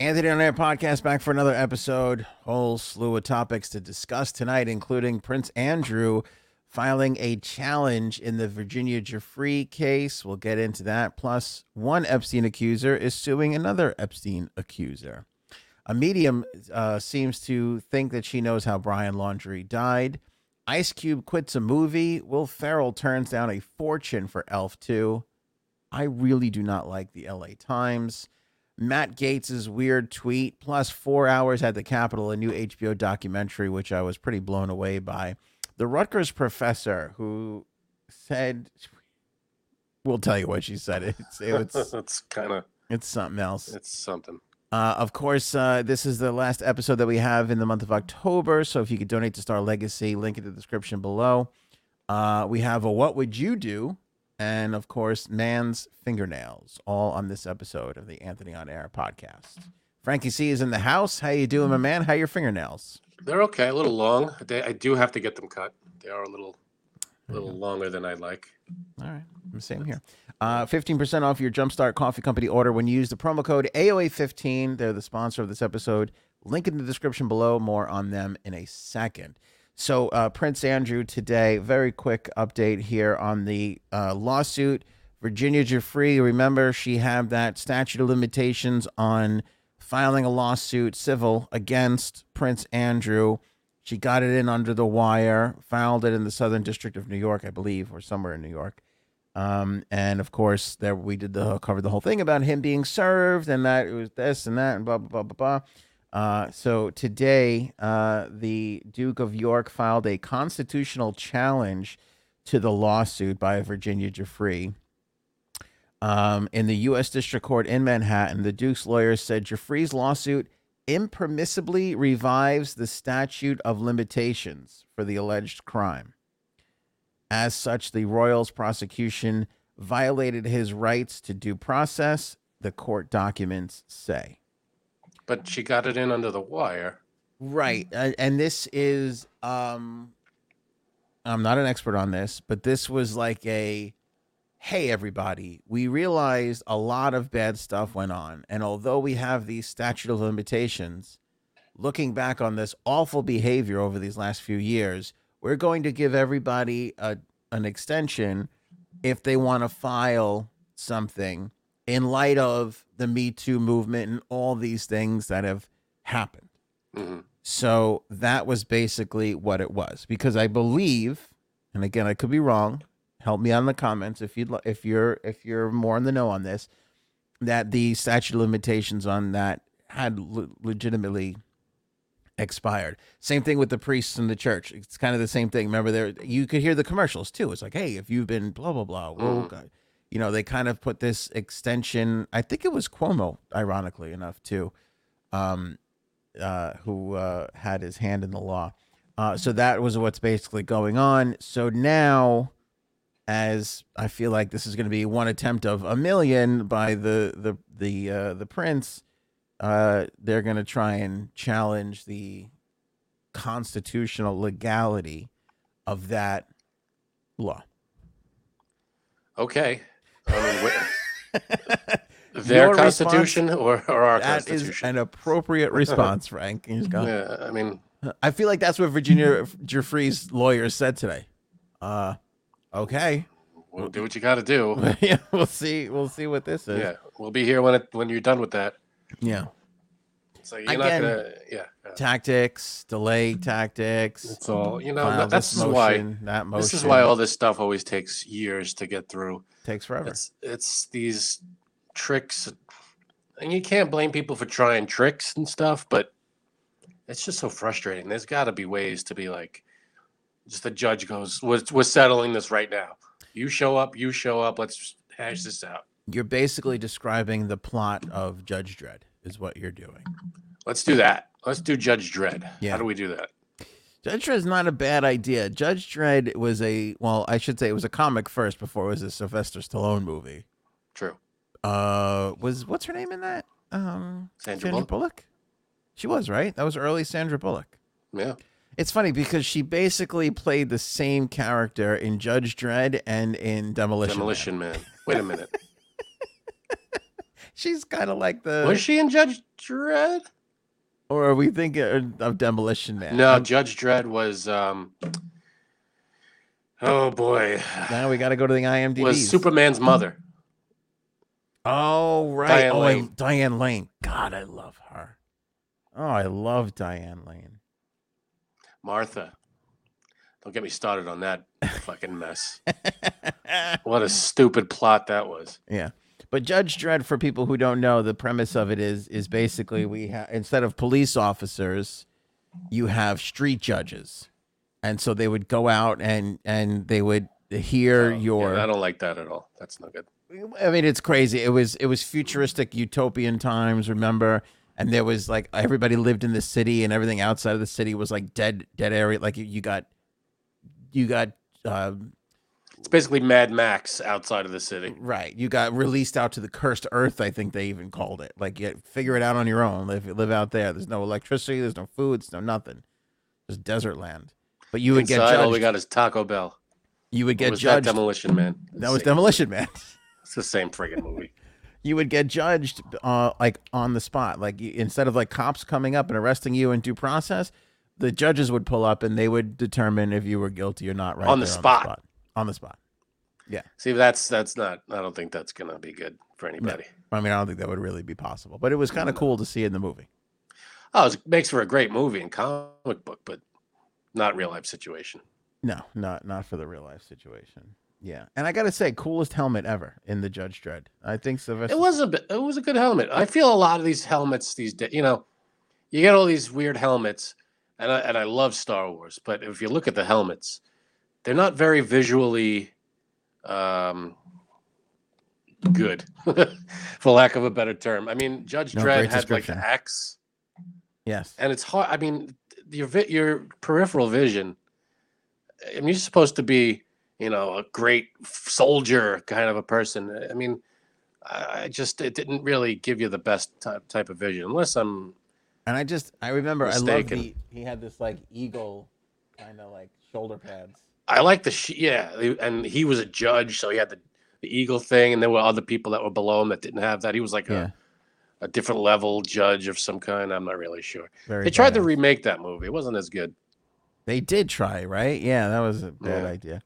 Anthony on Air podcast back for another episode. Whole slew of topics to discuss tonight, including Prince Andrew filing a challenge in the Virginia Giuffre case. We'll get into that. Plus, one Epstein accuser is suing another Epstein accuser. A medium uh, seems to think that she knows how Brian Laundrie died. Ice Cube quits a movie. Will Ferrell turns down a fortune for Elf 2. I really do not like the LA Times. Matt Gaetz' weird tweet, plus four hours at the Capitol, a new HBO documentary, which I was pretty blown away by. The Rutgers professor who said, we'll tell you what she said. It's it's it's kind of it's something else. it's something. Uh, of course, uh, this is the last episode that we have in the month of October. So if you could donate to Star Legacy, link in the description below. Uh, we have a What Would You Do? And of course, Man's Fingernails, all on this episode of the Anthony on Air podcast. Frankie C is in the house. How you doing, my man? How are your fingernails? They're okay, a little long. They, I do have to get them cut. They are a little, a little longer than I'd like. All right. Same here. Uh, 15% off your Jumpstart Coffee Company order when you use the promo code AOA15. They're the sponsor of this episode. Link in the description below. More on them in a second. So, uh, Prince Andrew today, very quick update here on the uh, lawsuit. Virginia Giuffre, remember, she had that statute of limitations on filing a lawsuit civil against Prince Andrew. She got it in under the wire, filed it in the Southern District of New York, I believe, or somewhere in New York. Um, and of course, there we did the covered the whole thing about him being served and that it was this and that and blah blah blah blah blah. Uh, so today, uh, the Duke of York filed a constitutional challenge to the lawsuit by Virginia Giuffre. Um, in the U.S. District Court in Manhattan, the Duke's lawyers said Giuffre's lawsuit impermissibly revives the statute of limitations for the alleged crime. As such, the Royals prosecution violated his rights to due process, the court documents say. But she got it in under the wire. Right. And this is um I'm not an expert on this, but this was like a hey everybody, we realized a lot of bad stuff went on and although we have these statute of limitations, looking back on this awful behavior over these last few years, we're going to give everybody a an extension if they want to file something in light of the Me Too movement and all these things that have happened. hmm So that was basically what it was because I believe, and again I could be wrong. Help me out in the comments if you'd if you're if you're more in the know on this. That the statute of limitations on that had le- legitimately expired. Same thing with the priests in the church. It's kind of the same thing. Remember, there you could hear the commercials too. It's like, hey, if you've been blah blah blah, whoa. God. You know, they kind of put this extension. I think it was Cuomo, ironically enough, too, um, uh, who uh, had his hand in the law. Uh, so that was what's basically going on. So now, as I feel like this is going to be one attempt of a million by the the the uh, the prince, uh, they're going to try and challenge the constitutional legality of that law. Okay. I mean, their Your constitution or, or our That is constitution? an appropriate response, Frank. You just go, yeah, I mean, I feel like that's what Virginia Giuffre's lawyers said today. Uh, okay, we'll do what you got to do. yeah, we'll see. We'll see what this is. Yeah, we'll be here when it when you're done with that. yeah. So you're Again, not gonna, yeah. yeah. Tactics, delay tactics. It's all you know. that- That's this why. that motion. This is why all this stuff always takes years to get through. Takes forever. It's it's these tricks, and you can't blame people for trying tricks and stuff, but it's just so frustrating. There's got to be ways to be like, just the judge goes, "We're we're settling this right now. You show up, you show up. Let's hash this out. You're basically describing the plot of Judge Dredd, is what you're doing. Let's do that. Let's do Judge Dredd. Yeah. How do we do that? Judge Dredd is not a bad idea. Judge Dredd was a well, I should say it was a comic first before it was a Sylvester Stallone movie. True. Uh, was what's her name in that? Um, Sandra Bullock? Bullock? She was right. That was early Sandra Bullock. Yeah. It's funny because she basically played the same character in Judge Dredd and in Demolition. Man. Demolition Man. Wait a minute. She's kind of like the. Was she in Judge Dredd? Or are we thinking of Demolition Man? No, Judge Dredd was. um Oh boy, now we got to go to the IMDb. was Superman's mother. Oh right. Diane oh, Lane. Diane Lane. God, I love her. Oh, I love Diane Lane. Martha. Don't get me started on that fucking mess. What a stupid plot that was. Yeah. But Judge Dredd, for people who don't know, the premise of it is is basically we have instead of police officers, you have street judges, and so they would go out and and they would hear Oh, yeah, your. I don't like that at all. That's no good. I mean, it's crazy. It was it was futuristic utopian times. Remember, and there was like everybody lived in the city, and everything outside of the city was like dead dead area. Like you- you got you got. Uh, It's basically Mad Max outside of the city. Right. You got released out to the cursed earth, I think they even called it. Like you figure it out on your own. Live live out there. There's no electricity, there's no food, there's no nothing. Just desert land. But you would get Inside, all we got is Taco Bell. you would get judged. Demolition Man? that was demolition man. It's the same friggin' movie. you would get judged uh like on the spot. Like you, instead of like cops coming up and arresting you in due process, the judges would pull up and they would determine if you were guilty or not right On the there spot. On the spot. Yeah. See, that's that's not. I don't think that's gonna be good for anybody. I mean, I don't think that would really be possible, but it was kind of cool to see in the movie. Oh, it makes for a great movie and comic book, but not real life situation. No, not not for the real life situation. Yeah, and I gotta say, coolest helmet ever in the Judge Dredd. I think Sylvester. It was a bit, it was a good helmet. I feel a lot of these helmets these days, you know, you get all these weird helmets, and I, and I love Star Wars, but if you look at the helmets, they're not very visually um, good, for lack of a better term. I mean, Judge No, Dredd had like description. axe, Yes. and it's hard. I mean, your your peripheral vision. I mean, you're supposed to be, you know, a great soldier kind of a person. I mean, I just it didn't really give you the best type type of vision, unless I'm. And I just I remember I love Mistaken. the he had this like eagle kind of like shoulder pads. I like the sh- yeah, and he was a judge, so he had the, the eagle thing, and there were other people that were below him that didn't have that. He was like Yeah. a, a different level judge of some kind. I'm not really sure. Very. They tried to remake that movie. It wasn't as good. They did try, right? Yeah, that was a bad Yeah. idea.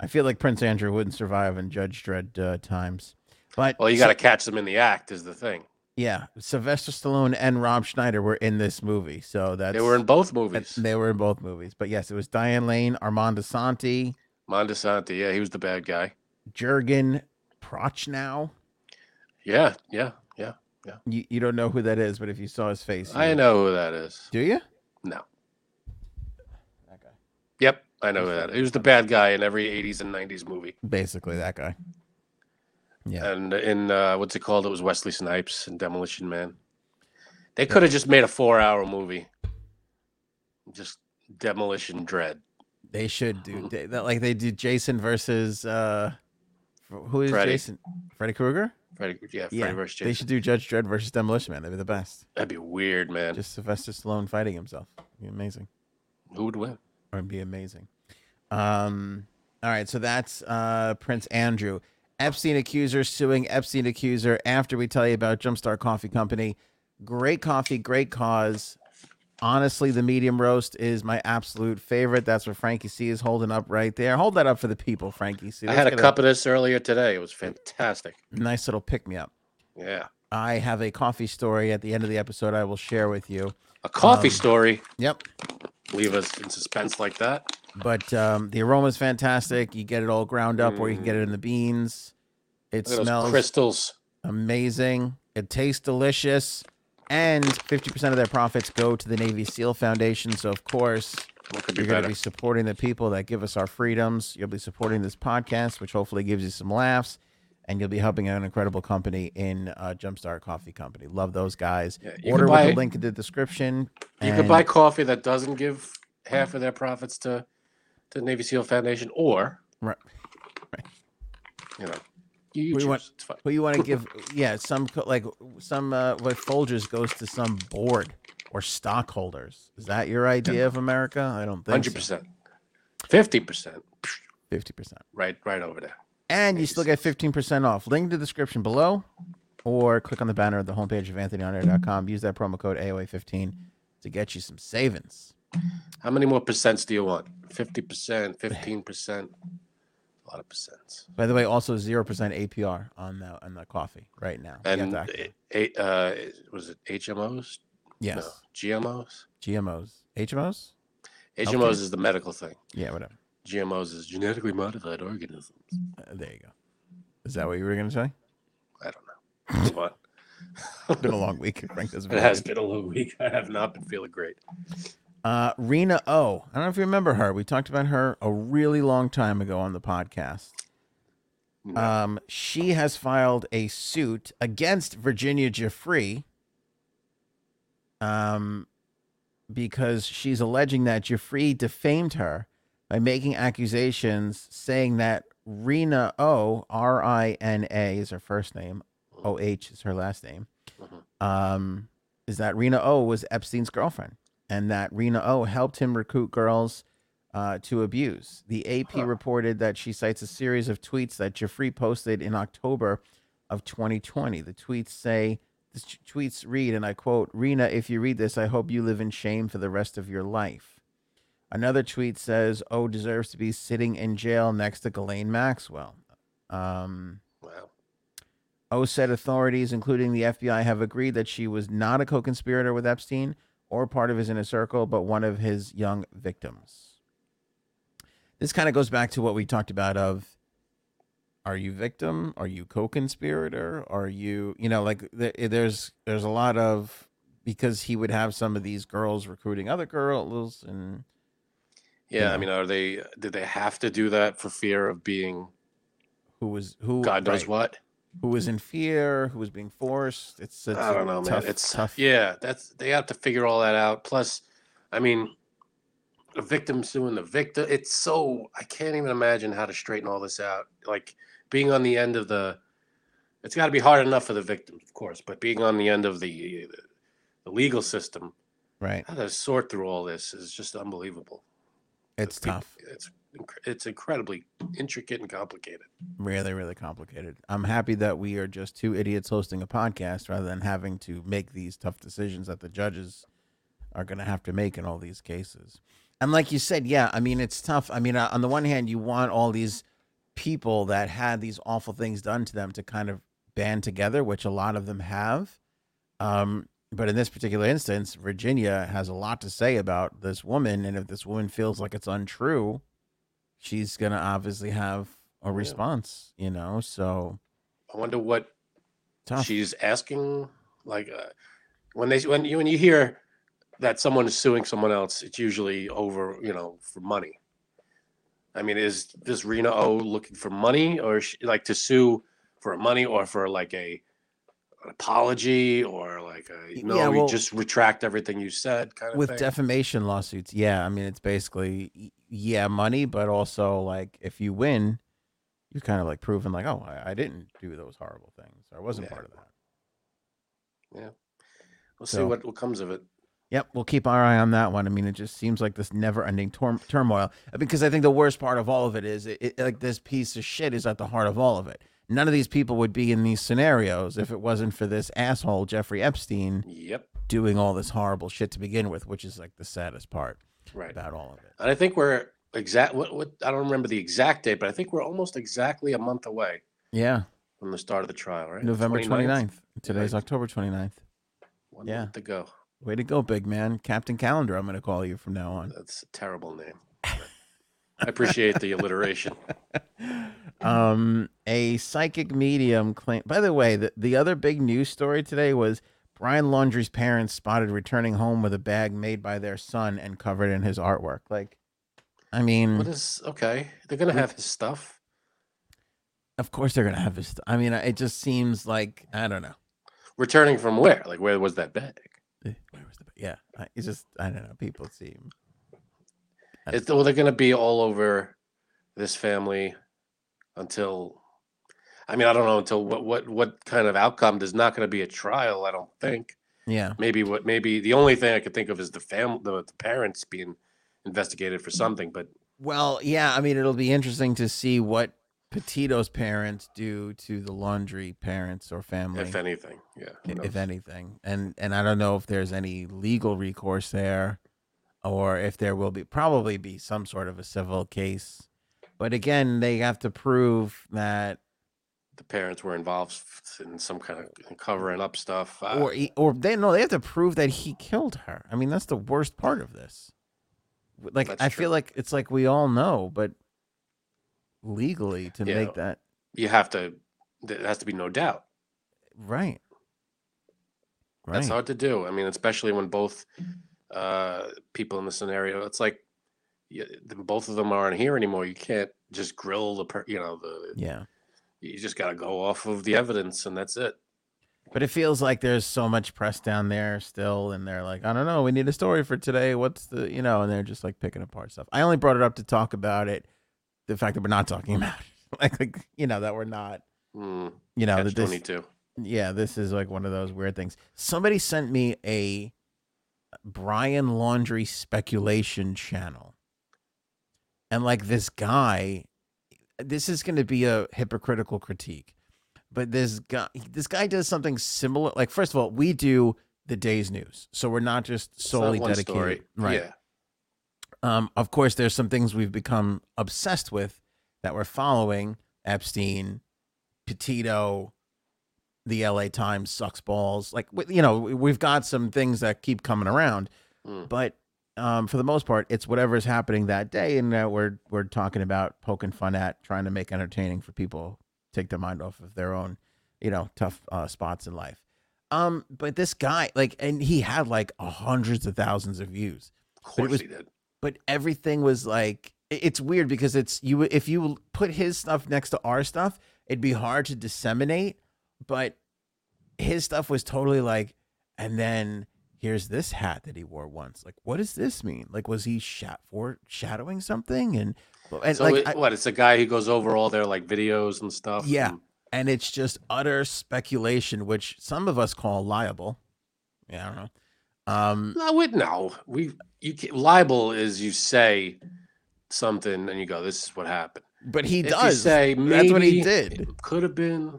I feel like Prince Andrew wouldn't survive in Judge Dredd uh, times. But Well, you got to catch them in the act is the thing. Yeah, Sylvester Stallone and Rob Schneider were in this movie, so that They were in both movies. They were in both movies, but yes, it was Diane Lane, Armand Assante, Mondesanti, yeah, he was the bad guy. Jurgen Prochnow. Yeah, yeah, yeah. You, you don't know who that is, but if you saw his face, I know who that is. Do you? No. That guy. Yep, I know who that. He was the bad guy in every '80s and '90s movie. Basically, that guy. Yeah. And in uh, what's it called? It was Wesley Snipes and Demolition Man. They could have just made a four-hour movie. Just Demolition Dread. They should do Mhm. they, that like they did Jason versus uh who is Freddy. Jason? Freddy Krueger? Freddy, yeah, Freddy Yeah. versus They should do Judge Dredd versus Demolition Man. They'd be the best. That'd be weird, man. Just Sylvester Stallone fighting himself. Be amazing. Who would win? Or it'd be amazing. Um all right, so that's uh Prince Andrew. Epstein accuser suing Epstein accuser after we tell you about Jumpstart Coffee Company. Great coffee, great cause. Honestly, the medium roast is my absolute favorite. That's what Frankie C is holding up right there. Hold that up for the people, Frankie C. I had a cup of this earlier today. It was fantastic. nice little pick me up. Yeah, I have a coffee story at the end of the episode I will share with you. a coffee Um, story. Yep. Leave us in suspense like that. But um, the aroma is fantastic. You get it all ground up, or you can get it in the beans. It Look at those smells crystals. amazing. It tastes delicious. And 50% of their profits go to the Navy SEAL Foundation. So, of course, What could be you're going to better? be supporting the people that give us our freedoms. You'll be supporting this podcast, which hopefully gives you some laughs. And you'll be helping an incredible company in uh, Jumpstart Coffee Company. Love those guys. Yeah, you Order with buy- the link in the description. You could and- buy coffee that doesn't give half of their profits to to Navy SEAL Foundation, or Right. right. you know, you, you We choose. want- it's fine. Well, you want to give, yeah, some like some uh, what Folgers goes to some board or stockholders. Is that your idea of America? I don't think Hundred percent, fifty percent, Fifty percent, right, right over there. and you still get fifteen percent off. Link in the description below. or click on the banner at the homepage of anthonyonair.com. Use that promo code AOA15 to get you some savings. How many more percents do you want? Fifty percent, fifteen percent, a lot of percents. By the way, also 0% APR on the on the coffee right now. And activate. a, uh, was it HMOs? yes. No, GMOs. GMOs. HMOs? HMOs Okay. is the medical thing. Yeah, whatever. GMOs is genetically modified organisms. Uh, there you go. Is that what you were going to say? I don't know. what? It's been a long week. Frank It has been a long week. I have not been feeling great. Uh, Rena O. I don't know if you remember her. We talked about her a really long time ago on the podcast. Um, she has filed a suit against Virginia Giuffre um, because she's alleging that Giuffre defamed her by making accusations saying that Rena O, R I N A is her first name, O H is her last name, Mhm. um, is that Rena O was Epstein's girlfriend and that Rena O helped him recruit girls uh, to abuse. The AP Huh. reported that she cites a series of tweets that Giuffre posted in October of 2020. The tweets say, the tweets read, and I quote, Rina, if you read this, I hope you live in shame for the rest of your life. Another tweet says, O deserves to be sitting in jail next to Ghislaine Maxwell. Um, wow. O said authorities, including the FBI, have agreed that she was not a co conspirator with Epstein or part of his inner circle, but one of his young victims. This kind of goes back to what we talked about of are you victim? Are you co conspirator? Are you, you know, like eh, there's there's a lot of because he would have some of these girls recruiting other girls and Yeah, know. I mean, are they? Did they have to do that for fear of being who was who God knows right, what? Who was in fear, who was being forced. It's, it's I a don't know, tough, man. It's tough. Yeah, that's they have to figure all that out. Plus, I mean, a victim suing the victim. It's so I can't even imagine how to straighten all this out. Like being on the end of the. It's got to be hard enough for the victims, of course, but being on the end of the the legal system, Right. how to sort through all this is just unbelievable. It's Peop- tough. It's inc- it's incredibly intricate and complicated. Really, really complicated. I'm happy that we are just two idiots hosting a podcast rather than having to make these tough decisions that the judges are going to have to make in all these cases. And like you said, yeah, I mean, it's tough. I mean, uh, on the one hand, you want all these people that had these awful things done to them to kind of band together, which a lot of them have. Um, but in this particular instance, Virginia has a lot to say about this woman. And if this woman feels like it's untrue, she's going to obviously have a response, you know? So I wonder what tough. she's asking like uh, when they when you when you hear that someone is suing someone else it's usually over you know for money i mean is this rena o looking for money or she, like to sue for money or for like a an apology or like a Y- no yeah, you well- just retract everything you said kind of with thing defamation lawsuits yeah i mean it's basically yeah money but also like if you win you're kind of like proving like oh i, I didn't do those horrible things i wasn't Yeah. part of that. Yeah. we'll see what, what comes of it. Yep we'll keep our eye on that one. I mean it just seems like this never ending tor- turmoil because i think the worst part of all of it is it, it, like this piece of shit is at the heart of all of it. None of these people would be in these scenarios if it wasn't for this asshole jeffrey epstein yep. doing all this horrible shit to begin with which is like the saddest part right about all of it and i think we're exact what, what i don't remember the exact date but i think we're almost exactly a month away yeah from the start of the trial right November 29th. Today's Right. October 29th. One Yeah. month to go. Way to go, big man. Captain Calendar, I'm going to call you from now on. That's a terrible name. I appreciate the alliteration. Um, a psychic medium claim. By the way, the, the other big news story today was Brian Laundrie's parents spotted returning home with a bag made by their son and covered in his artwork. Like, I mean, What is okay? They're gonna have his stuff. of course they're going to have his. I mean, it just seems like, I don't know. Returning from where? Like where was that bag? Eh, Where was the, bag? yeah, it's just, I don't know. People seem. It's, well, they're gonna be all over this family until. I mean, I don't know until what what what kind of outcome. There's not going to be a trial. I don't think. Yeah. Maybe what maybe the only thing I could think of is the family, the, the parents being investigated for something. But Well, yeah, I mean, it'll be interesting to see what Petito's parents do to the Laundrie parents or family, if anything. Yeah. who i- knows? if anything. And and I don't know if there's any legal recourse there, or if there will be probably be some sort of a civil case. But again, they have to prove that, the parents were involved in some kind of covering up stuff. Uh, or he- or they no, they have to prove that he killed her. I mean, that's the worst part of this. Like I true. feel like it's like we all know, but legally to Yeah. make that you have to. There has to be no doubt. right. Right. That's hard to do. I mean, especially when both uh, people in the scenario, it's like yeah, both of them aren't here anymore. You can't just grill the, per, you know, the. yeah. You just got to go off of the evidence, and that's it. But it feels like there's so much press down there still, and they're like, I don't know, we need a story for today. What's the, you know, and they're just like picking apart stuff. I only brought it up to talk about it, the fact that we're not talking about it, like, like you know, that we're not, Mm, you know, catch that this, twenty two. yeah, this is like one of those weird things. Somebody sent me a Brian Laundrie speculation channel, and like this guy, this is going to be a hypocritical critique, but this guy, this guy does something similar. Like, first of all, we do the day's news, so we're not just solely one dedicated, story. right? Yeah. Um, of course, there's some things we've become obsessed with that we're following. Epstein, Petito, the LA Times sucks balls. Like you know, we- we've got some things that keep coming around, Mm. but um, for the most part, it's whatever is happening that day, and uh, we're we're talking about poking fun at, trying to make entertaining for people, take their mind off of their own, you know, tough uh, spots in life. Um, but this guy, like, and he had like hundreds of thousands of views Of But it course was- he did. but everything was like it's weird because it's you if you put his stuff next to our stuff it'd be hard to disseminate but his stuff was totally like and then here's this hat that he wore once like what does this mean like was he shat for shadowing something and and So like it- I- what? It's a guy who goes over all their like videos and stuff. Yeah. and- and it's just utter speculation which some of us call liable yeah i don't know um No, we no. We you can, libel is you say something and you go, "This is what happened." but he If does say that's what he maybe did Could have been.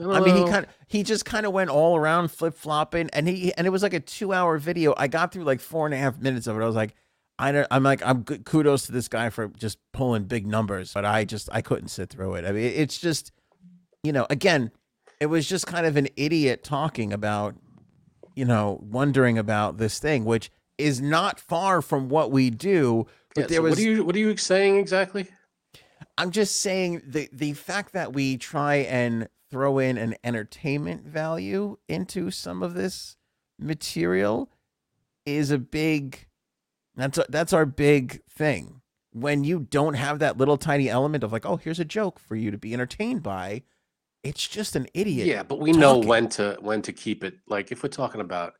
I mean, he kind of he just kind of went all around flip flopping, and he and it was like a two hour video. I got through like four and a half minutes of it. I was like, I don't, I'm like, I'm good. Kudos to this guy for just pulling big numbers, but I just I couldn't sit through it. I mean, it's just, you know, again, it was just kind of an idiot talking about, you know, wondering about this thing, which is not far from what we do. But Yeah, there so was what are you what are you saying exactly? I'm just saying the the fact that we try and throw in an entertainment value into some of this material is a big that's a, that's our big thing. When you don't have that little tiny element of like, oh, here's a joke for you to be entertained by, it's just an idiot. Yeah, but we know when to when to keep it. Like if we're talking about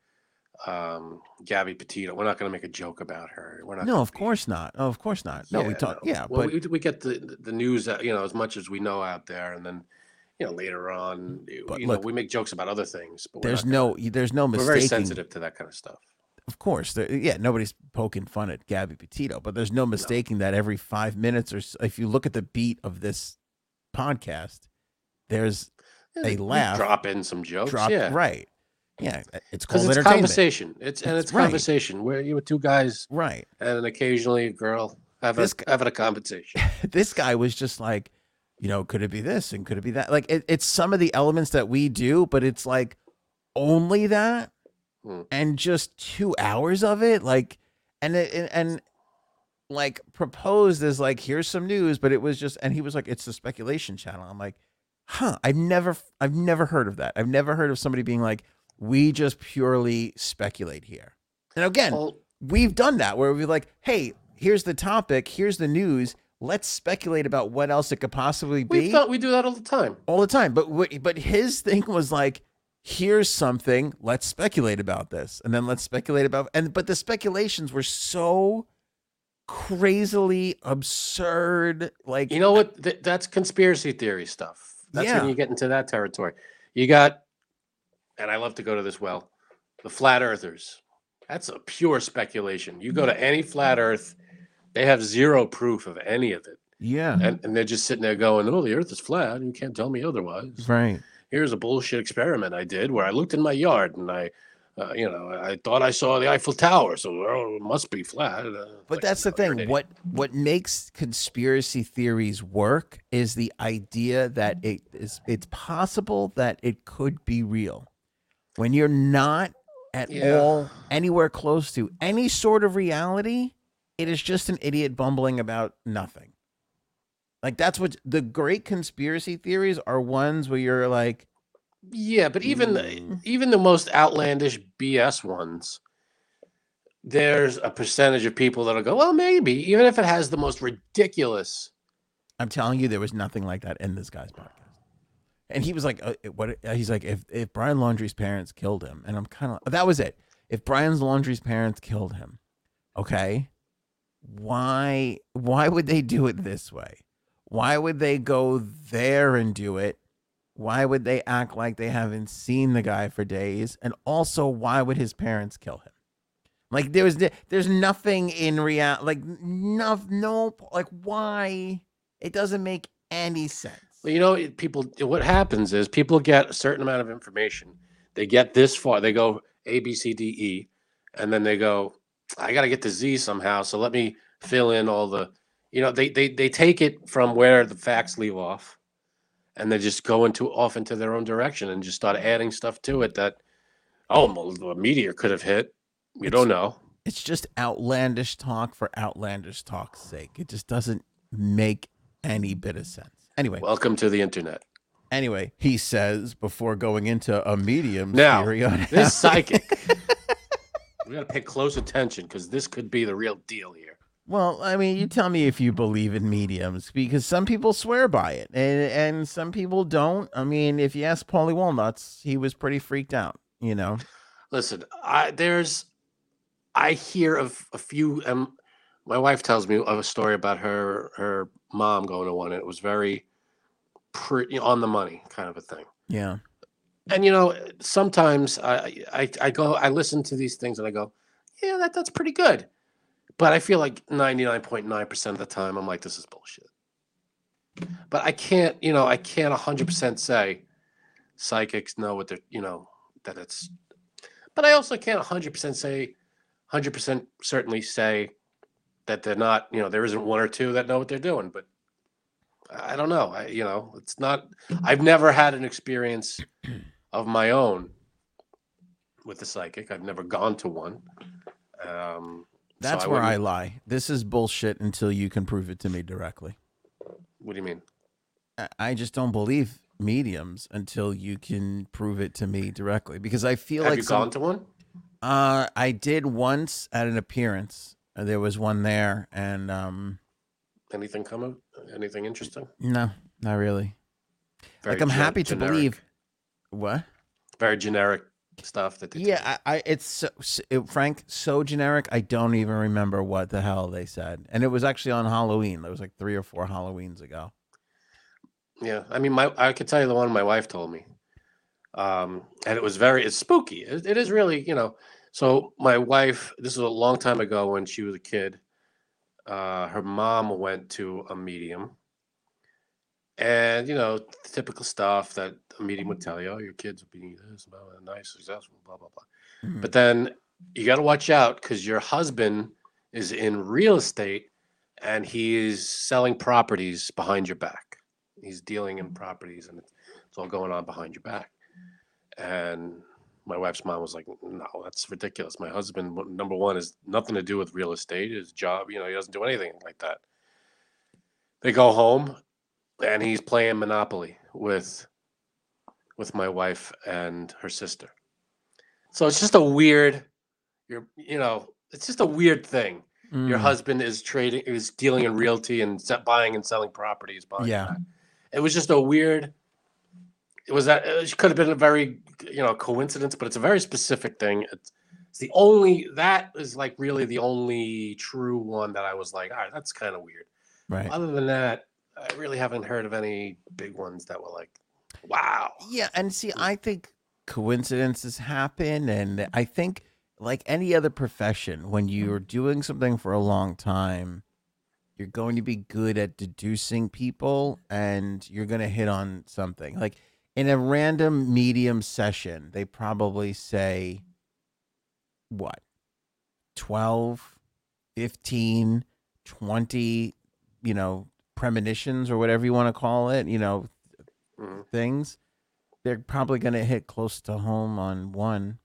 um Gabby Petito, we're not going to make a joke about her. We're not. No, of be- course not. Oh, of course not. No, we talk. no. Yeah, Well, but we, we get the the news, uh, you know, as much as we know out there, and then you know later on, mm, you But you look, know, we make jokes about other things. But there's no gonna- there's no We're very sensitive to that kind of stuff. Of course, there, yeah, nobody's poking fun at Gabby Petito, but there's no mistaking that every five minutes or so, if you look at the beat of this podcast, there's Yeah, a laugh Drop in some jokes. drop yeah. right. Yeah, it's Because called it's conversation. It's and it's right. conversation where you were two guys Right. and occasionally a girl having This a, having a conversation. this guy was just like, you know, could it be this and could it be that? Like, it, it's some of the elements that we do, but it's like only that, Hmm. and just two hours of it, like, and it, and, and like proposed as like, here's some news, but it was just, and he was like, it's the speculation channel. I'm like, huh, I've never, I've never heard of that. I've never heard of somebody being like, we just purely speculate here. And again, Well, we've done that where we're like, hey, here's the topic, here's the news. Let's speculate about what else it could possibly be we thought we do that all the time. all the time. But but his thing was like, here's something. Let's speculate about this, and then let's speculate about and but the speculations were so crazily absurd. Like You know what? Th- that's conspiracy theory stuff. That's Yeah. when you get into that territory. You got, and I love to go to this well, the flat earthers. That's a pure speculation. You go to any flat earth, they have zero proof of any of it. Yeah. and, and they're just sitting there going, "Oh, the Earth is flat. You can't tell me otherwise." Right. Here's a bullshit experiment I did where I looked in my yard and I, uh, you know, I thought I saw the Eiffel Tower, so well, it must be flat. Uh, But like, that's the no, you're an thing. What what makes conspiracy theories work is the idea that it is it's possible that it could be real. When you're not at Yeah. all anywhere close to any sort of reality, it is just an idiot bumbling about nothing. Like that's what the great conspiracy theories are ones where you're like, Yeah, but even Mm. even the most outlandish BS ones, there's a percentage of people that'll go, well, maybe, even if it has the most ridiculous. I'm telling you, there was nothing like that in this guy's podcast. And he was like, uh, "What?" He's like, "If if Brian Laundrie's parents killed him," and I'm kind of that was it. If Brian's Laundrie's parents killed him, okay, why why would they do it this way? Why would they go there and do it? Why would they act like they haven't seen the guy for days? And also, why would his parents kill him? Like there was there's nothing in real like no no like why it doesn't make any sense. Well, you know, people. What happens is people get a certain amount of information. They get this far. They go A, B, C, D, E, and then they go, I got to get to Z somehow. So let me fill in all the. You know, they they they take it from where the facts leave off, and they just go into off into their own direction and just start adding stuff to it that, oh, a meteor could have hit. You don't know. It's just outlandish talk for outlandish talk's sake. It just doesn't make any bit of sense. Anyway, Welcome to the internet. anyway, he says before going into a medium Now, theory on This psychic. we got to pay close attention because this could be the real deal here. Well, I mean, you tell me if you believe in mediums because some people swear by it and and some people don't. I mean, if you ask Paulie Walnuts, he was pretty freaked out, you know. Listen, I there's I hear of a few um my wife tells me of a story about her her mom going to one and it was very pretty on the money kind of a thing. Yeah. And you know, sometimes I I I go I listen to these things and I go, yeah, that that's pretty good. But I feel like 99.9% of the time I'm like this is bullshit. But I can't, you know, I can't 100% say psychics know what they're, you know, that it's but I also can't 100% say 100% certainly say that they're not, you know, there isn't one or two that know what they're doing, but I don't know. I, you know, it's not, I've never had an experience of my own with the psychic. I've never gone to one. Um, so That's where I lie. This is bullshit until you can prove it to me directly. What do you mean? I- I just don't believe mediums until you can prove it to me directly because I feel Have like you some- gone to one? Uh, I did once at an appearance. Uh, There was one there, and um, Anything coming? Anything interesting? no, not really. Very like I'm happy to generic- believe. What? Very generic stuff that they. Yeah, I, I it's so, it, Frank so generic. I don't even remember what the hell they said, and it was actually on Halloween. There was like three or four Halloweens ago. Yeah, I mean, my I could tell you the one my wife told me, um, and it was very it's spooky. It, it is really, you know. So my wife, this was a long time ago when she was a kid. Uh, her mom went to a medium, and you know, typical stuff that a meeting would tell you. Oh, your kids will be this, blah, blah, nice, successful, blah blah blah. Mhm. But then you got to watch out because your husband is in real estate and he's selling properties behind your back. He's dealing in properties and it's, it's all going on behind your back. And my wife's mom was like, "No, that's ridiculous. My husband, number one, is nothing to do with real estate. His job, you know, he doesn't do anything like that." They go home, and he's playing Monopoly with with my wife and her sister. So it's just a weird, you're, you know, it's just a weird thing. Your Mm. husband is trading, is dealing in realty and buying and selling properties. Your Yeah. It was just a weird. It was that it could have been a very, you know, coincidence, but it's a very specific thing. It's, it's the only that is like really the only true one that I was like, all right, that's kind of weird. right. Other than that, I really haven't heard of any big ones that were like, wow. Yeah, and see, mm. I think coincidences happen, and I think like any other profession, when mm. you're doing something for a long time, you're going to be good at deducing people and you're going to hit on something. Like in a random medium session, they probably say what? 12, 15, 20, you know, premonitions or whatever you want to call it, you know, Mhm. things. They're probably going to hit close to home on one.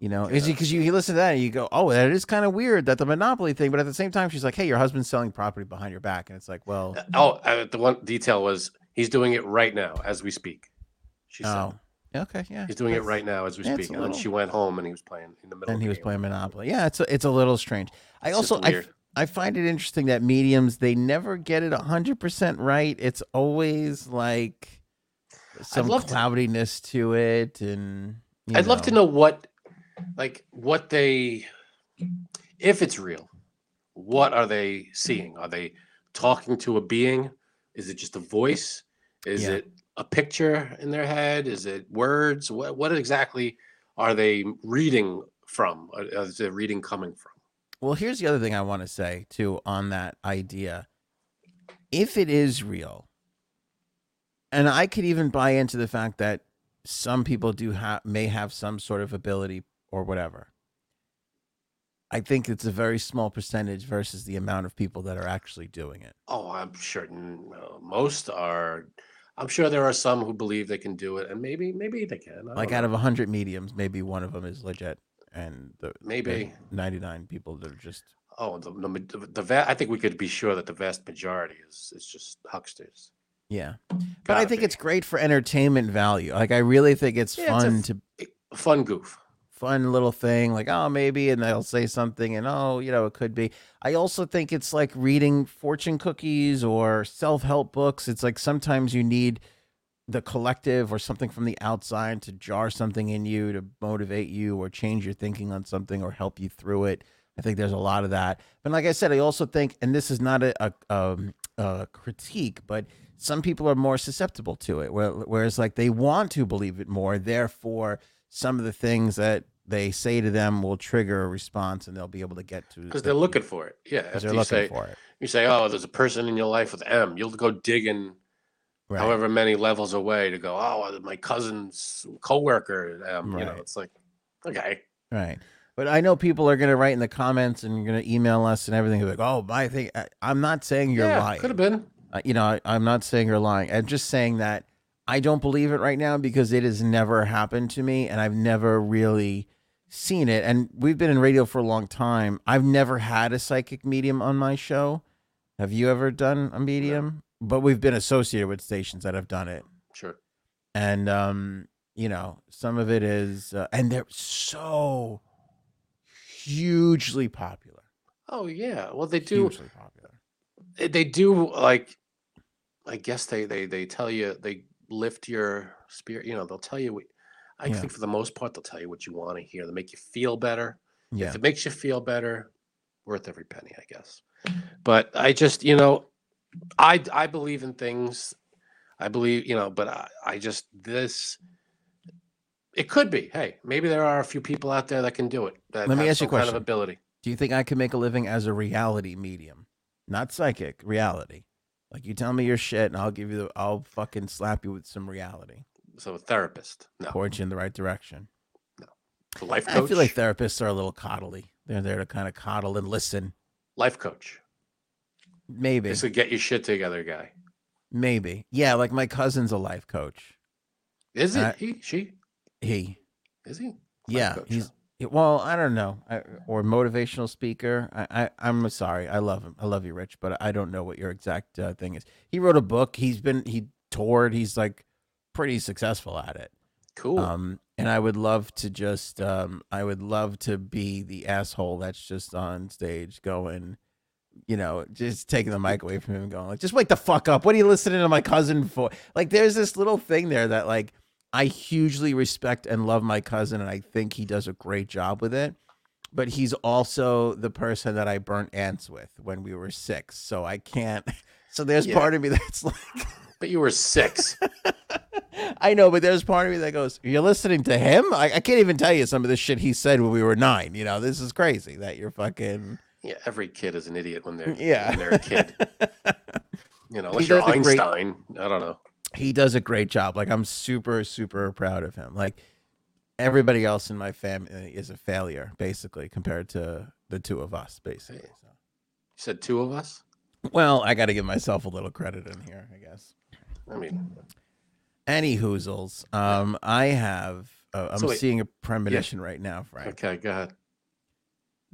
You know, is because you, you listen to that and you go, oh, that is kind of weird that the monopoly thing. But at the same time, she's like, hey, your husband's selling property behind your back, and it's like, well, Oh, uh, the one detail was he's doing it right now as we speak. She said oh, okay, yeah, he's doing it right now as we yeah, speak. And then she went home and he was playing in the middle. And he was playing Monopoly. Yeah, it's a, it's a little strange. I It's also I. I find it interesting that mediums they never get it hundred percent right. It's always like some love to- cloudiness to it, and I'd love to know what, like, what they, if it's real, what are they seeing? Are they talking to a being? Is it just a voice? Is Yeah. it a picture in their head? Is it words? What what exactly are they reading from? Is the reading coming from? Well, here's the other thing I want to say too on that idea. If it is real, and I could even buy into the fact that some people do have may have some sort of ability or whatever. I think it's a very small percentage versus the amount of people that are actually doing it. Oh, I'm sure n- uh, most are. I'm sure there are some who believe they can do it, and maybe maybe they can. Like don't out know. of 100 mediums, maybe one of them is legit and the Maybe. 99 people that are just Oh, the the, the va- I think we could be sure that the vast majority is is just hucksters. yeah. But I think be. it's great for entertainment value. Like I really think it's Yeah, it's fun f- to fun goof. fun little thing like oh maybe and they'll say something and oh you know it could be i also think it's like reading fortune cookies or self-help books it's like sometimes you need the collective or something from the outside to jar something in you to motivate you or change your thinking on something or help you through it. I think there's a lot of that. But like i said i also think and this is not a, a, um, a critique but some people are more susceptible to it whereas like they want to believe it more. Therefore some of the things that they say to them will trigger a response and they'll be able to get to because they're looking for it. Yeah, because they're looking say for it. you say, "Oh, there's a person in your life with M," you'll go digging right however many levels away to go. Oh, my cousin's coworker. M. You know, it's like, okay, right but i know people are going to write in the comments and you're going to email us and everything like oh my thing I, i'm not saying you're yeah, lying could have been. Uh, you know, I, I'm not saying you're lying. I'm just saying that I don't believe it right now because it has never happened to me and I've never really seen it. And we've been in radio for a long time. I've never had a psychic medium on my show. Have you ever done a medium? But we've been associated with stations that have done it. Sure. And, um, you know, some of it is, uh, and they're so hugely popular. Oh yeah. Well, they do. Hugely popular. they- they do like i guess they they they tell you they lift your spirit you know they'll tell you what i Yeah. think for the most part they'll tell you what you want to hear they make you feel better Yeah. if it makes you feel better worth every penny i guess but i just you know i i believe in things i believe you know but i, I just this it could be hey maybe there are a few people out there that can do it that Let me ask you a question. kind of ability Do you think I could make a living as a reality medium? Not psychic, reality. Like you tell me your shit and I'll give you the I'll fucking slap you with some reality. so a therapist no Point you in the right direction. a life coach. I feel like therapists are a little coddly. They're there to kind of coddle and listen. life coach Maybe. It's a get your shit together guy. Maybe. Yeah, like my cousin's a life coach. Is it Uh, he? She? He. Is he? Life Yeah, coach, he's huh? well, I don't know, I, or motivational speaker. I, I, I'm sorry, I love him. I love you, Rich, but I don't know what your exact uh, thing is. He wrote a book. He's been he toured. He's like pretty successful at it. cool. Um, and I would love to just, um, I would love to be the asshole that's just on stage going, you know, just taking the mic away from him going like, just wake the fuck up. What are you listening to my cousin for? Like, there's this little thing there that like I hugely respect and love my cousin, and I think he does a great job with it. But he's also the person that I burnt ants with when we were six, so I can't. So there's Yeah. part of me that's like. but you were six. I know, but there's part of me that goes, "You're listening to him." I, I can't even tell you some of the shit he said when we were nine. You know, this is crazy that you're fucking. Yeah, every kid is an idiot when they're Yeah. when they're a kid. You know, unless you're great- Einstein. I don't know. he does a great job. Like I'm super super proud of him. Like everybody else in my family is a failure basically compared to the two of us basically. So. You said two of us. Well, I got to give myself a little credit in here, I guess. I mean, Any hoozles. Um, I have. Uh, I'm So wait, seeing a premonition right now, Frank, okay, go ahead.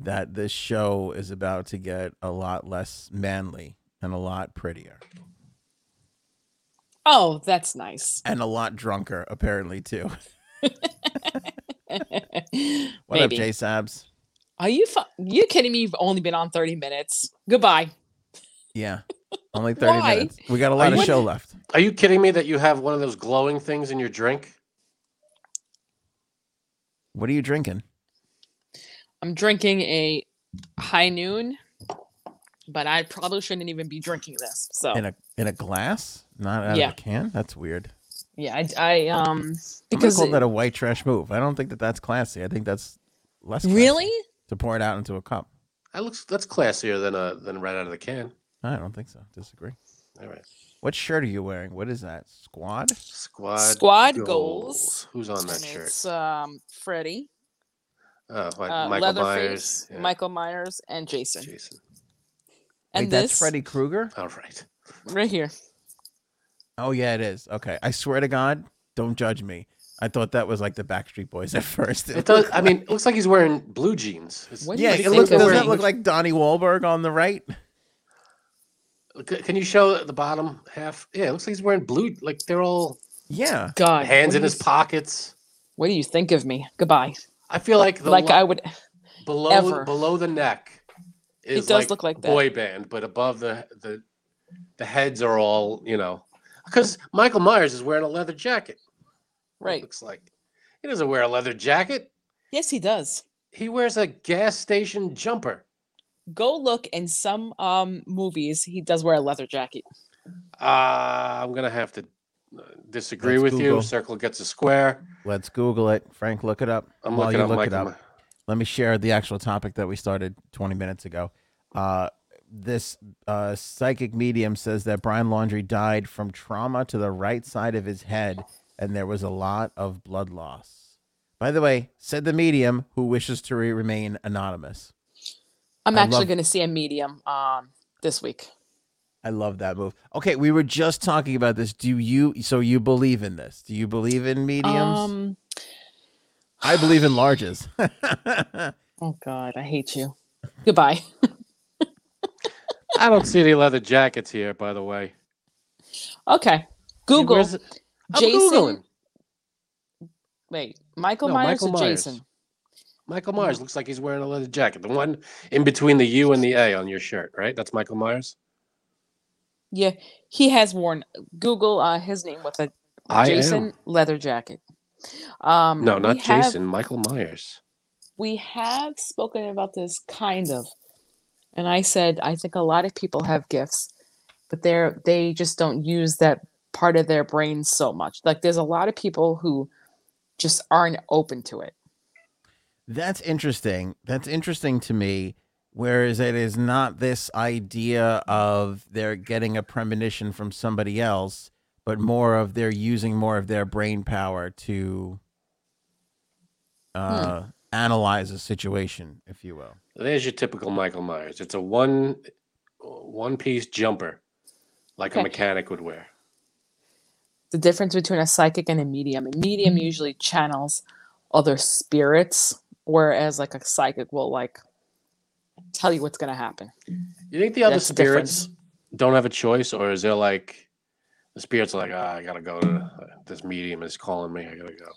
That this show is about to get a lot less manly and a lot prettier Oh, that's nice. and a lot drunker, apparently too. What Maybe. up, J Sabs? Are you fu- you kidding me? You've only been on 30 minutes. Goodbye. Yeah, only thirty Why? minutes. We got a lot Are of you- show left. Are you kidding me that you have one of those glowing things in your drink? What are you drinking? I'm drinking a high noon, but I probably shouldn't even be drinking this. So In a in a glass, not out Yeah. of a can. That's weird. yeah, I, I um because I'm gonna call it- that a white trash move. I don't think that that's classy. I think that's less classy really to pour it out into a cup. That looks that's classier than a than right out of the can. I don't think so. Disagree. All right. What shirt are you wearing? What is that? Squad? Squad Squad goals. Who's on that and shirt? it's um Freddie, Oh, what, uh, Michael Leatherface, Myers. yeah, Michael Myers, and Jason. Jason. And Wait, this that's Freddy Krueger? All right. right here. Oh yeah, it is. Okay. I swear to God, don't judge me. I thought that was like the Backstreet Boys at first. It does. I mean, it looks like he's wearing blue jeans. It's- What do yeah, it looks, doesn't that look like Donnie Wahlberg on the right? Can you show the bottom half? Yeah, it looks like he's wearing blue. Like they're all Yeah. God, hands in his you- pockets. What do you think of me? Goodbye. I feel like the like lo- I would. below ever. below the neck is does like look like that. boy band, but above the the the heads are all you know. Because Michael Myers is wearing a leather jacket. it Right. looks like he doesn't wear a leather jacket. Yes, he does. He wears a gas station jumper. Go look in some um movies. He does wear a leather jacket. Uh, I'm gonna have to disagree Let's with Google. you. Circle gets a square. Let's Google it. Frank, look it up. I'm While looking you up look Michael. it up. My- let me share the actual topic that we started 20 minutes ago. Uh, this uh, psychic medium says that Brian Laundrie died from trauma to the right side of his head, and there was a lot of blood loss. By the way, said the medium who wishes to re- remain anonymous. I'm I actually love- going to see a medium um this week. I love that move. Okay, we were just talking about this. Do you? So you believe in this? Do you believe in mediums? Um. I believe in larges. Oh God, I hate you. Goodbye. I don't see any leather jackets here, by the way. Okay. Google. Where's Jason. Googling. Wait, Michael No, Myers Michael or Myers. Jason? Michael Myers looks like he's wearing a leather jacket. The one in between the U and the A on your shirt, right? That's Michael Myers. Yeah, he has worn. Google uh, his name with a I Jason am. leather jacket. Um, No, not we have- Jason. Michael Myers. we have spoken about this kind of and i said i think a lot of people have gifts but they're they just don't use that part of their brain so much like there's a lot of people who just aren't open to it That's interesting. That's interesting to me. Whereas it is not this idea of they're getting a premonition from somebody else, but more of they're using more of their brain power to uh, analyze a situation, if you will. There's your typical Michael Myers. It's a one one piece jumper, like a mechanic would wear. the difference between a psychic and a medium a medium usually channels other spirits whereas like a psychic will like tell you what's going to happen You think the other That's the difference. spirits don't have a choice, or is there like the spirits are like, ah, I gotta go to this medium is calling me. I gotta go.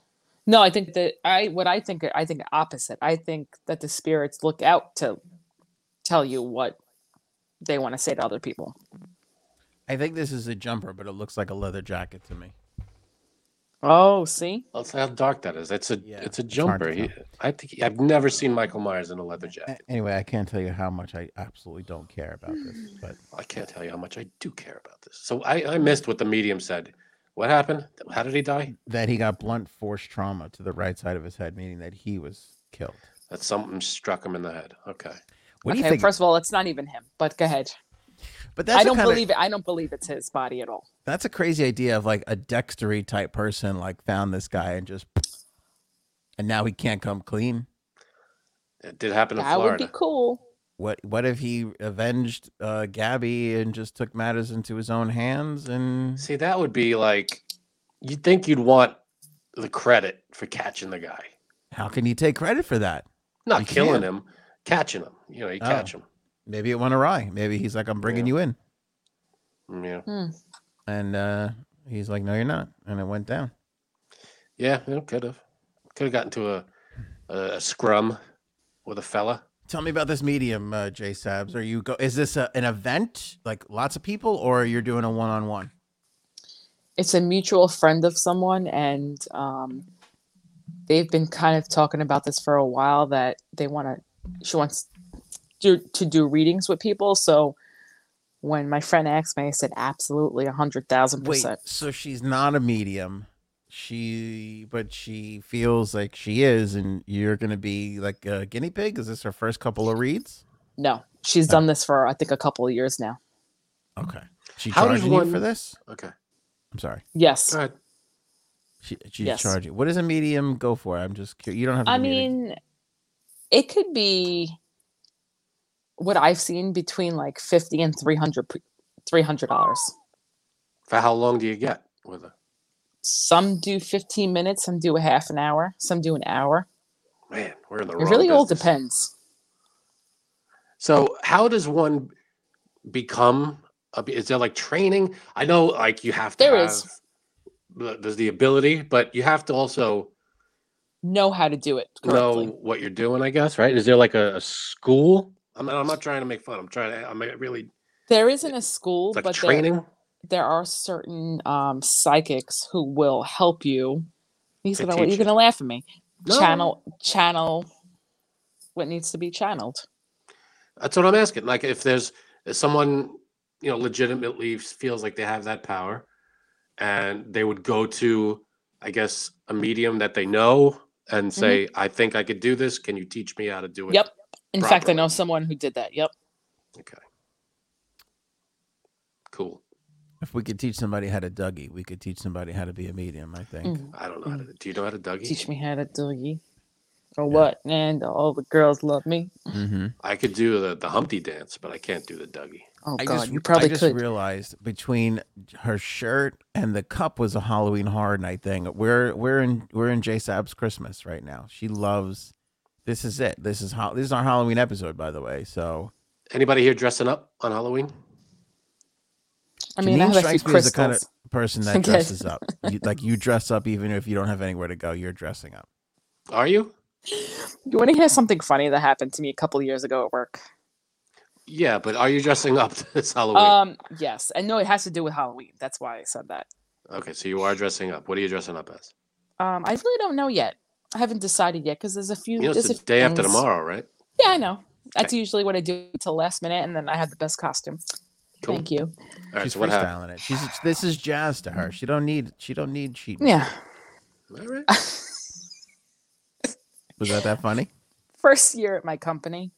No, I think that I what I think I think opposite. I think that the spirits look out to tell you what they want to say to other people. I think this is a jumper, but it looks like a leather jacket to me. Oh, see? That's how dark that is. It's a Yeah, it's a it's hard to jumper. He, tell. I think he- I've never seen Michael Myers in a leather A- jacket. Anyway, I can't tell you how much I absolutely don't care about this, but I can't tell you how much I do care about this. So I, I missed what the medium said. What happened? How did he die? that he got blunt force trauma to the right side of his head, meaning that he was killed. That something struck him in the head. Okay. What do okay, you think? first of all, it's not even him. But go ahead. But that's I a don't kinda- believe it. I don't believe it's his body at all. That's a crazy idea of like a Dextery type person like found this guy and just and now he can't come clean. It did happen in That would be cool. What what if he avenged uh, Gabby and just took matters into his own hands and See, that would be like you'd think you'd want the credit for catching the guy, how can you take credit for that? not You killing can't. him, catching him. You know, you Oh. catch him. Maybe it went awry. Maybe he's like I'm bringing Yeah. you in Yeah, and uh, he's like no you're not and it went down. yeah, it could have, could have gotten to a, a a scrum with a fella. Tell me about this medium, uh, J Sabs. Are you go? Is this a, an event, like lots of people, or you're doing a one on one? It's a mutual friend of someone, and um, they've been kind of talking about this for a while. That they want to. She wants to to do readings with people. So when my friend asked me, I said absolutely, a hundred thousand Wait, percent. so she's not a medium. She, but she feels like she is, and you're gonna be like a guinea pig. Is this her first couple of reads? No, she's done this for I think a couple of years now. Okay. She How does charging you for this? Okay, I'm sorry. Yes, go ahead. She, she's Yes. charging. What does a medium go for? I'm just curious. You don't have. To I give me the- mean, it could be what I've seen between like fifty and 300 dollars. For how long do you get with it? Some do fifteen minutes, some do a half an hour, some do an hour. Man, we're in the It really all depends. So, how does one become? A, is there like training? I know, like you have to There have. is. There's the ability, but you have to also Know how to do it know what you're doing. I guess, right? Is there like a, a school? I'm, I'm not trying to make fun. I'm trying to. I'm really There isn't a school, like but there, training. there are certain um, psychics who will help you. He's They gonna. You're you. gonna laugh at me. No. Channel, channel, what needs to be channeled. That's what I'm asking. Like, if there's if someone you know legitimately feels like they have that power, and they would go to, I guess, a medium that they know and say, "I think I could do this. Can you teach me how to do it?" Mm-hmm. Yep. In fact, I know someone who did that. Yep. Okay. Cool. if we could teach somebody how to Dougie, we could teach somebody how to be a medium. I think. Mm. I don't know how to. Do you know how to Dougie? Teach me how to Dougie. ye. Or what? And all the girls love me. Mm-hmm. I could do the, the Humpty dance, but I can't do the Dougie. Oh I God, just, you probably I just could. realized between her shirt and the cup was a Halloween Horror Night thing. We're we're in we're in J Sab's Christmas right now. She loves. This is it. This is how. This is our Halloween episode, by the way. So Anybody here dressing up on Halloween? I mean, I Janine have a few strikes me as the kind of person that dresses up. You, like you dress up even if you don't have anywhere to go. You're dressing up. Are you? You want to hear something funny that happened to me a couple of years ago at work? Yeah, but are you dressing up this Halloween? Um, yes, and no, it has to do with Halloween. That's why I said that. okay, so you are dressing up. What are you dressing up as? Um, I really don't know yet. I haven't decided yet because there's a few. You know, it's there's the a day after things. tomorrow, right? Yeah, I know. That's usually what I do till last minute, and then I have the best costume. Cool. Thank you. All right, She's so what freestyling it. She's this is jazz to her. She don't need she don't need sheet. Yeah. All right. Was that that funny? First year at my company,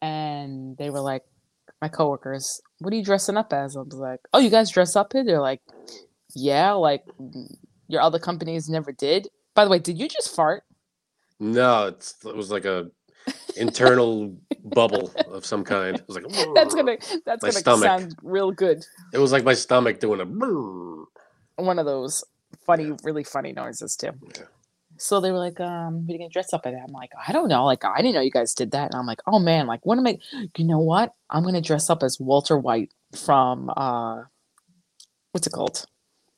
and they were like, my coworkers, "What are you dressing up as?" I was like, "Oh, you guys dress up here?" They're like, "Yeah, like your other companies never did." By the way, did you just fart? No, it's, it was like a internal bubble of some kind. It was like That's gonna that's My gonna stomach. sound real good. It was like my stomach doing a. One of those funny, really funny noises too. Yeah. So they were like, um, what are you gonna dress up as? I'm like, I don't know. Like, I didn't know you guys did that. And I'm like, oh man, like what am I you know what? I'm gonna dress up as Walter White from uh what's it called?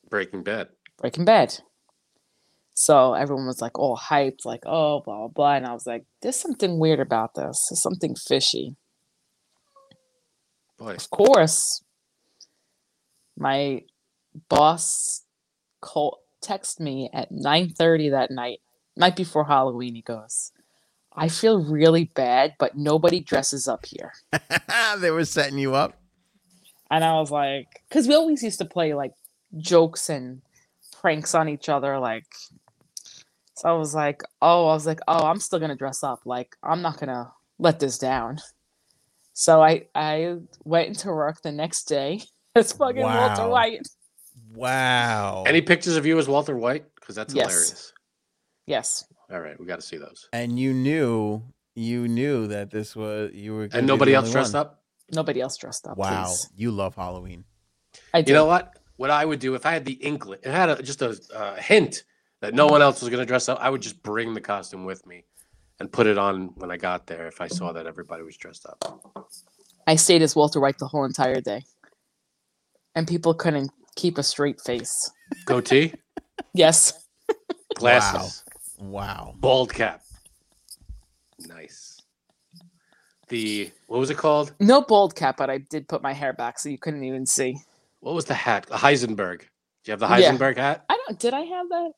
Breaking Bad. Breaking Bad. So everyone was like all hyped, like, oh blah blah blah. And I was like, there's something weird about this. There's something fishy. Boy, Of course, my boss called text me at 9:30 that night, night before Halloween. He goes, "I feel really bad, but nobody dresses up here." they were setting you up. And I was like, because we always used to play like jokes and pranks on each other, like. So I was like, oh, I was like, oh, I'm still gonna dress up. Like, I'm not gonna let this down. So I I went into work the next day as fucking Walter White. Wow. Any pictures of you as Walter White? Because that's Yes. hilarious. Yes. All right, we got to see those. and you knew you knew that this was you were And nobody else dressed one. up. Nobody else dressed up. Wow. Please. You love Halloween. I do. You know what? What I would do if I had the inkling, it had a, just a uh, hint that no one else was going to dress up, I would just bring the costume with me and put it on when I got there. If I saw that everybody was dressed up, I stayed as Walter White the whole entire day. And people couldn't keep a straight face. goatee, Yes. glasses, Wow. bald cap. Nice. The what was it called? No bald cap, but I did put my hair back so you couldn't even see. What was the hat? The Heisenberg. Do you have the Yeah. Heisenberg hat? I don't did I have that?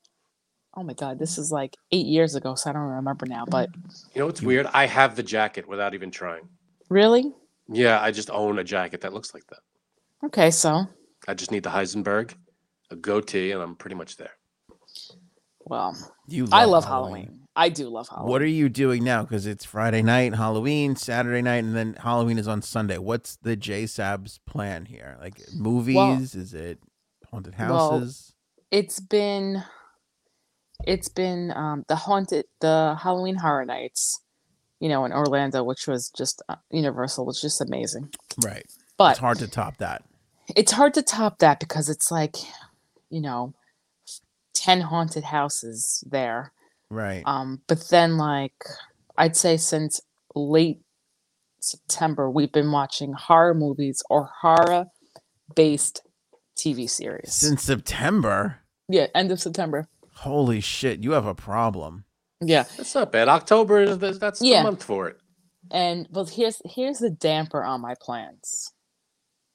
Oh my god, this mm. is like eight years ago, so I don't remember now. Mm. But You know what's weird? I have the jacket without even trying. really? Yeah, I just own a jacket that looks like that. Okay, so I just need the Heisenberg, a goatee, and I'm pretty much there. well, You I love Halloween. I do love Halloween. What are you doing now? Because it's Friday night, Halloween, Saturday night, and then Halloween is on Sunday. What's the J Sab's plan here? Like movies? is it haunted Well, houses? it's been it's been um the haunted the halloween horror nights you know in orlando which was just uh, universal was just amazing right. but it's hard to top that. it's hard to top that because it's like you know 10 haunted houses there Right. um but then like i'd say since late september we've been watching horror movies or horror based tv series Since September. yeah end of september Holy shit, you have a problem. yeah That's not bad. October is the, that's Yeah. the month for it. And well, here's here's the damper on my plans.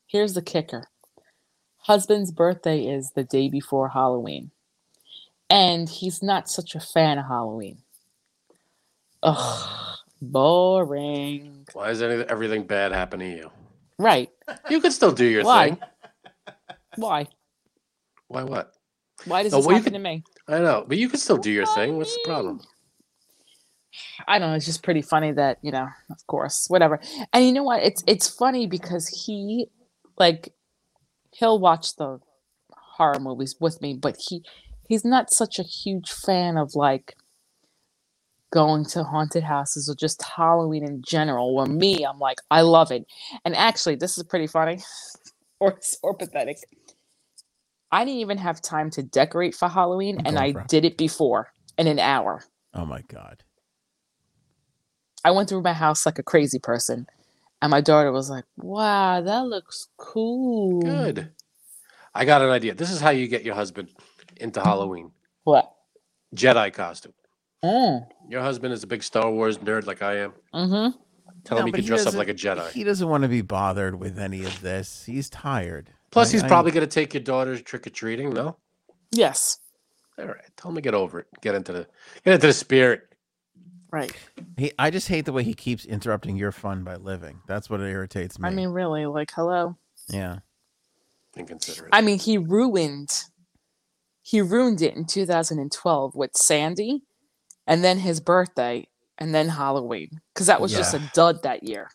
Here's the kicker. Husband's birthday is the day before Halloween. And he's not such a fan of Halloween. Ugh, boring. Why is any, everything bad happen to you? Right. You could still do your Why? thing. Why? Why what? Why does No, this well, you happen could- to me? I know, but you can still do your thing. What's the problem? I don't know. It's just pretty funny that you know, of course, whatever. And you know what? It's it's funny because he, like, he'll watch the horror movies with me, but he he's not such a huge fan of like going to haunted houses or just Halloween in general. Where me, I'm like, I love it. And actually, this is pretty funny, or or pathetic. I didn't even have time to decorate for Halloween, and I for did it before in an hour. Oh my god. I went through my house like a crazy person. And my daughter was like, wow, that looks cool. Good. I got an idea. This is how you get your husband into Halloween. What? Jedi costume. Mm. Your husband is a big Star Wars nerd like I am. Mm-hmm. Tell No, him he can he dress up like a Jedi. He doesn't want to be bothered with any of this. He's tired. Plus, I- he's I- probably going to take your daughter trick or treating. No, Yes. all right. Tell him to get over it. Get into the get into the spirit. Right. He, I just hate the way he keeps interrupting your fun by living. That's what irritates me. I mean, really, like, hello. yeah. and consider it. I mean, he ruined he ruined it in 2012 with Sandy and then his birthday and then Halloween. Because that was just a dud that year.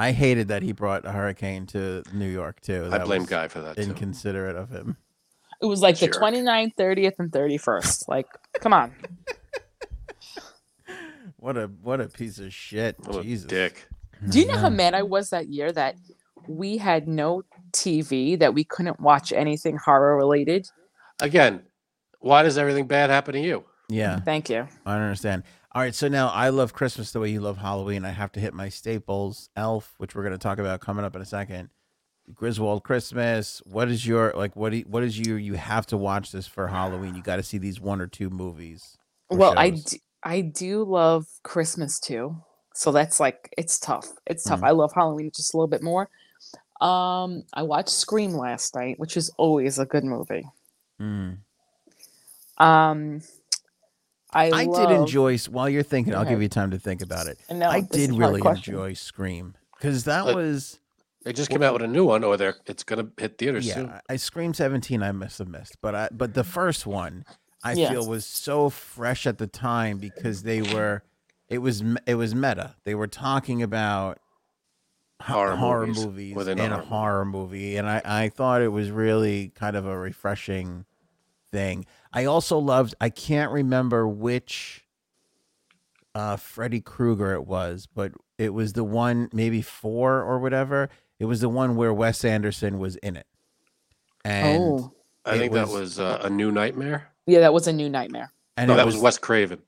I hated that he brought a hurricane to New York too. I blame Guy for that too. Inconsiderate of him. It was like the Jerk. 29th, 30th, and 31st. Like, come on. What a what a piece of shit. What a Jesus. dick. Do you know how mm-hmm. mad I was that year that we had no TV, that we couldn't watch anything horror related? Again, why does everything bad happen to you? Yeah, Thank you. I don't understand. All right, so now I love Christmas the way you love Halloween. I have to hit my staples, Elf, which we're going to talk about coming up in a second. Griswold Christmas. What is your like? What do you, what is you? You have to watch this for Halloween. You got to see these one or two movies. or Well, I do, I do love Christmas too. So that's like it's tough. It's tough. Mhm. I love Halloween just a little bit more. Um, I watched Scream last night, which is always a good movie. Mm. Um, I I love, did enjoy. While you're thinking, I'll give you time to think about it. No, I did really enjoy Scream because that But- was They just came out with a new one, or they're it's gonna hit theaters yeah. soon. I I Scream 17. I must have missed, but I but the first one I Yeah. feel was so fresh at the time because they were it was it was meta. They were talking about ho- Horror horror movies movies, within in a a horror horror movie, and I I thought it was really kind of a refreshing thing. I also loved. I can't remember which uh Freddy Krueger it was, but it was the one maybe four or whatever. It was the one where Wes Anderson was in it, and oh, I It think that was- was uh, a new nightmare. yeah, that was a new nightmare. and no, that was, Wes Craven.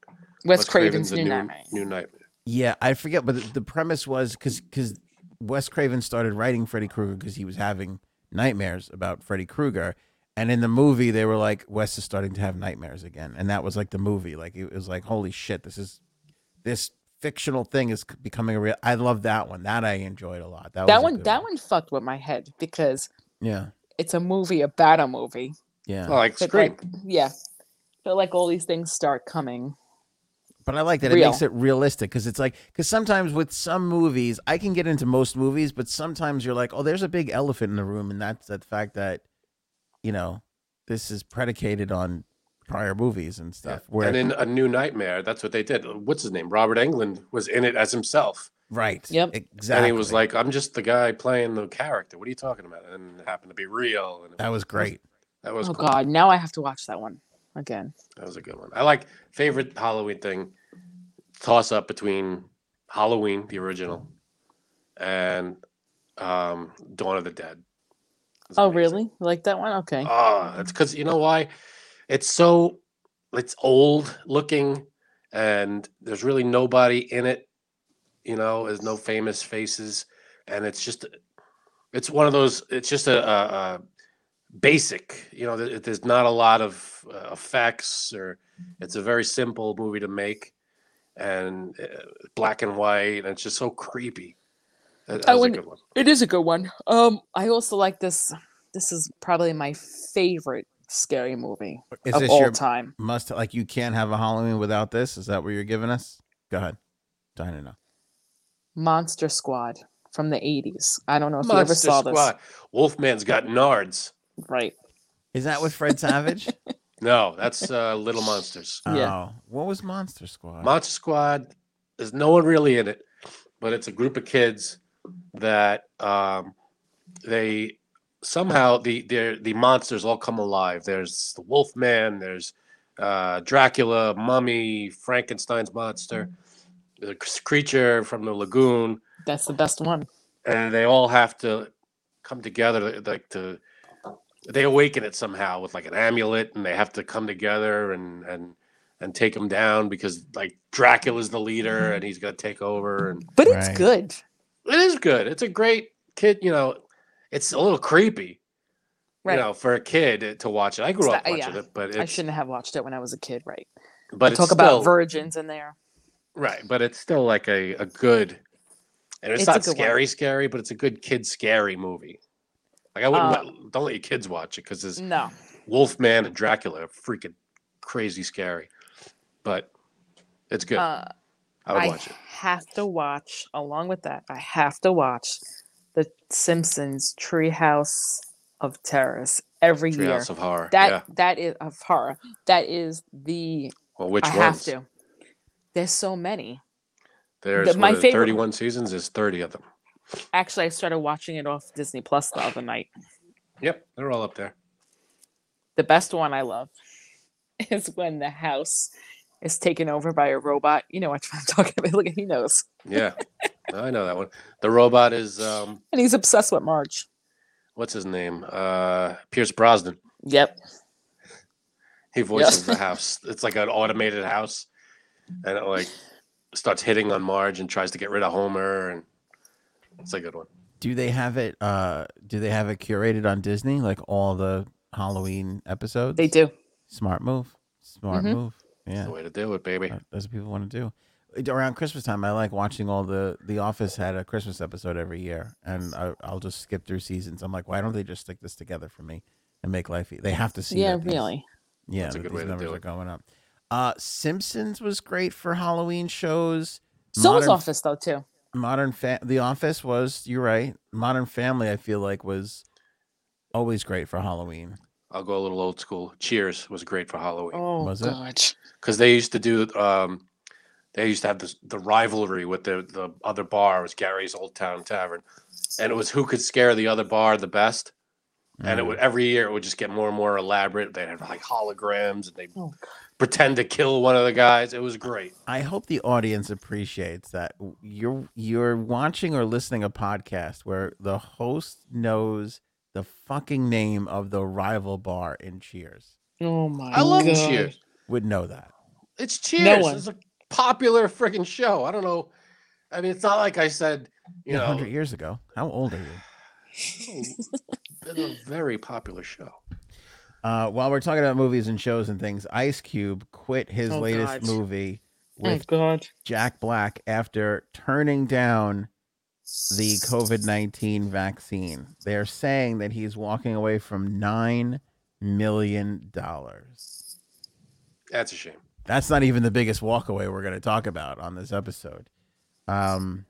Wes, Craven's, a new, new, nightmare. new nightmare. Yeah, I forget, but the, the premise was because because Wes Craven started writing Freddy Krueger because he was having nightmares about Freddy Krueger, and in the movie they were like Wes is starting to have nightmares again, and that was like the movie. Like it was like holy shit, this is this fictional thing is becoming a real. I love that one. That I enjoyed a lot. That, That a one, that one fucked with my head because Yeah, it's a movie about a movie. yeah. Oh, like But Scream. like, yeah, but like all these things start coming. But I like that it makes it realistic because it's like because sometimes with some movies I can get into most movies, but sometimes you're like, oh, there's a big elephant in the room, and that's the fact that you know this is predicated on prior movies and Yeah. stuff. Where And in A New Nightmare, that's what they did. What's his name? Robert Englund was in it as himself. right, Yep. exactly. And he was like, I'm just the guy playing the character. What are you talking about? And it happened to be real. And it that was great. that was oh cool. God, now I have to watch that one again. That was a good one. I like favorite Halloween thing. Toss up between Halloween, the original, and um, Dawn of the Dead. Oh, really? You like that one? Okay. Oh, it's because you know why? It's so it's old looking, and there's really nobody in it. You know, there's no famous faces, and it's just it's one of those. It's just a, a, a basic. You know, there's not a lot of uh, effects, or it's a very simple movie to make, and uh, black and white, and it's just so creepy. That, that I was a good one. It is a good one. Um, I also like this. This is probably my favorite scary movie Is of this all your time. must like you can't have a Halloween without this? Is that what you're giving us? Go ahead, dying to know. Monster Squad from the '80s. I don't know if you ever Monster saw Squad. Wolfman's got nards. Right. Is that with Fred Savage? No, that's uh, Little Monsters. Yeah. Oh, what was Monster Squad? Monster Squad. There's no one really in it, but it's a group of kids that um, they somehow the the the monsters all come alive. There's the Wolfman. There's uh, Dracula, Mummy, Frankenstein's monster, the creature from the lagoon, That's the best one. and they all have to come together like to they awaken it somehow with like an amulet and they have to come together and and and take him down because like Dracula's the leader and he's gonna take over and But it's Right. good. It is good. It's a great kid, you know. It's a little creepy, Right. you know, for a kid to watch it. I grew up watching yeah. it, but it's I shouldn't have watched it when I was a kid. Right. but talk still, about virgins in there. right, but it's still like a, a good and it's, It's not good one. scary, scary, but it's a good kid scary movie. Like I wouldn't Uh, let, don't let your kids watch it because there's No. Wolfman and Dracula are freaking crazy scary, but it's good. Uh, I would I watch it. have to watch, along with that, I have to watch The Simpsons Treehouse of Terrors every year. Treehouse of Horror. That yeah. that is of horror. That is the Well, which I ones? have to. There's so many. There's my favorite- 31 seasons. is 30 of them. Actually, I started watching it off Disney Plus the other night. Yep, they're all up there. The best one I love is when the house is taken over by a robot. You know what I'm talking about. Look, he knows. Yeah, I know that one. The robot is um, And he's obsessed with Marge. what's his name? Uh, Pierce Brosnan. Yep. He voices the house. It's like an automated house, and it like starts hitting on Marge and tries to get rid of Homer, and it's a good one. Do they have it? Uh, do they have it curated on Disney, like all the Halloween episodes? They do. Smart move. Smart Mhm. move. That's Yeah, the way to do it, baby. that's what people want to do. Around Christmas time, I like watching all the The Office had a Christmas episode every year, and I, I'll just skip through seasons. I'm like, why don't they just stick this together for me and make life? E- they have to see. Yeah, that these- really. Yeah, That's a good these way to numbers do are it. going up. Uh, Simpsons was great for Halloween shows. So was Office though too. Modern fa- The Office was. You're right. Modern Family, I feel like was always great for Halloween. I'll go a little old school. Cheers was great for Halloween Oh Was it? God. because they used to do um, they used to have this the rivalry with the the other bar it was Gary's Old Town Tavern, and it was who could scare the other bar the best. And it Mm. would every year it would just get more and more elaborate. They'd have like holograms and they would Oh, pretend to kill one of the guys. It was great. I hope the audience appreciates that you're you're watching or listening a podcast where the host knows the fucking name of the rival bar in Cheers. Oh my god. I love God. Cheers. Would know that. It's Cheers. one. It's a popular freaking show. I don't know. I mean, it's not like I said, you Yeah, know, hundred years ago. How old are you? it's a very popular show. Uh, while we're talking about movies and shows and things, Ice Cube quit his Oh, latest God. movie Oh with God. Jack Black after turning down the COVID 19 vaccine. They're saying that he's walking away from $9 million. That's a shame. That's not even the biggest walkaway we're going to talk about on this episode. Um,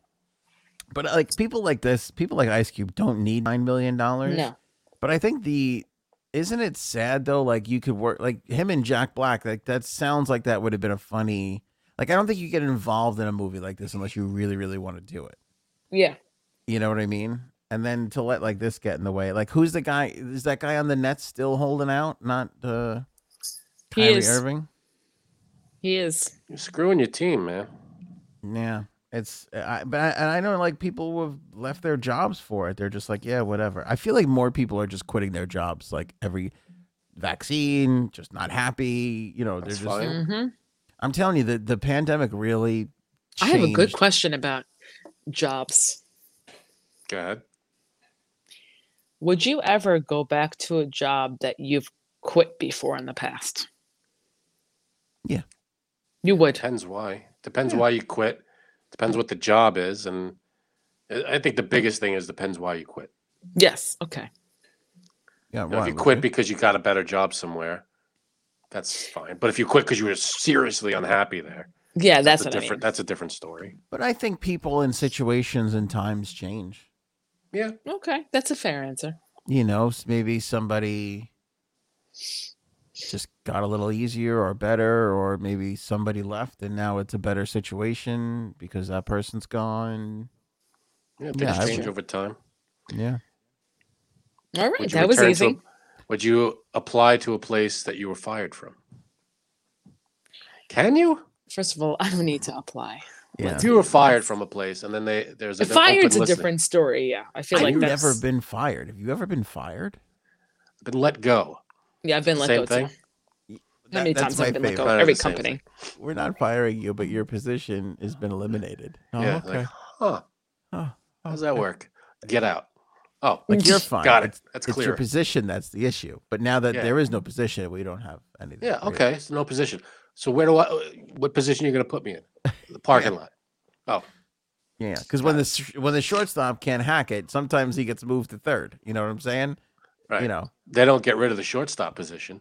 but like people like this, people like Ice Cube don't need $9 million. No. But I think the isn't it sad though? Like you could work like him and Jack Black. Like that sounds like that would have been a funny. Like I don't think you get involved in a movie like this unless you really, really want to do it. Yeah. You know what I mean? And then to let like this get in the way. Like who's the guy? Is that guy on the Nets still holding out? Not uh, He Kyrie is. Irving. He is. You're screwing your team, man. Yeah, it's. I, but I, and I know like people who have left their jobs for it. They're just like, yeah, whatever. I feel like more people are just quitting their jobs. Like every vaccine, just not happy. You know, they're just. fine. hmm I'm telling you, the the pandemic really. I have a good question about jobs. Go ahead. Would you ever go back to a job that you've quit before in the past? Yeah. You would. Depends why. Depends Yeah. why you quit. Depends what the job is, and I I think the biggest thing is depends why you quit. Yes. Okay. Yeah, You know, why if you would quit because you got a better job somewhere, that's fine. But if you quit because you were seriously unhappy there, Yeah, that's a what I different. mean. That's a different story. But I think people and situations and times change. Yeah, Okay, that's a fair answer. You know, maybe somebody just got a little easier or better, or maybe somebody left and now it's a better situation because that person's gone. yeah. Yeah, Things I change over time. Yeah. All right, that was return to a- easy. would you apply to a place that you were fired from? Can you? First of all, I don't need to apply. Yeah. If you were fired from a place and then they there's a Fired's a open listing, different story. Yeah, I feel I've like that's never been fired. Have you ever been fired? been let go. Yeah, I've been let Same go thing. too. How many that's times my have I been let go? favorite. Kind of Every the same company. We're not firing you, but your position has been eliminated. Oh, yeah, okay. like, huh? Huh, How's that work? Get out. Oh, Like mm. you're fine. got it. It's, That's it's your position that's the issue. But now that Yeah. there is no position, we don't have anything. Yeah, for you. okay. So no position. So where do I? What position are you going to put me in? The parking lot. Oh, Yeah, because when uh, the when the shortstop can't hack it, sometimes he gets moved to third. You know what I'm saying? right. You know. they don't get rid of the shortstop position.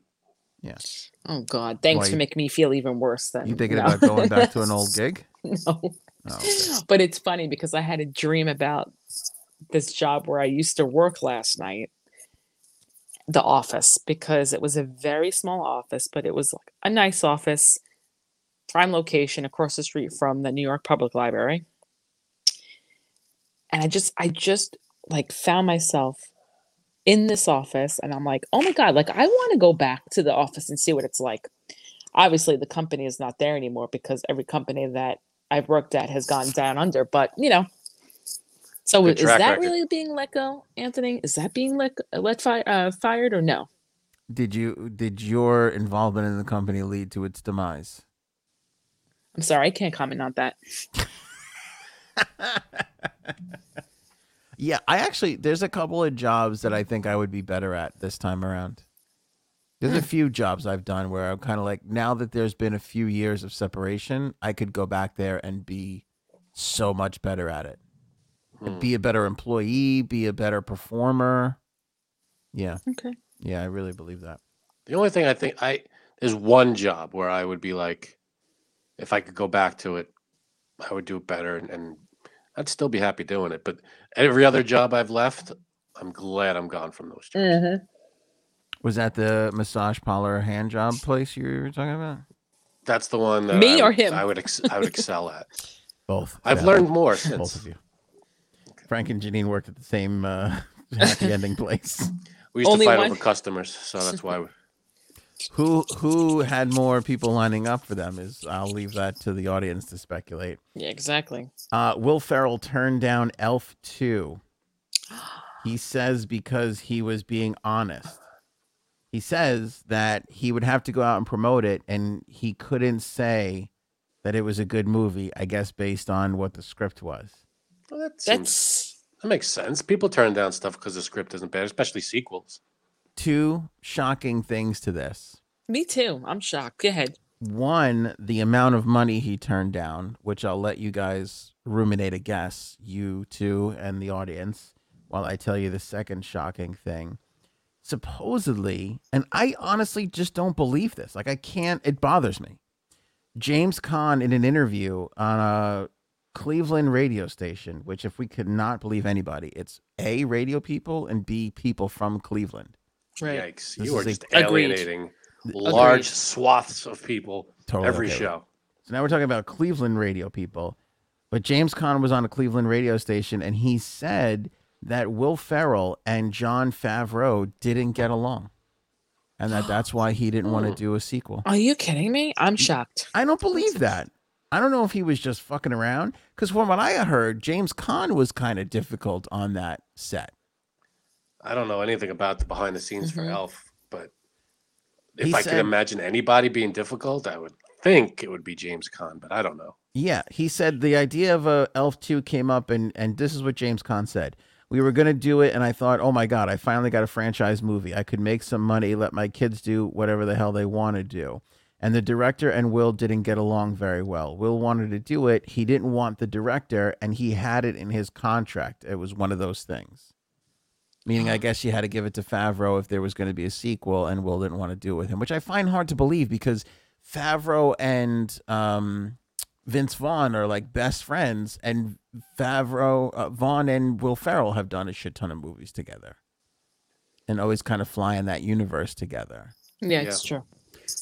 Yes. Oh God, thanks Why, for making me feel even worse. Than You thinking no. about going back to an old gig? no. Oh, okay. But it's funny because I had a dream about this job where I used to work last night, the office, because it was a very small office, but it was like a nice office, prime location across the street from the New York Public Library. And I just, I just like found myself in this office and I'm like, oh my God, like I want to go back to the office and see what it's like. Obviously, the company is not there anymore because every company that I've worked at has gone down under, but you know. So Good is that record. really being let go, Anthony? Is that being let let fi- uh, fired or no? Did you did your involvement in the company lead to its demise? I'm sorry, I can't comment on that. Yeah, I actually there's a couple of jobs that I think I would be better at this time around. There's a few jobs I've done where I'm kind of like now that there's been a few years of separation, I could go back there and be so much better at it. Be a better employee, be a better performer. Yeah, Okay. yeah, I really believe that. The only thing I think I there's one job where I would be like, if I could go back to it, I would do it better, and, and I'd still be happy doing it. But every other job I've left, I'm glad I'm gone from those jobs. Mm-hmm. Was that the massage parlor hand job place you were talking about? That's the one that Me I or him? I would ex- I would excel at. Both. I've Yeah, learned more since. both of you. Frank and Janine worked at the same uh, happy ending place. We used Only to fight one? over customers, so that's why. We, Who who had more people lining up for them is I'll leave that to the audience to speculate. Yeah, exactly. Uh, Will Ferrell turned down Elf 2. He says because he was being honest. He says that he would have to go out and promote it, and he couldn't say that it was a good movie, I guess, based on what the script was. Well, that seems That's that makes sense. People turn down stuff because the script isn't bad, especially sequels. Two shocking things to this. me too. I'm shocked. Go ahead. One, the amount of money he turned down, which I'll let you guys ruminate a guess, you two and the audience, while I tell you the second shocking thing. Supposedly, and I honestly just don't believe this. Like, I can't, it bothers me. James Caan, in an interview on a Cleveland radio station, which, if we could not believe anybody, it's A, radio people, and B, people from Cleveland. Right. Yikes! This You are is a- just Agreed. alienating large Agreed. swaths of people Totally every okay show. So now we're talking about Cleveland radio people. But James Caan was on a Cleveland radio station and he said that Will Ferrell and Jon Favreau didn't get along. And that that's why he didn't want to do a sequel. Are you kidding me? I'm shocked. I don't believe that. I don't know if he was just fucking around because from what I heard, James Caan was kind of difficult on that set. I don't know anything about the behind the scenes for Mhm. Elf, but if He I said- could imagine anybody being difficult, I would think it would be James Caan, but I don't know. Yeah, he said the idea of a Elf 2 came up and and this is what James Caan said. We were going to do it and I thought, "Oh my god, I finally got a franchise movie. I could make some money, let my kids do whatever the hell they want to do." And the director and Will didn't get along very well. Will wanted to do it. He didn't want the director and he had it in his contract. It was one of those things. Meaning, I guess you had to give it to Favreau if there was going to be a sequel, and Will didn't want to do it with him, which I find hard to believe because Favreau and um, Vince Vaughn are like best friends, and Favreau, uh, Vaughn, and Will Ferrell have done a shit ton of movies together, and always kind of fly in that universe together. Yeah, it's true.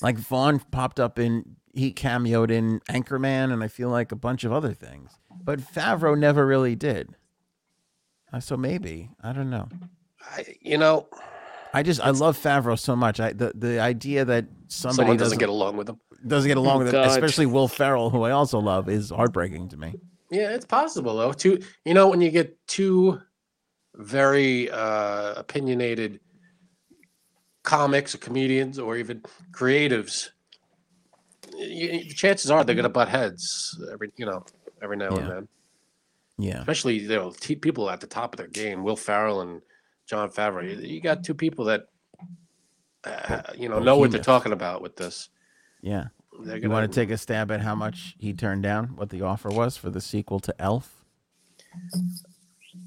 Like Vaughn popped up in, he cameoed in Anchorman, and I feel like a bunch of other things, but Favreau never really did. Uh, so maybe I don't know. I, you know, I just I love Favreau so much. I the the idea that somebody someone doesn't doesn't get along with him. doesn't get along Oh, with it, God. especially Will Ferrell, who I also love, is heartbreaking to me. Yeah, it's possible though. Two, you know, when you get two very uh, opinionated comics or comedians or even creatives, y y- chances are they're going to butt heads every, you know, every now Yeah. and then. Yeah, Especially you know t- people at the top of their game, Will Ferrell and Jon Favreau. You, you got two people that uh, you know know what they're talking about with this. yeah. They're You gonna, want to take a stab at how much he turned down? What the offer was for the sequel to Elf?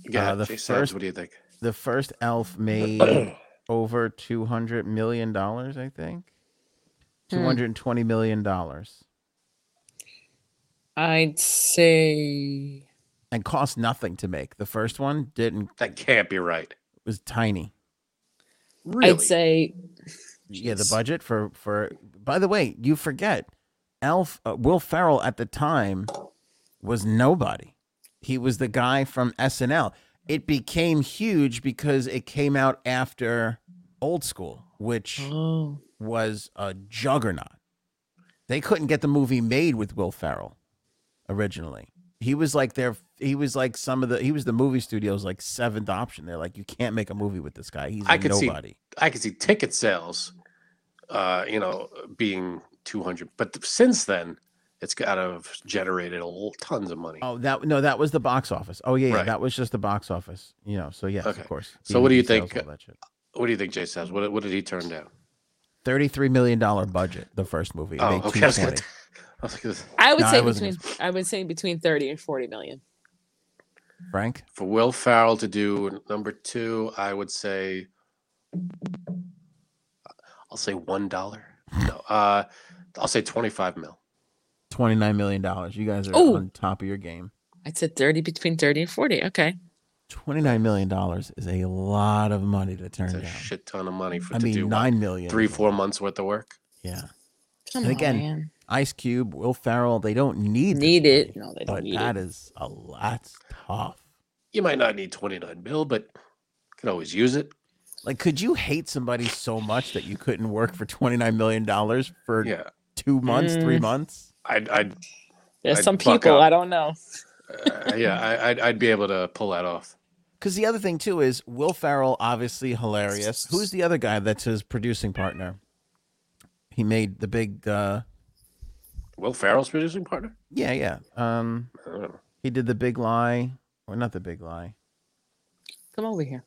Yeah, uh, the first- what do you think? The first Elf made over two hundred million dollars, I think. Hmm. Two hundred and twenty million dollars, I'd say and cost nothing to make. The first one didn't That can't be right. It was tiny. Really? I'd say Yeah, the budget for for. By the way, you forget, Elf uh, Will Ferrell at the time was nobody. He was the guy from SNL. It became huge because it came out after Old School, which oh was a juggernaut. They couldn't get the movie made with Will Ferrell originally. He was like their he was like some of the he was the movie studio's like seventh option. They're like, you can't make a movie with this guy. He's I a could see- nobody. I can see ticket sales, uh, you know, being 200. But since then, it's got to have generated a l- tons of money. Oh, that no, that was the box office. Oh yeah, yeah Right. that was just the box office. You know, so yes, Okay. of course. So what do you think- all that shit. What do you think, Jay says? What, what did he turn down? Thirty-three million dollar budget. The first movie. Oh, okay. I was, gonna 220. t- I was like, this- I would No, I say wasn't between I would say between thirty and forty million. Frank. for Will Ferrell to do number two, I would say, I'll say one dollar. No, uh, I'll say 25 mil. Twenty-nine million dollars. You guys are Ooh. on top of your game. I'd say thirty between thirty and forty. Okay. Twenty-nine million dollars is a lot of money to turn It's a down. shit ton of money for I to mean, do what, nine million. three, four months worth of work. Yeah. Come And again, on, man. Ice Cube, Will Ferrell, they don't need this Need it? money, No, they don't but need that it. is a lot tough. You might not need 29 mil, but could always use it. Like, could you hate somebody so much that you couldn't work for twenty nine million dollars for Yeah. two months, three Mm. months? I'd, I'd There's I'd some people up. I don't know. uh, yeah, I, I'd, I'd be able to pull that off. Because the other thing too is Will Ferrell, obviously hilarious. Who's the other guy that's his producing partner? He made the big, uh Will Ferrell's producing partner? yeah, yeah. Um, I don't know. he did the Big Lie, or not the Big Lie. Come over here.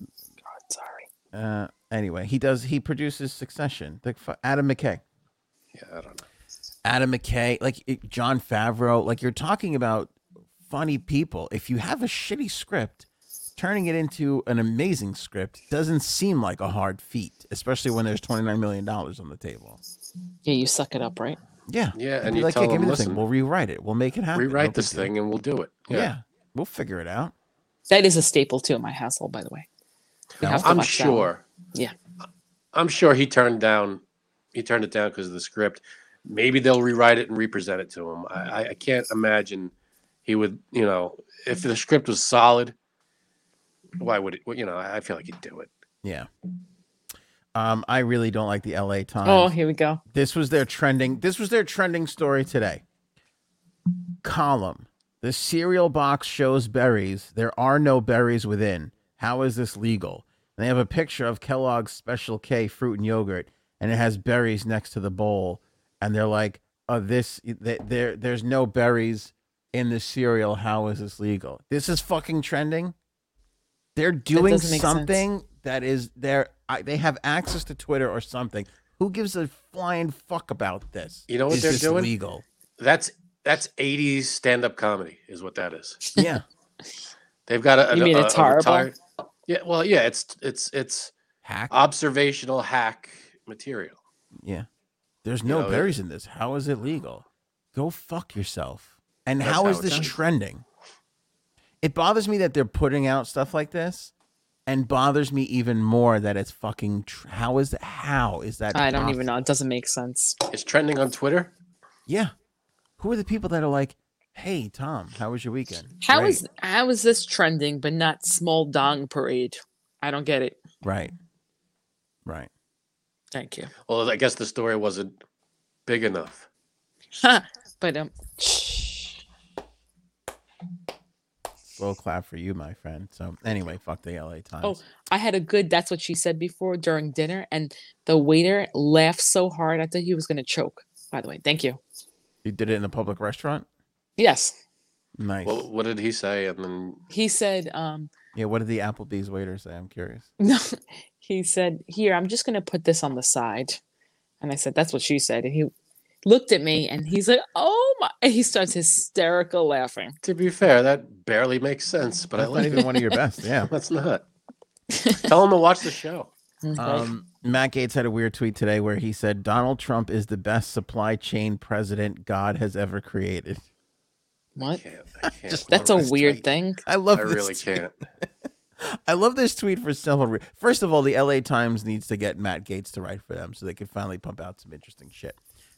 God, sorry. Uh, anyway, he does. He produces Succession. The fu- Adam McKay. Yeah, I don't know. Adam McKay, like it- Jon Favreau, like you're talking about funny people. If you have a shitty script, turning it into an amazing script doesn't seem like a hard feat, especially when there's twenty nine million dollars on the table. Yeah, you suck it up, right? Yeah, Yeah, I'd and be you like, tell yeah, give them, me the thing. listen, We'll rewrite it. We'll make it happen. No rewrite big this deal." thing and we'll do it. Yeah. we'll figure it out. That is a staple too in my household, by the way. We No? have to I'm watch that sure. Yeah. I'm sure he turned down he turned it down because of the script. Maybe they'll rewrite it and represent it to him. I, I- I can't imagine he would, you know, if the script was solid, why would it you know, I feel like he'd do it. Yeah. Um, I really don't like the LA Times. Oh, here we go. This was their trending. This was their trending story today. Column: The cereal box shows berries. There are no berries within. How is this legal? And they have a picture of Kellogg's Special K fruit and yogurt, and it has berries next to the bowl. And they're like, "Oh, this th- there. There's no berries in the cereal. How is this legal? This is fucking trending. They're doing doesn't sense. something that is there. They have access to Twitter or something. Who gives a flying fuck about this? You know what Is they're this doing? Legal. That's that's 80s stand-up comedy is what that is. Yeah. They've got a, You a- mean a- it's a horrible? retired- Yeah, well, yeah, it's it's it's Hack. observational hack material. Yeah. There's no know, it- berries in this. How is it legal? Go fuck yourself. And That's how how is this done. trending? It bothers me that they're putting out stuff like this, and bothers me even more that it's fucking. Tr- how is that? How is that? I don't even know. It doesn't make sense. It's trending on Twitter. Yeah. Who are the people that are like, "Hey, Tom, how was your weekend?" How Great." is how is this trending, but not small dong parade? I don't get it. right? Right. Thank you. Well, I guess the story wasn't big enough. but um, Slow clap for you, my friend. So anyway, fuck the LA Times. Oh, I had a good. That's what she said before during dinner, and the waiter laughed so hard I thought he was gonna choke. By the way, thank you. You did it in a public restaurant. Yes, Nice. Well, what did he say? And then he said. Um, yeah. What did the Applebee's waiter say? I'm curious. no, he said, "Here, I'm just gonna put this on the side," and I said, "That's what she said." And he looked at me, and he's like, "Oh my!" And he starts hysterical laughing. to be fair, that barely makes sense, but I That's not like even one of your best. Yeah. That's not. Tell him to watch the show. Um, Matt Gaetz had a weird tweet today where he said Donald Trump is the best supply chain president God has ever created. What? Can't, I can't. Just- That's a weird tweet. thing. I love. I this really tweet. can't. I love this tweet for several. Re- First of all, the LA Times needs to get Matt Gaetz to write for them so they can finally pump out some interesting shit.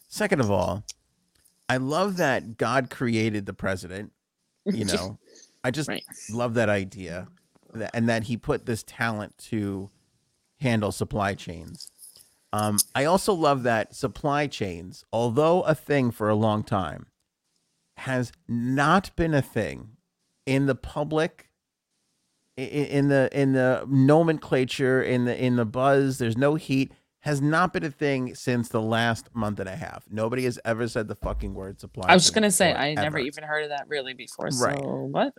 Second of all, I love that God created the president. You know, I just Right. love that idea, that, and that he put this talent to handle supply chains. Um, I also love that supply chains, although a thing for a long time, has not been a thing in the public i- i- in the in the nomenclature in the in the buzz there's no heat has not been a thing since the last month and a half nobody has ever said the fucking word supply I was just gonna say before, I never even heard of that really before. Right. What?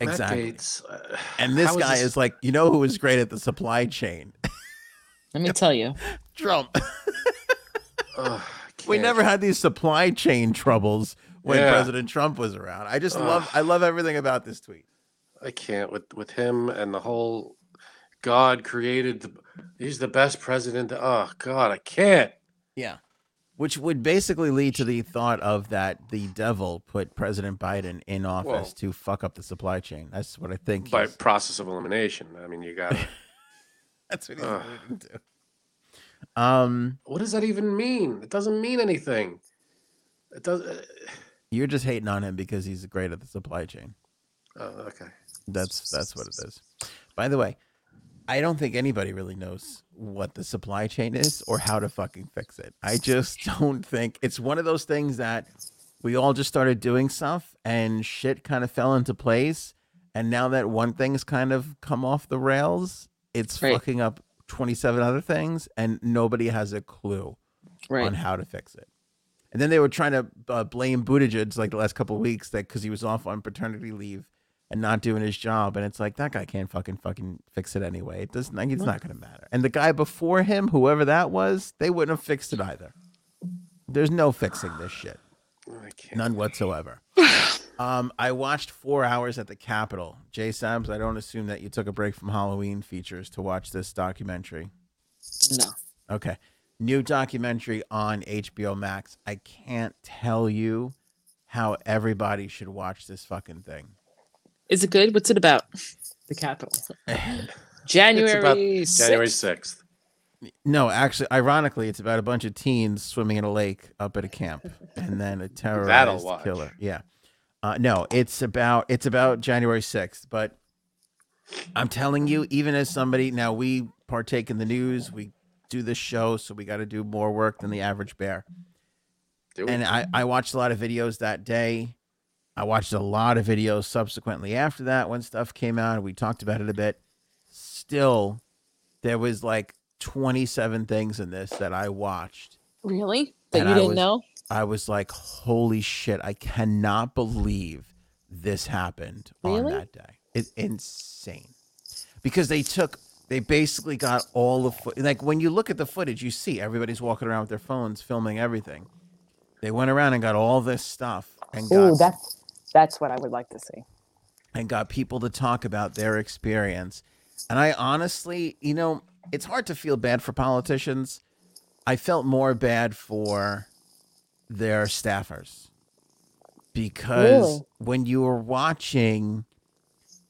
Exactly Gaetz, uh, and this how guy this- is like you know who is great at the supply chain Let me tell you. trump Ugh, we never had these supply chain troubles when Yeah. president trump was around i just love I love everything about this tweet I can't with with him and the whole God created. The, he's the best president. Oh God, I can't. Yeah. Which would basically lead to the thought of that the devil put President Biden in office to fuck up the supply chain. That's what I think. By he's- process of elimination. I mean, you got. to that's what he's alluding to. Um, What does that even mean? It doesn't mean anything. It does. Uh, You're just hating on him because he's great at the supply chain. oh, okay. That's that's what it is. By the way, I don't think anybody really knows what the supply chain is or how to fucking fix it. I just don't think it's one of those things that we all just started doing stuff and shit kind of fell into place. And now that one thing's kind of come off the rails, it's Right. fucking up 27 other things and nobody has a clue Right. on how to fix it. And then they were trying to uh, blame Buttigieg like the last couple of weeks that because he was off on paternity leave and not doing his job, and it's like that guy can't fucking fucking fix it anyway. It doesn't. Like, it's not going to matter. And the guy before him, whoever that was, they wouldn't have fixed it either. There's no fixing this shit, none whatsoever. Um, I watched four hours at the Capitol. Jay Sabs, I don't assume that you took a break from Halloween features to watch this documentary. no. Okay. New documentary on HBO Max. I can't tell you how everybody should watch this fucking thing. Is it good? What's it about? The Capitol. January. January 6th. No, actually, ironically, it's about a bunch of teens swimming in a lake up at a camp, and then a terrorized watch. killer. Yeah. Uh, no, it's about it's about January sixth. But I'm telling you, even as somebody now, we partake in the news. We do this show, so we got to do more work than the average bear. Do and I, I watched a lot of videos that day. I watched a lot of videos subsequently after that when stuff came out. We talked about it a bit. Still, there was like 27 things in this that I watched. Really? That you I didn't was- know? I was like, holy shit, I cannot believe this happened on that day. It's insane. Because they took, they basically got all the foot. Like when you look at the footage, you see everybody's walking around with their phones filming everything. They went around and got all this stuff and got Ooh, that's that's what I would like to see. and got people to talk about their experience. And I honestly, you know, it's hard to feel bad for politicians. I felt more bad for their staffers because Really? when you were watching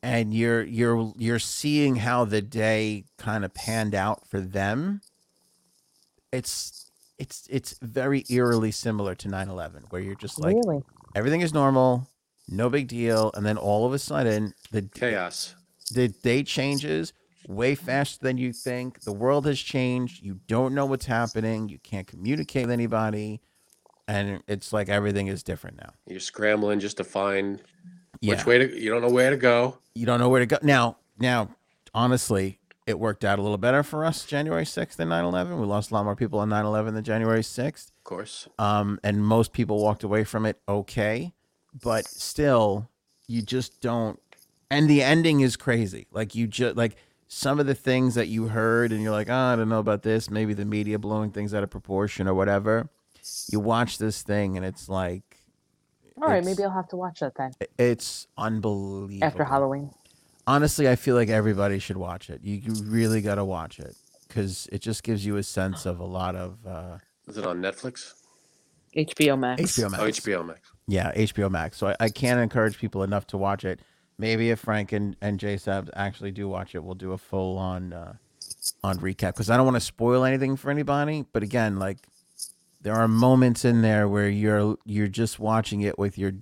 and you're you're you're seeing how the day kind of panned out for them it's it's it's very eerily similar to 9/11 where you're just like really? everything is normal, no big deal, and then all of a sudden the Chaos. the day changes way faster than you think. The world has changed. You don't know what's happening. You can't communicate with anybody, and it's like everything is different now. You're scrambling just to find Yeah, which way to. You don't know where to go. you don't know where to go now. Now, honestly, it worked out a little better for us January 6th than 9/11. We lost a lot more people on 9/11 than January 6th. Of course. um, and most people walked away from it okay, but still, you just don't. And the ending is crazy. Like you just like some of the things that you heard, and you're like, oh, I don't know about this. Maybe the media blowing things out of proportion or whatever. You watch this thing, and it's like All right, maybe I'll have to watch that then it's unbelievable. after Halloween. honestly, I feel like everybody should watch it. You, you really got to watch it because it just gives you a sense of a lot of uh, Is it on Netflix? HBO Max. HBO Max. Oh, HBO Max. Yeah, HBO Max. So I, I can't encourage people enough to watch it. Maybe if Frank and, and J Sabs actually do watch it, we'll do a full on uh, on recap because I don't want to spoil anything for anybody. But again, like there are moments in there where you're you're just watching it with your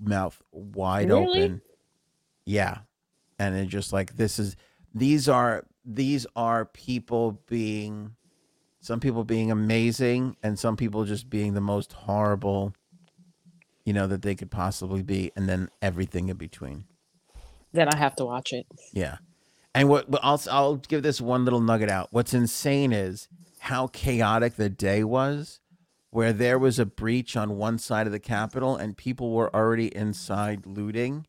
mouth wide Really? open. Yeah. And it's just like this is these are these are people being some people being amazing and some people just being the most horrible you know that they could possibly be and then everything in between Then I have to watch it. yeah and what but I'll I'll give this one little nugget out what's insane is how chaotic the day was where there was a breach on one side of the capitol and people were already inside looting.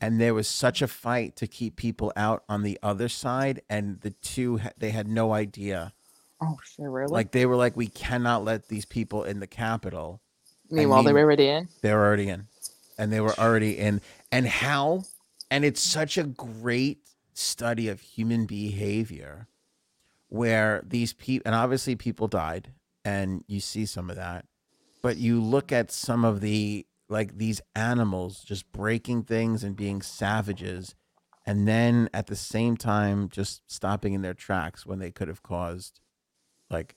And there was such a fight to keep people out on the other side and the two they had no idea. Oh shit, really? like they were like we cannot let these people in the capitol. Meanwhile, they were already in. they were already in. And they were already in. And how? And it's such a great study of human behavior where these people and obviously people died and you see some of that but you look at some of the like these animals just breaking things and being savages and then at the same time just stopping in their tracks when they could have caused like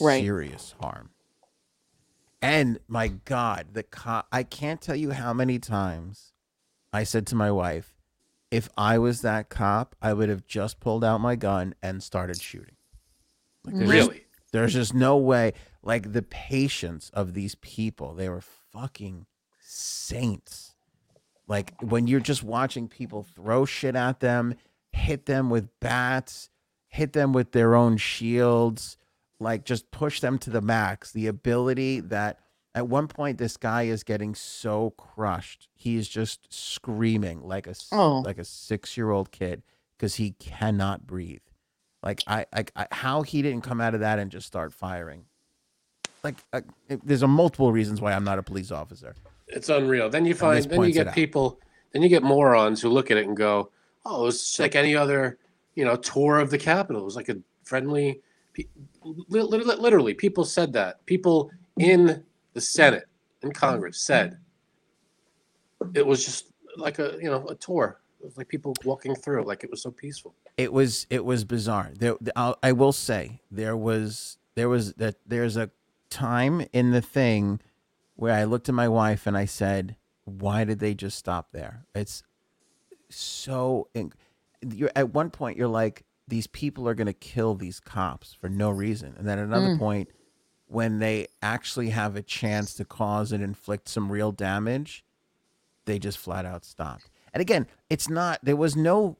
Right. serious harm And my God, the cop, I can't tell you how many times I said to my wife, if I was that cop, I would have just pulled out my gun and started shooting. Like, there's just- Really? There's just no way. Like the patience of these people, they were fucking saints. Like when you're just watching people throw shit at them, hit them with bats, hit them with their own shields, like just push them to the max. The ability that at one point this guy is getting so crushed, he's just screaming like a Oh. like a six year old kid because he cannot breathe. Like I, I, I, how he didn't come out of that and just start firing. Like, it- there's a multiple reasons why I'm not a police officer. It's unreal. Then you find, then you get people, then you get morons who look at it and go, "Oh, it's like any other, you know, tour of the Capitol. It was like a friendly." Literally, people said that. People in the Senate and Congress said it was just like a, you know, a tour. It was like people walking through, like it was so peaceful. It was, it was bizarre. There, I'll, I will say there was, there was that there's a time in the thing where I looked at my wife and I said, "Why did they just stop there?" It's so. in- You're at one point you're like, these people are going to kill these cops for no reason, and then at another Mm. point, when they actually have a chance to cause and inflict some real damage, they just flat out stopped. And again, it's not. There was no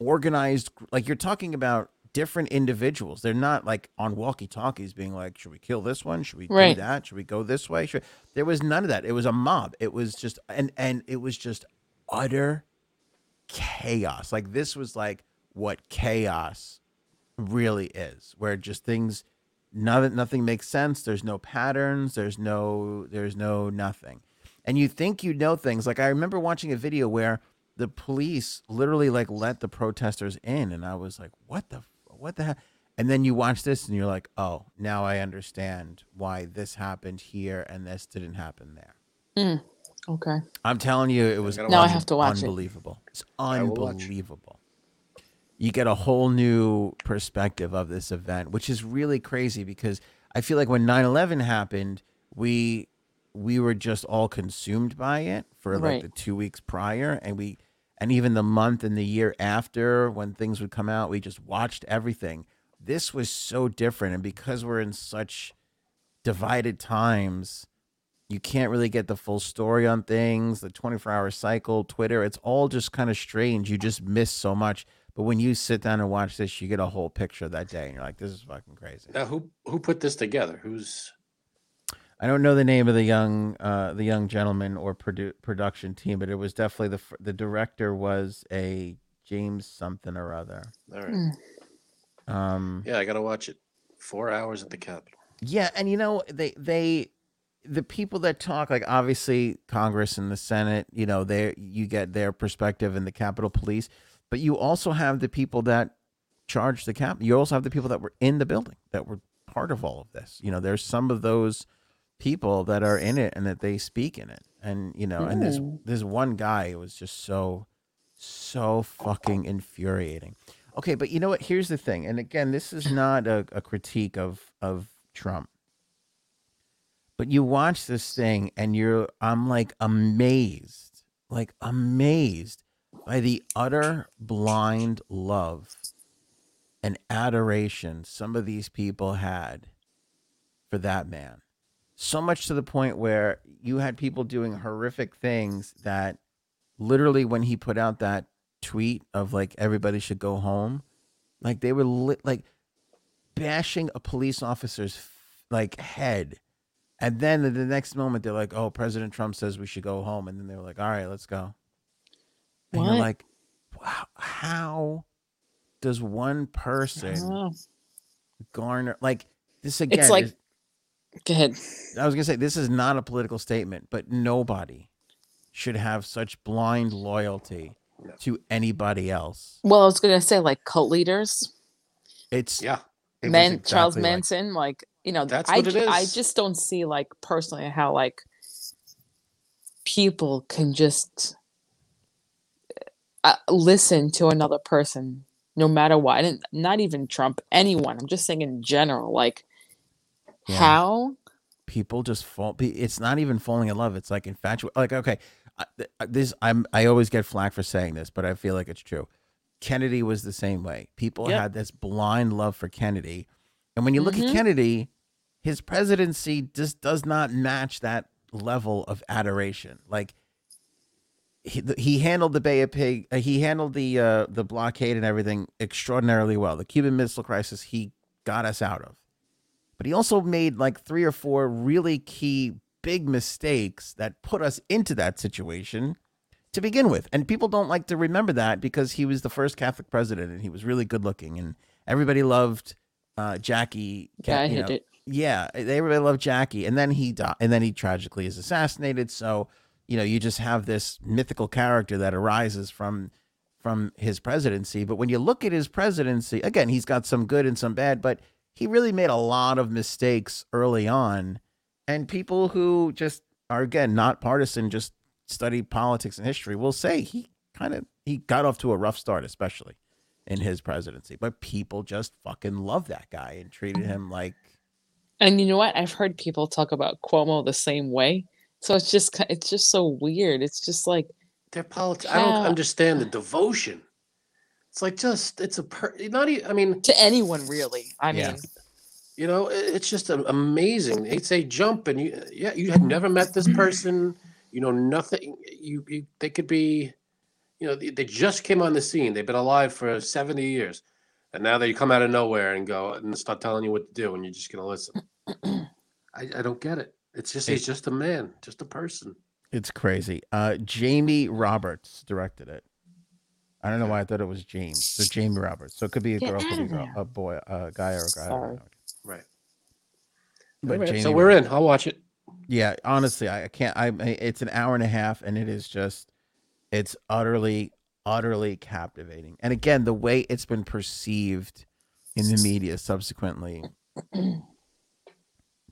organized. Like you're talking about different individuals. They're not like on walkie talkies being like, should we kill this one? Should we Right. do that? Should we go this way? Should... There was none of that. It was a mob. It was just and and it was just utter chaos. Like this was like what chaos really is, where just things nothing nothing makes sense. There's no patterns. There's no there's no nothing. And you think you know things. Like I remember watching a video where the police literally like let the protesters in, and I was like, what the what the hell? And then you watch this and you're like, oh, now I understand why this happened here and this didn't happen there. Mm, okay. I'm telling you, it was gotta Now I have to watch it. unbelievable. It's I will watch. unbelievable. You get a whole new perspective of this event, which is really crazy because I feel like when 9/11 happened, we we were just all consumed by it for like Right. the 2 weeks prior and we and even the month and the year after when things would come out, we just watched everything. This was so different. And because we're in such divided times, you can't really get the full story on things the 24 hour cycle twitter. It's all just kind of strange. You just miss so much. But when you sit down and watch this you get a whole picture that day and you're like this is fucking crazy. Now, who who put this together? Who's i don't know the name of the young uh the young gentleman or produ- production team but it was definitely the fir- the director was a james something or other all right? Mm. um Yeah, I gotta watch it. Four hours at the Capitol. Yeah, and you know they they the people that talk like obviously Congress and the Senate, you know, they you get their perspective and the Capitol Police, but you also have the people that charge the cap. You also have the people that were in the building that were part of all of this. You know, there's some of those people that are in it and that they speak in it. And you know, and this Mm. this one guy was just so so fucking infuriating. Okay, but you know what? Here's the thing. And again, this is not a, a critique of of Trump. But you watch this thing and you're I'm like amazed. Like amazed by the utter blind love and adoration some of these people had for that man. So much to the point where you had people doing horrific things that literally when he put out that tweet of like everybody should go home, like they were li- like bashing a police officer's like head. And then the next moment they're like, "Oh, President Trump says we should go home." And then they were like, "All right, let's go." And you're What? like, "Wow, how does one person garner like this again?" It's like- is- Go ahead. I was gonna say this is not a political statement, but nobody should have such blind loyalty to anybody else. Well, I was gonna say like cult leaders, It's Yeah, it was Man, Charles exactly like- Manson, like you know, That's I what it j- I is. just don't see like personally how like people can just uh, listen to another person no matter what. And not even Trump, anyone. I'm just saying in general, like Yeah. how people just fall. It's not even falling in love. It's like infatuation. Like okay, this I'm I always get flack for saying this, but I feel like it's true. Kennedy was the same way. People Yep. had this blind love for Kennedy, and when you look Mhm. at Kennedy, his presidency just does not match that level of adoration. Like he, he handled the Bay of Pig, uh, he handled the uh, the blockade and everything extraordinarily well. The Cuban Missile Crisis, he got us out of, but he also made like three or four really key big mistakes that put us into that situation to begin with. And people don't like to remember that because he was the first Catholic president and he was really good looking and everybody loved uh, Jackie. Yeah, I hit know, it. yeah, everybody loved Jackie, and then he died, and then he tragically is assassinated. So you know, you just have this mythical character that arises from from his presidency. But when you look at his presidency, again, he's got some good and some bad, but he really made a lot of mistakes early on, and people who just are again not partisan, just study politics and history, will say he kind of he got off to a rough start, especially in his presidency. But people just fucking love that guy and treated him like And you know what? I've heard people talk about Cuomo the same way. So it's just it's just so weird. It's just like Their politics. I don't understand the devotion. It's like just it's a per, not. even. I mean, to anyone really. I Yeah. mean, you know, i- it's just a- amazing. It's a jump, and you, yeah, you had never met this person. You know nothing. You, you they could be, you know, they, they just came on the scene. They've been alive for seventy years, and now they come out of nowhere and go and start telling you what to do, and you're just gonna listen. I, I don't get it. It's just he's just a man, just a person. It's crazy. Uh, Jamie Roberts directed it. I don't know why I thought it was James. So Jamie Roberts. So it could be a Get girl, could be a, outta girl, there. a boy, a guy, or a guy. I don't Sorry. know. Right. But Alright, Jamie so we're in. I'll watch it. Yeah, honestly, I I can't. I I- it's an hour and a half, and it is just, it's utterly, utterly captivating. And again, the way it's been perceived in the media subsequently, it's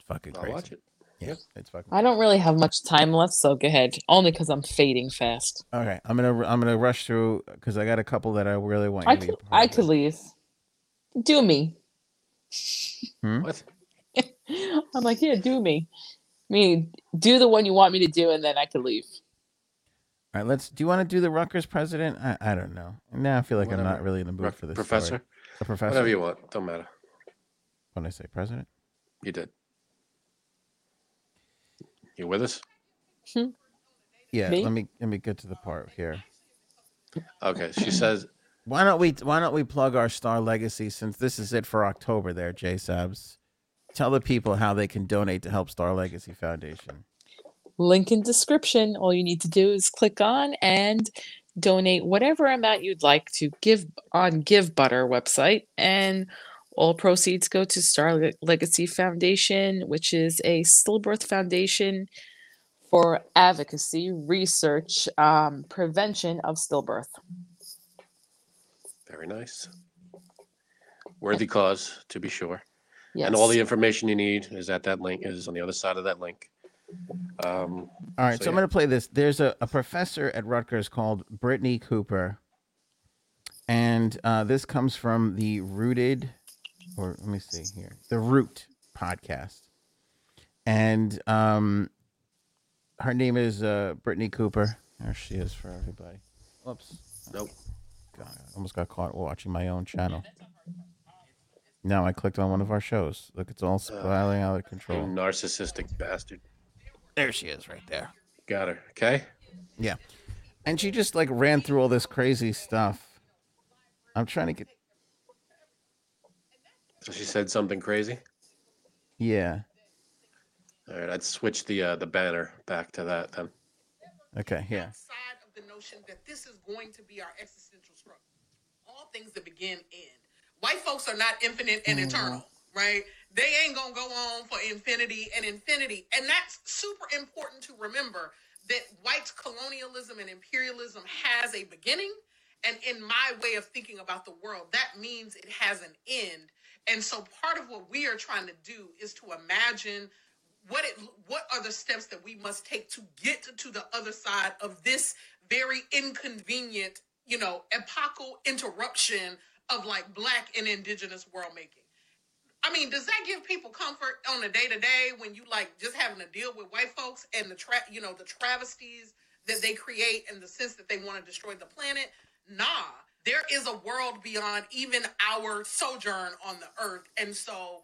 fucking I'll crazy. watch it. Yeah, it's fucking. I don't really have much time left, so go ahead. Only because I'm fading fast. Okay, I'm gonna I'm gonna rush through because I got a couple that I really want. I to could I could leave. Do me. Hmm? What? I'm like, yeah, do me. I mean, do the one you want me to do, and then I could leave. All right, let's. Do you want to do the Rutgers president? I, I don't know. Now I feel like I'm not really in the mood Pro- for this. professor, story. The professor. whatever you want. Don't matter. When I say president. You did. You with us? Hmm. Yeah. Me? Let me let me get to the part here. Okay. She says, Why don't we Why don't we plug our Star Legacy since this is it for October? There, J Sabs. Tell the people how they can donate to help Star Legacy Foundation. Link in description. All you need to do is click on and donate whatever amount you'd like to give on Givebutter website, and all proceeds go to Star Legacy Foundation, which is a stillbirth foundation for advocacy, research, um, prevention of stillbirth. very nice. Worthy cause, to be sure. Yes. And all the information you need is at that link, is on the other side of that link. Um, All right, so, So, I'm going to play this. There's a, a professor at Rutgers called Brittney Cooper, and uh, this comes from the Rooted, or let me see here, the Root podcast, and um, her name is uh, Brittney Cooper. There she is for everybody. Whoops. nope. God, I almost got caught watching my own channel. Now I clicked on one of our shows. Look, it's all spiraling out of You control. narcissistic bastard. There she is, right there. Got her. Okay. Yeah. And she just like ran through all this crazy stuff. I'm trying to get So she said something crazy. yeah. All right. I'd switch the uh, the banner back to that then. Okay, yeah. outside of the notion that this is going to be our existential struggle. All things that begin end. White folks are not infinite and eternal, right? They ain't gonna go on for infinity and infinity. And that's super important to remember that white colonialism and imperialism has a beginning. And in my way of thinking about the world, that means it has an end. And so part of what we are trying to do is to imagine what it what are the steps that we must take to get to the other side of this very inconvenient you know epochal interruption of like black and indigenous world making I mean, does that give people comfort on a day to day when you like just having to deal with white folks and the tra- you know the travesties that they create and the sense that they want to destroy the planet? Nah, there is a world beyond even our sojourn on the earth, and so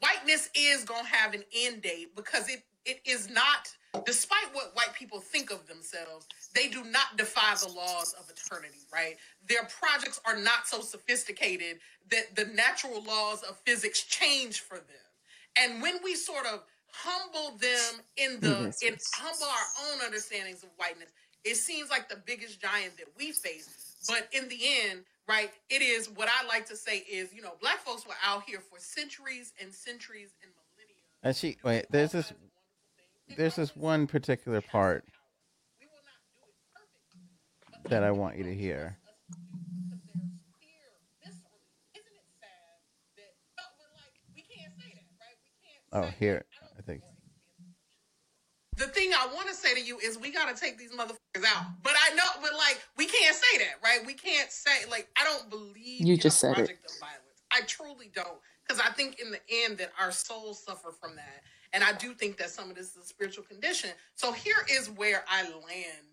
whiteness is gonna have an end date because it it is not. Despite what white people think of themselves, they do not defy the laws of eternity, right? Their projects are not so sophisticated that the natural laws of physics change for them. And when we sort of humble them in the Yes, in humble our own understandings of whiteness, it seems like the biggest giant that we face. But in the end, right, it is what I like to say is, you know, black folks were out here for centuries and centuries and millennia. And she wait. There's this. There's this one particular part We will not do it perfect. that I want you to hear. Oh, here. I think. The thing I want to say to you is we got to take these motherfuckers out. But I know, but like, we can't say that, right? We can't say, like, I don't believe You in just a said it. project of violence. I truly don't. Because I think in the end that our souls suffer from that. And I do think that some of this is a spiritual condition. So here is where I land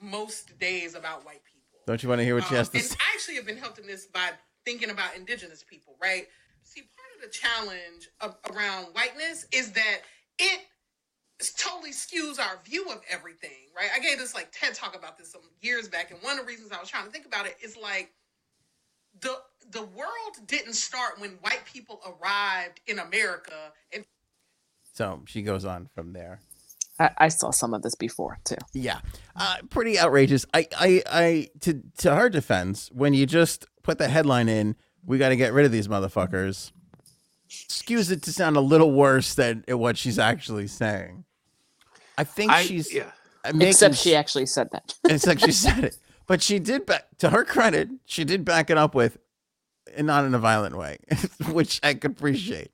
most days about white people. Don't you want to hear what she Um, has to and say? I actually have been helping this by thinking about indigenous people, right? See, part of the challenge of, around whiteness is that it totally skews our view of everything, right? I gave this like TED talk about this some years back, and one of the reasons I was trying to think about it is like the the world didn't start when white people arrived in America and So she goes on from there. I, I saw some of this before too. Yeah, uh, pretty outrageous. I, I, I, to to her defense, when you just put the headline in, we got to get rid of these motherfuckers. Skews it to sound a little worse than what she's actually saying. I think I, she's yeah. making Except she actually said that. It's like she said it, but she did. Back to her credit, she did back it up with, and not in a violent way, which I could appreciate.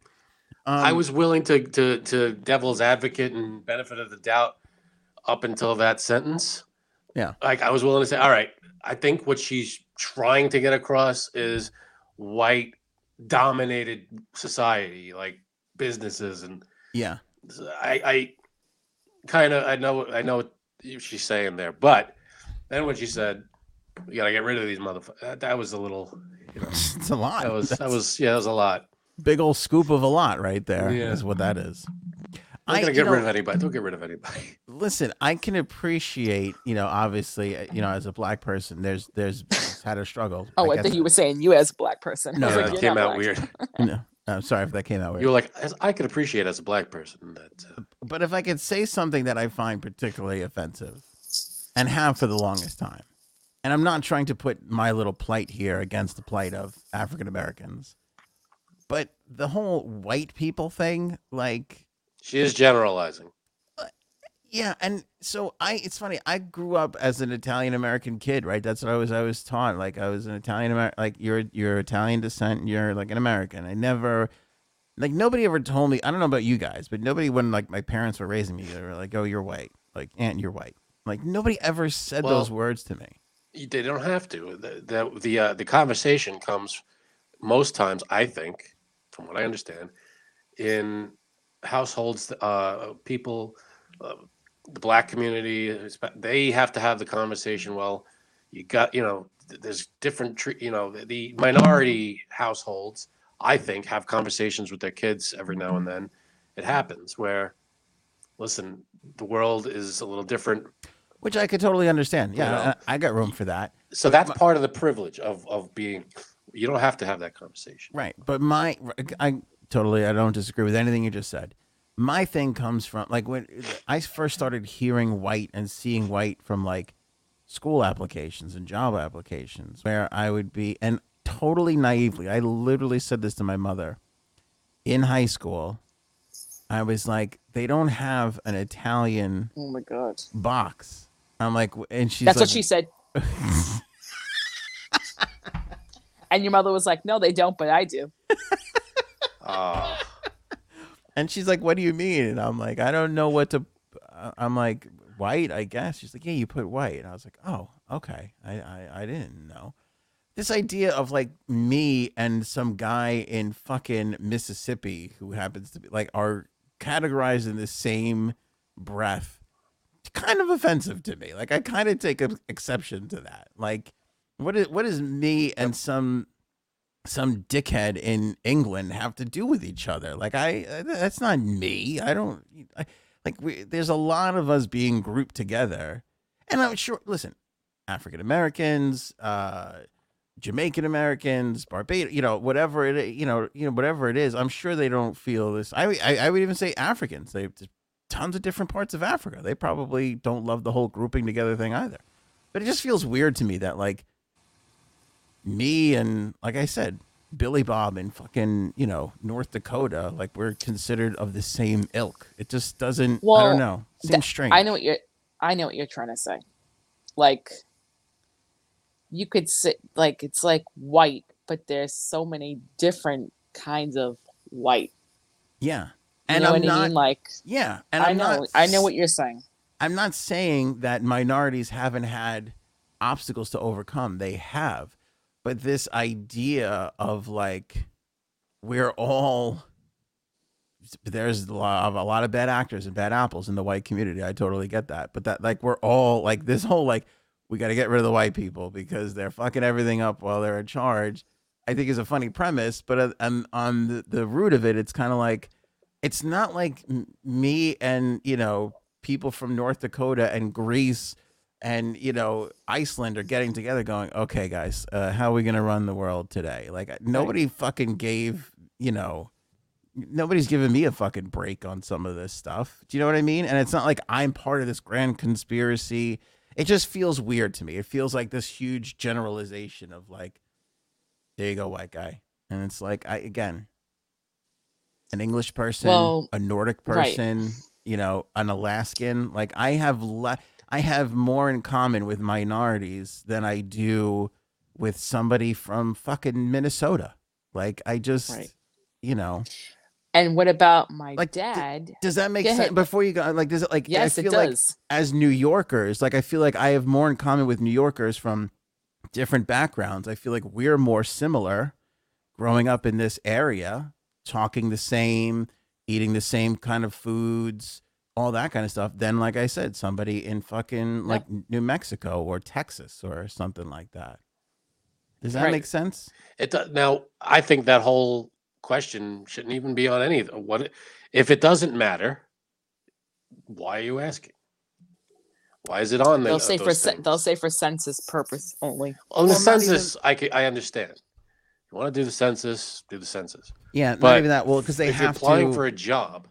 Um, I was willing to to to devil's advocate and benefit of the doubt up until that sentence. Yeah. Like I was willing to say, all right, I think what she's trying to get across is white dominated society, like businesses and yeah. I, I kind of I know I know what she's saying there, but then when she said "You gotta get rid of these motherfuckers, that, that was a little, you know, It's a lot. that was that was yeah, that was a lot. big old scoop of a lot right there. Is Yeah. what that is. Don't I- gonna get know- rid of anybody. Don't get rid of anybody. listen i can appreciate you know obviously uh, you know as a black person there's there's had a struggle Oh, I, guess. think you were saying you as a black person. I No, was like, it "You're came out black." weird. no, i'm sorry if that came out weird You were like, as, I could appreciate as a black person that. Uh, but if i could say something that i find particularly offensive and have for the longest time and i'm not trying to put my little plight here against the plight of african americans but the whole white people thing like she is generalizing. Yeah, and so I it's funny, I grew up as an Italian American kid, right? That's what I was I was taught. Like I was an Italian American like you're you're Italian descent, you're like an American. I never like nobody ever told me I don't know about you guys, but nobody when like my parents were raising me, they were like, Oh, you're white. Like, Aunt, you're white. Like nobody ever said those words to me. They don't have to. The the the, uh, the conversation comes most times, I think, from what I understand, in households. Uh, people, uh, the black community, they have to have the conversation. Well, you got you know, there's different. tre- You know, the- minority households, I think, have conversations with their kids every now and then. It happens where, listen, the world is a little different Which I could totally understand. Yeah, know? I, I got room for that. so that's part of the privilege of of being you don't have to have that conversation Right. But my, I totally, I don't disagree with anything you just said. My thing comes from like when I first started hearing white and seeing white from like school applications and job applications, where I would be, and totally naively, I literally said this to my mother in high school. I was like, they don't have an Italian Oh my god. box. I'm like, and she's That's like, what she said. and your mother was like, "No, they don't, but I do." uh, And she's like, "What do you mean?" And I'm like, "I don't know what to." uh, I'm like, "White, I guess." She's like, "Yeah, you put white." And I was like, "Oh, okay. I I, I didn't know." this idea of like me and some guy in fucking Mississippi who happens to be like are categorized in the same breath kind of offensive to me. Like I kind of take exception to that. Like what is what is me and some some dickhead in England have to do with each other? Like I that's not me. I don't I, like we there's a lot of us being grouped together. And I'm sure listen, African Americans, uh Jamaican Americans, Barbados, you know, whatever it, you know, you know, whatever it is, I'm sure they don't feel this. I, I, I would even say Africans. They tons of different parts of Africa. They probably don't love the whole grouping together thing either. But it just feels weird to me that like me and like I said, Billy Bob and fucking, you know, North Dakota, like we're considered of the same ilk. It just doesn't I don't know. Seems Th- strange. I know what you're. I know what you're trying to say. Like, you could sit like it's like white, but there's so many different kinds of white. Yeah. You And know I'm what I not mean? Like, yeah, and I I'm know, not I know what you're saying. I'm not saying that minorities haven't had obstacles to overcome. They have. But this idea of like we're all there's a lot of, a lot of bad actors and bad apples in the white community. I totally get that. But that like we're all like this whole like we got to get rid of the white people because they're fucking everything up while they're in charge. I think is a funny premise, but uh, on, on the, the root of it, it's kind of like it's not like me and you know people from North Dakota and Greece and you know Iceland are getting together, going, "Okay, guys, uh, how are we gonna run the world today?" Like nobody fucking gave you know nobody's giving me a fucking break on some of this stuff. Do you know what I mean? And it's not like I'm part of this grand conspiracy. It just feels weird to me. It feels like this huge generalization of like, there you go, white guy. And it's like, I again, an English person, Well, a Nordic right. person, you know, an Alaskan. Like I have le- I have more in common with minorities than I do with somebody from fucking Minnesota. Like I just, Right. you know, And what about my Like, d- dad? does that make sense? Before you go, like, does it like? yes, I it feel like does. as New Yorkers, like I feel like I have more in common with New Yorkers from different backgrounds. I feel like we're more similar growing up in this area, talking the same, eating the same kind of foods, all that kind of stuff. Then, like I said, somebody in fucking like New Mexico or Texas or something like that. Does that Right. make sense? It does. now I think that whole question shouldn't even be on any what if it doesn't matter. Why are you asking? Why is it on there? They'll uh, say for cen- they'll say for census purpose only. on the Well, not even- census. I ca- I understand. You want to do the census? Do the census. Yeah, not even that. Well, because they have to. if you're have applying to. for a job,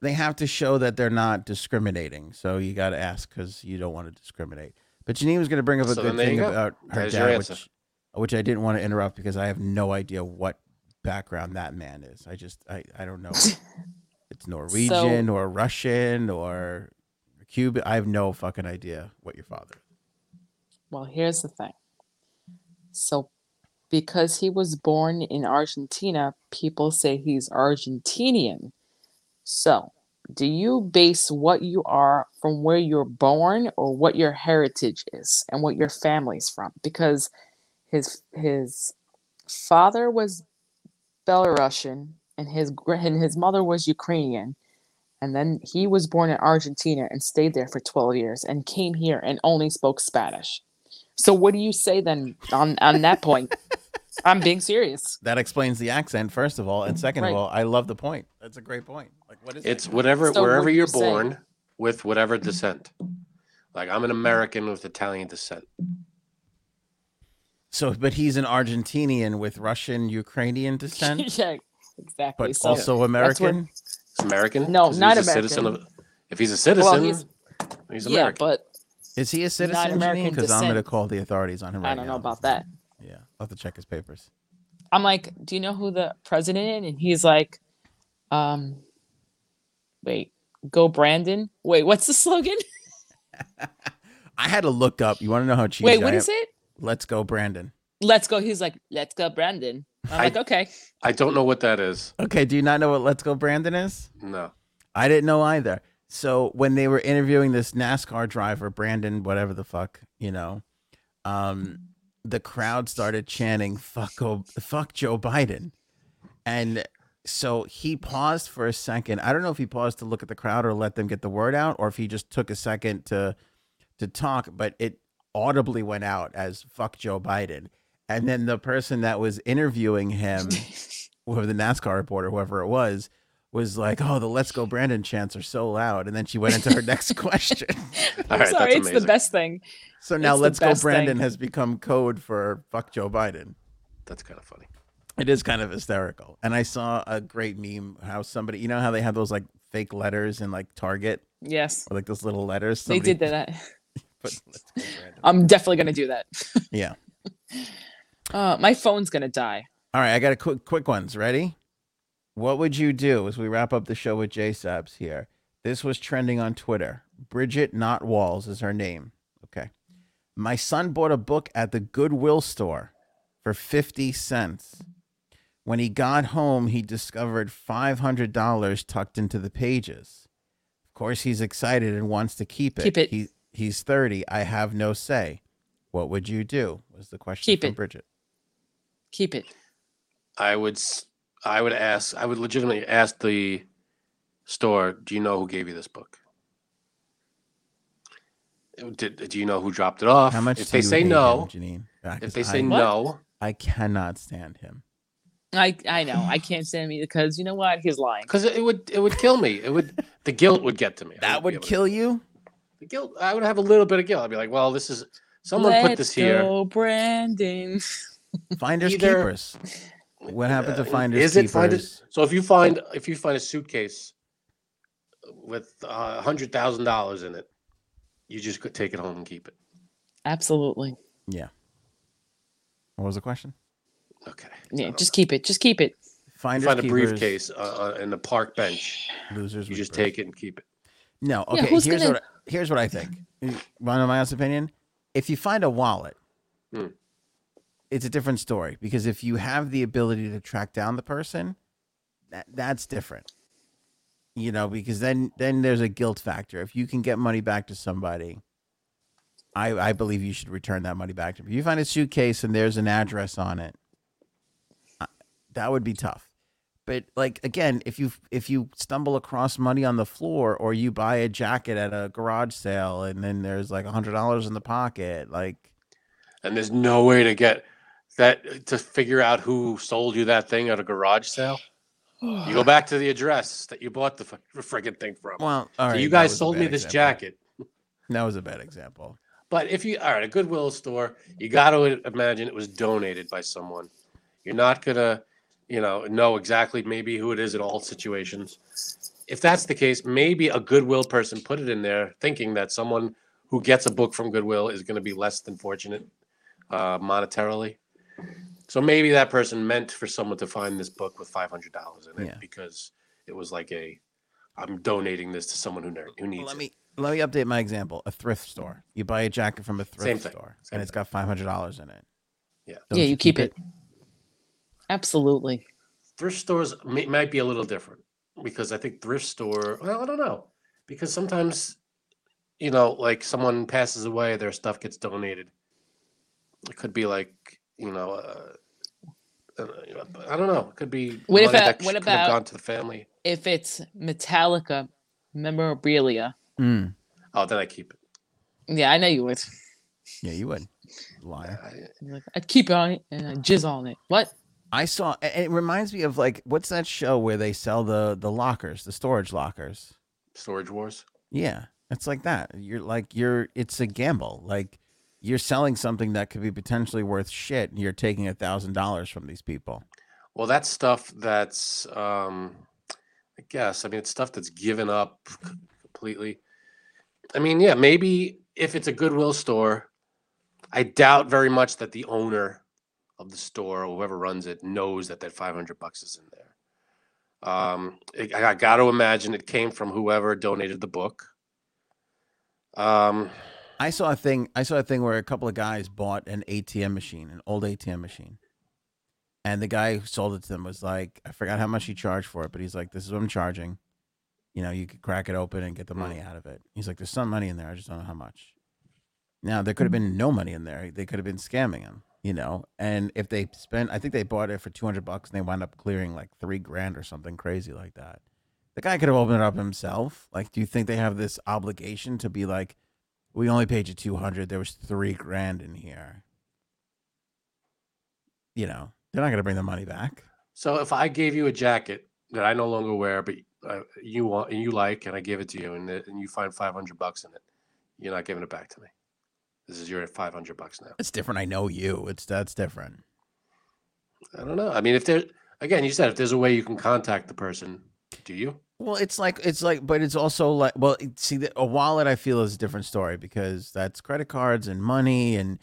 they have to show that they're not discriminating. So you got to ask because you don't want to discriminate. But Janine was going to bring up a So good thing go. about her There's dad, which, which I didn't want to interrupt because I have no idea what background that man is. I just I, I don't know. it's Norwegian or Russian or Cuban. I have no fucking idea what your father. Well, here's the thing. So, because he was born in Argentina, people say he's Argentinian. So, do you base what you are from where you're born or what your heritage is and what your family's from? Because his his father was Belarusian and his and his mother was Ukrainian. And then he was born in Argentina and stayed there for 12 years and came here and only spoke Spanish. So what do you say then on on that point? I'm being serious. That explains the accent, first of all, and mm-hmm. second Right. of all, I love the point. That's a great point. Like, what is it? it's whatever So wherever would you're you say- born with whatever descent. Like I'm an American with Italian descent. So, but he's an Argentinian with Russian Ukrainian descent, yeah, exactly. but so also that's where- American. He's American. No, 'cause not he's a citizen of. If he's a citizen, he's- he's, yeah, American. but Is he a citizen? American Because I'm going to call the authorities on him right I don't know about that. Yeah, I'll have to check his papers. I'm like, do you know who the president is? And he's like, um, wait, go Brandon. Wait, what's the slogan? I had to look up. You want to know how cheesy? Wait, I what am? is it? Let's go, Brandon. Let's go. He's like, let's go, Brandon. I'm I- like, okay. I don't know what that is. Okay, do you not know what Let's Go, Brandon is? No. I didn't know either. So when they were interviewing this NASCAR driver, Brandon, whatever the fuck, you know, um, the crowd started chanting "fuck o- fuck Joe Biden," and so he paused for a second. I don't know if he paused to look at the crowd or let them get the word out, or if he just took a second to to talk. But it audibly went out as "fuck Joe Biden," and then the person that was interviewing him, or the NASCAR reporter, whoever it was. Was like, oh, the "Let's Go Brandon" chants are so loud, and then she went into her next question. I'm right, sorry, that's it's the best thing. So now It's Let's Go Brandon thing. has become code for fuck Joe Biden. That's kind of funny. It is kind of hysterical. And I saw a great meme how somebody, you know how they have those like fake letters in like Target Yes, or like those little letters? they did that. put Let's Go I'm definitely gonna do that. yeah. Uh, my phone's gonna die. All right, I got a quick quick ones. Ready? What would you do as we wrap up the show with J Sabs here? This was trending on Twitter. Bridget Not Walls is her name. Okay. My son bought a book at the Goodwill store for 50 cents. When he got home, he discovered $500 tucked into the pages. Of course, he's excited and wants to keep it. Keep it. He, he's 30. I have no say. What would you do? Was the question Keep from it. Bridget. Keep it. I would s- I would ask I would legitimately ask the store, do you know who gave you this book? Uh, Did, do you know who dropped it off? How much if they say no, him, Janine? Ah, if 'cause they say I, What? no, I cannot stand him. I I know I can't stand me because you know what? He's lying. because it would it would kill me. It would the guilt would get to me. That wouldn't be would able to- kill you. the guilt. I would have a little bit of guilt. I'd be like, well, this is someone put Let's this here. Go, Brandon. Finders Either- keepers. What happened to Uh, finders is it keepers? finders? So if you find if you find a suitcase with a hundred thousand dollars in it, you just could take it home and keep it. Absolutely. Yeah. What was the question? Okay. Yeah, I just keep it. Just keep it. Finders find a keepers. briefcase uh, uh, in the park bench. Losers. You just weepers. take it and keep it. No. Yeah, Okay. who's here's gonna- what. Here's what I think. Want my honest opinion? If you find a wallet, Hmm. It's a different story because if you have the ability to track down the person, that that's different. You know, because then then there's a guilt factor. If you can get money back to somebody, I I believe you should return that money back to them. If you find a suitcase and there's an address on it, that would be tough. But like again, if you if you stumble across money on the floor or you buy a jacket at a garage sale and then there's like a hundred dollars in the pocket, like And there's no way to get that to figure out who sold you that thing at a garage sale. You go back to the address that you bought the f- friggin' thing from. well, all So right. you that guys a sold bad me this example. jacket. That was a bad example. But if you all right, a Goodwill store, you got to imagine it was donated by someone. You're not gonna, you know, know exactly maybe who it is in all situations. If that's the case, maybe a Goodwill person put it in there thinking that someone who gets a book from Goodwill is going to be less than fortunate uh, monetarily. So maybe that person meant for someone to find this book with five hundred dollars in it Yeah. because it was like a, I'm donating this to someone who ne- who needs Let it. me let me update my example. A thrift store. You buy a jacket from a thrift Same store Same and it's got five hundred dollars in it. Yeah. Don't yeah, you keep it. Absolutely. thrift stores may, might be a little different because I think thrift store. Well, I don't know because sometimes, you know, like someone passes away, their stuff gets donated. It could be like you know, uh, uh, I don't know. It could be What if money a- that what could have about- gone to the family. If it's Metallica memorabilia, Mm. Oh, then I keep it. yeah, I know you would. Yeah, you would. Liar. I, I'd keep it on it and I'd jizz on it. What? I saw. It reminds me of like what's that show where they sell the the lockers, the storage lockers. Storage wars. Yeah, it's like that. You're like you're. It's a gamble. Like you're selling something that could be potentially worth shit, and you're taking a thousand dollars from these people. Well, that's stuff that's, um, I guess, I mean, it's stuff that's given up completely. I mean, yeah, maybe if it's a Goodwill store, I doubt very much that the owner of the store or whoever runs it knows that that 500 bucks is in there. Um, I, I got to imagine it came from whoever donated the book. Um, I saw a thing. I saw a thing where a couple of guys bought an ATM machine, an old ATM machine, and the guy who sold it to them was like, I forgot how much he charged for it, but he's like, "This is what I'm charging. You know, you could crack it open and get the money mm. out of it." He's like, "There's some money in there. I just don't know how much." Now there could have mm. been no money in there. They could have been scamming him. you know. And if they spent, I think they bought it for two hundred bucks, and they wound up clearing like three grand or something crazy like that. The guy could have opened it up himself. Like, do you think they have this obligation to be like, we only paid you two hundred, there was three grand in here? You know, they're not gonna bring the money back. So if I gave you a jacket that I no longer wear, but uh, you want and you like, and I give it to you, and, and you find five hundred bucks in it, you're not giving it back to me. This is your five hundred bucks now. It's different. I know you. It's that's different. I don't know. I mean, if there again, you said if there's a way you can contact the person, do you? Well, it's like it's like, but it's also like, well, see, the- a wallet I feel is a different story because that's credit cards and money, and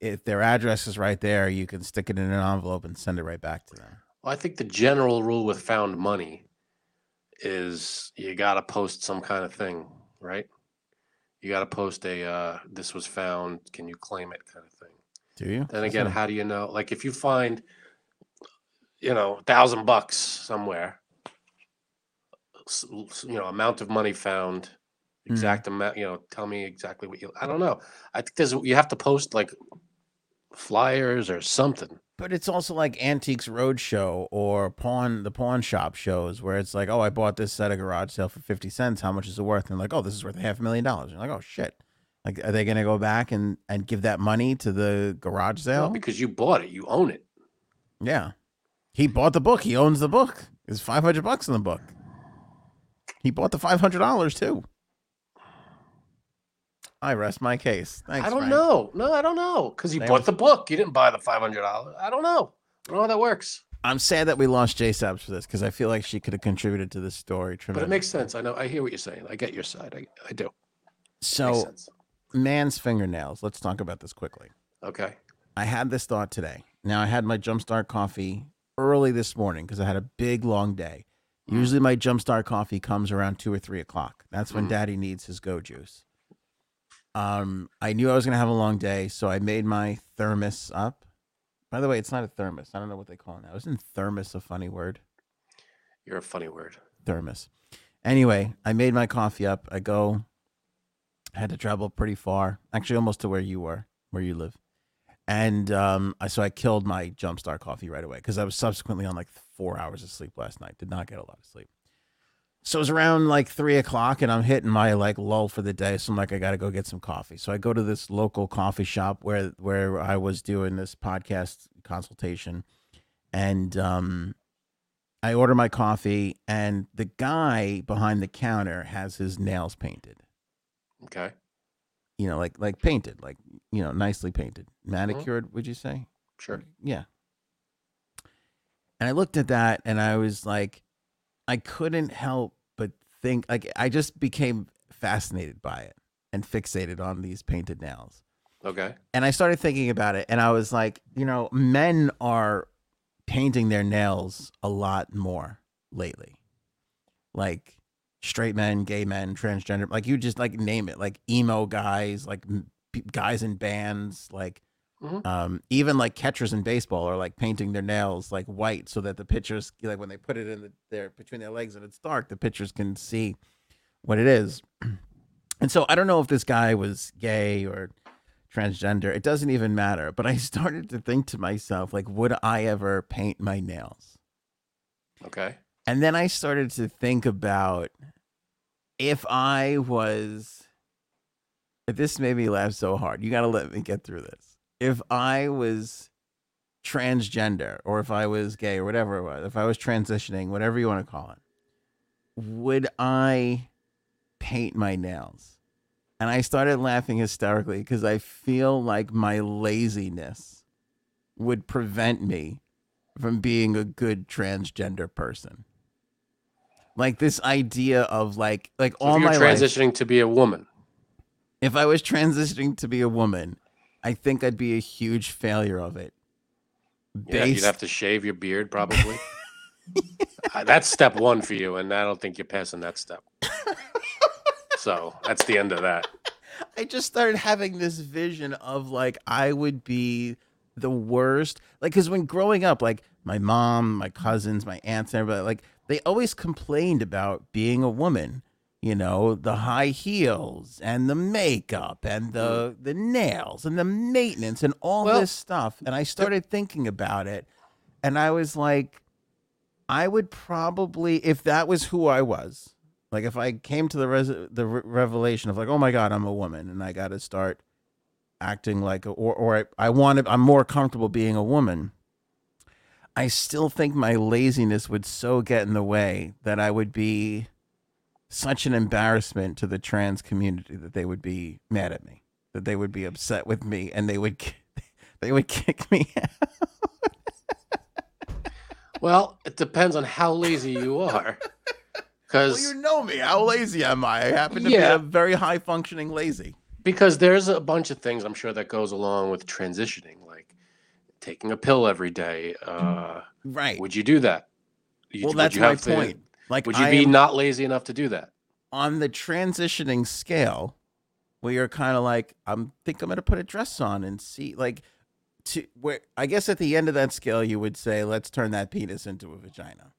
if their address is right there, you can stick it in an envelope and send it right back to them. Well, I think the general rule with found money is you got to post some kind of thing, right? You got to post a uh, "this was found, can you claim it?" kind of thing. Do you? Then again, how do you know? Like if you find, you know, a thousand bucks somewhere, s- s- you know, amount of money found, hmm. exact amount, you know, tell me exactly what you. I don't know. I think there's you have to post like flyers or something. But it's also like Antiques Roadshow or pawn the pawn shop shows where it's like, oh, I bought this at a garage sale for fifty cents. How much is it worth? And like, oh, this is worth a half a million dollars. You're like, oh shit. Like, are they gonna go back and and give that money to the garage No, sale? because you bought it, you own it. Yeah. He bought the book. He owns the book. There's 500 bucks in the book. He bought the $500 too. I rest my case. Thanks. I don't Frank. know. No, I don't know. Because you There bought was- the book. You didn't buy the five hundred dollars. I don't know. I don't know how that works. I'm sad that we lost J Sabs for this because I feel like she could have contributed to this story. But it makes sense. I know. I hear what you're saying. I get your side. I, I do. So, man's fingernails. Let's talk about this quickly. Okay. I had this thought today. Now, I had my Jumpstart coffee early this morning because I had a big, long day. Usually, my Jumpstart coffee comes around two or three o'clock. That's when Mhm. Daddy needs his Go Juice. Um, I knew I was gonna have a long day, so I made my thermos up. By the way, it's not a thermos. I don't know what they call it now. Isn't thermos a funny word? You're a funny word. thermos. Anyway, I made my coffee up. I go, I had to travel pretty far, actually almost to where you were, where you live. And um, I so I killed my Jumpstart coffee right away because I was subsequently on like four hours of sleep last night. Did not get a lot of sleep. So it was around like three o'clock, and I'm hitting my like lull for the day. So I'm like, I got to go get some coffee. So I go to this local coffee shop where where I was doing this podcast consultation, and um, I order my coffee, and the guy behind the counter has his nails painted. Okay. You know, like like painted, like you know, nicely painted, mm-hmm. manicured. Would you say? Sure. Yeah. And I looked at that, and I was like, I couldn't help but think. Like, I just became fascinated by it and fixated on these painted nails. Okay. And I started thinking about it, and I was like, you know, men are painting their nails a lot more lately. Like straight men, gay men, transgender, like you just like name it, like emo guys, like guys in bands, like Mhm. um, even like catchers in baseball are like painting their nails like white so that the pitchers, like when they put it in the, their between their legs and it's dark, the pitchers can see what it is. And so I don't know if this guy was gay or transgender. It doesn't even matter. But I started to think to myself, like, would I ever paint my nails? Okay. And then I started to think about if I was. This made me laugh so hard. You got to let me get through this. If I was transgender or if I was gay or whatever it was, if I was transitioning, whatever you want to call it, would I paint my nails? And I started laughing hysterically because I feel like my laziness would prevent me from being a good transgender person. Like this idea of like like So all my life, transitioning to be a woman, if I was transitioning to be a woman, I think I'd be a huge failure of it. yeah, you'd have to shave your beard probably. Uh, that's step one for you, and I don't think you're passing that step. so that's the end of that. I just started having this vision of like I would be the worst. Like, because when growing up, like my mom, my cousins, my aunts, and everybody, like they always complained about being a woman. you know, the high heels and the makeup and the mm. the nails and the maintenance and all Well, this stuff. And I started thinking about it and I was like I would probably if that was who I was, like if I came to the res- the re- revelation of like, "Oh my god, I'm a woman and I got to start acting like a, or or I, I want I'm more comfortable being a woman." I still think my laziness would so get in the way that I would be such an embarrassment to the trans community that they would be mad at me, that they would be upset with me, and they would they would kick me out. Well, it depends on how lazy you are. Well, Because you know me. How lazy am I? I happen to be a very high functioning lazy. because there's a bunch of things I'm sure that goes along with transitioning, taking a pill every day. Uh, Right. would you do that? You- well, would that's you my have to- point. Like, would you I be am not lazy enough to do that? on the transitioning scale, where you're kind of like, I'm think I'm gonna put a dress on and see, like, to where I guess at the end of that scale, you would say, let's turn that penis into a vagina,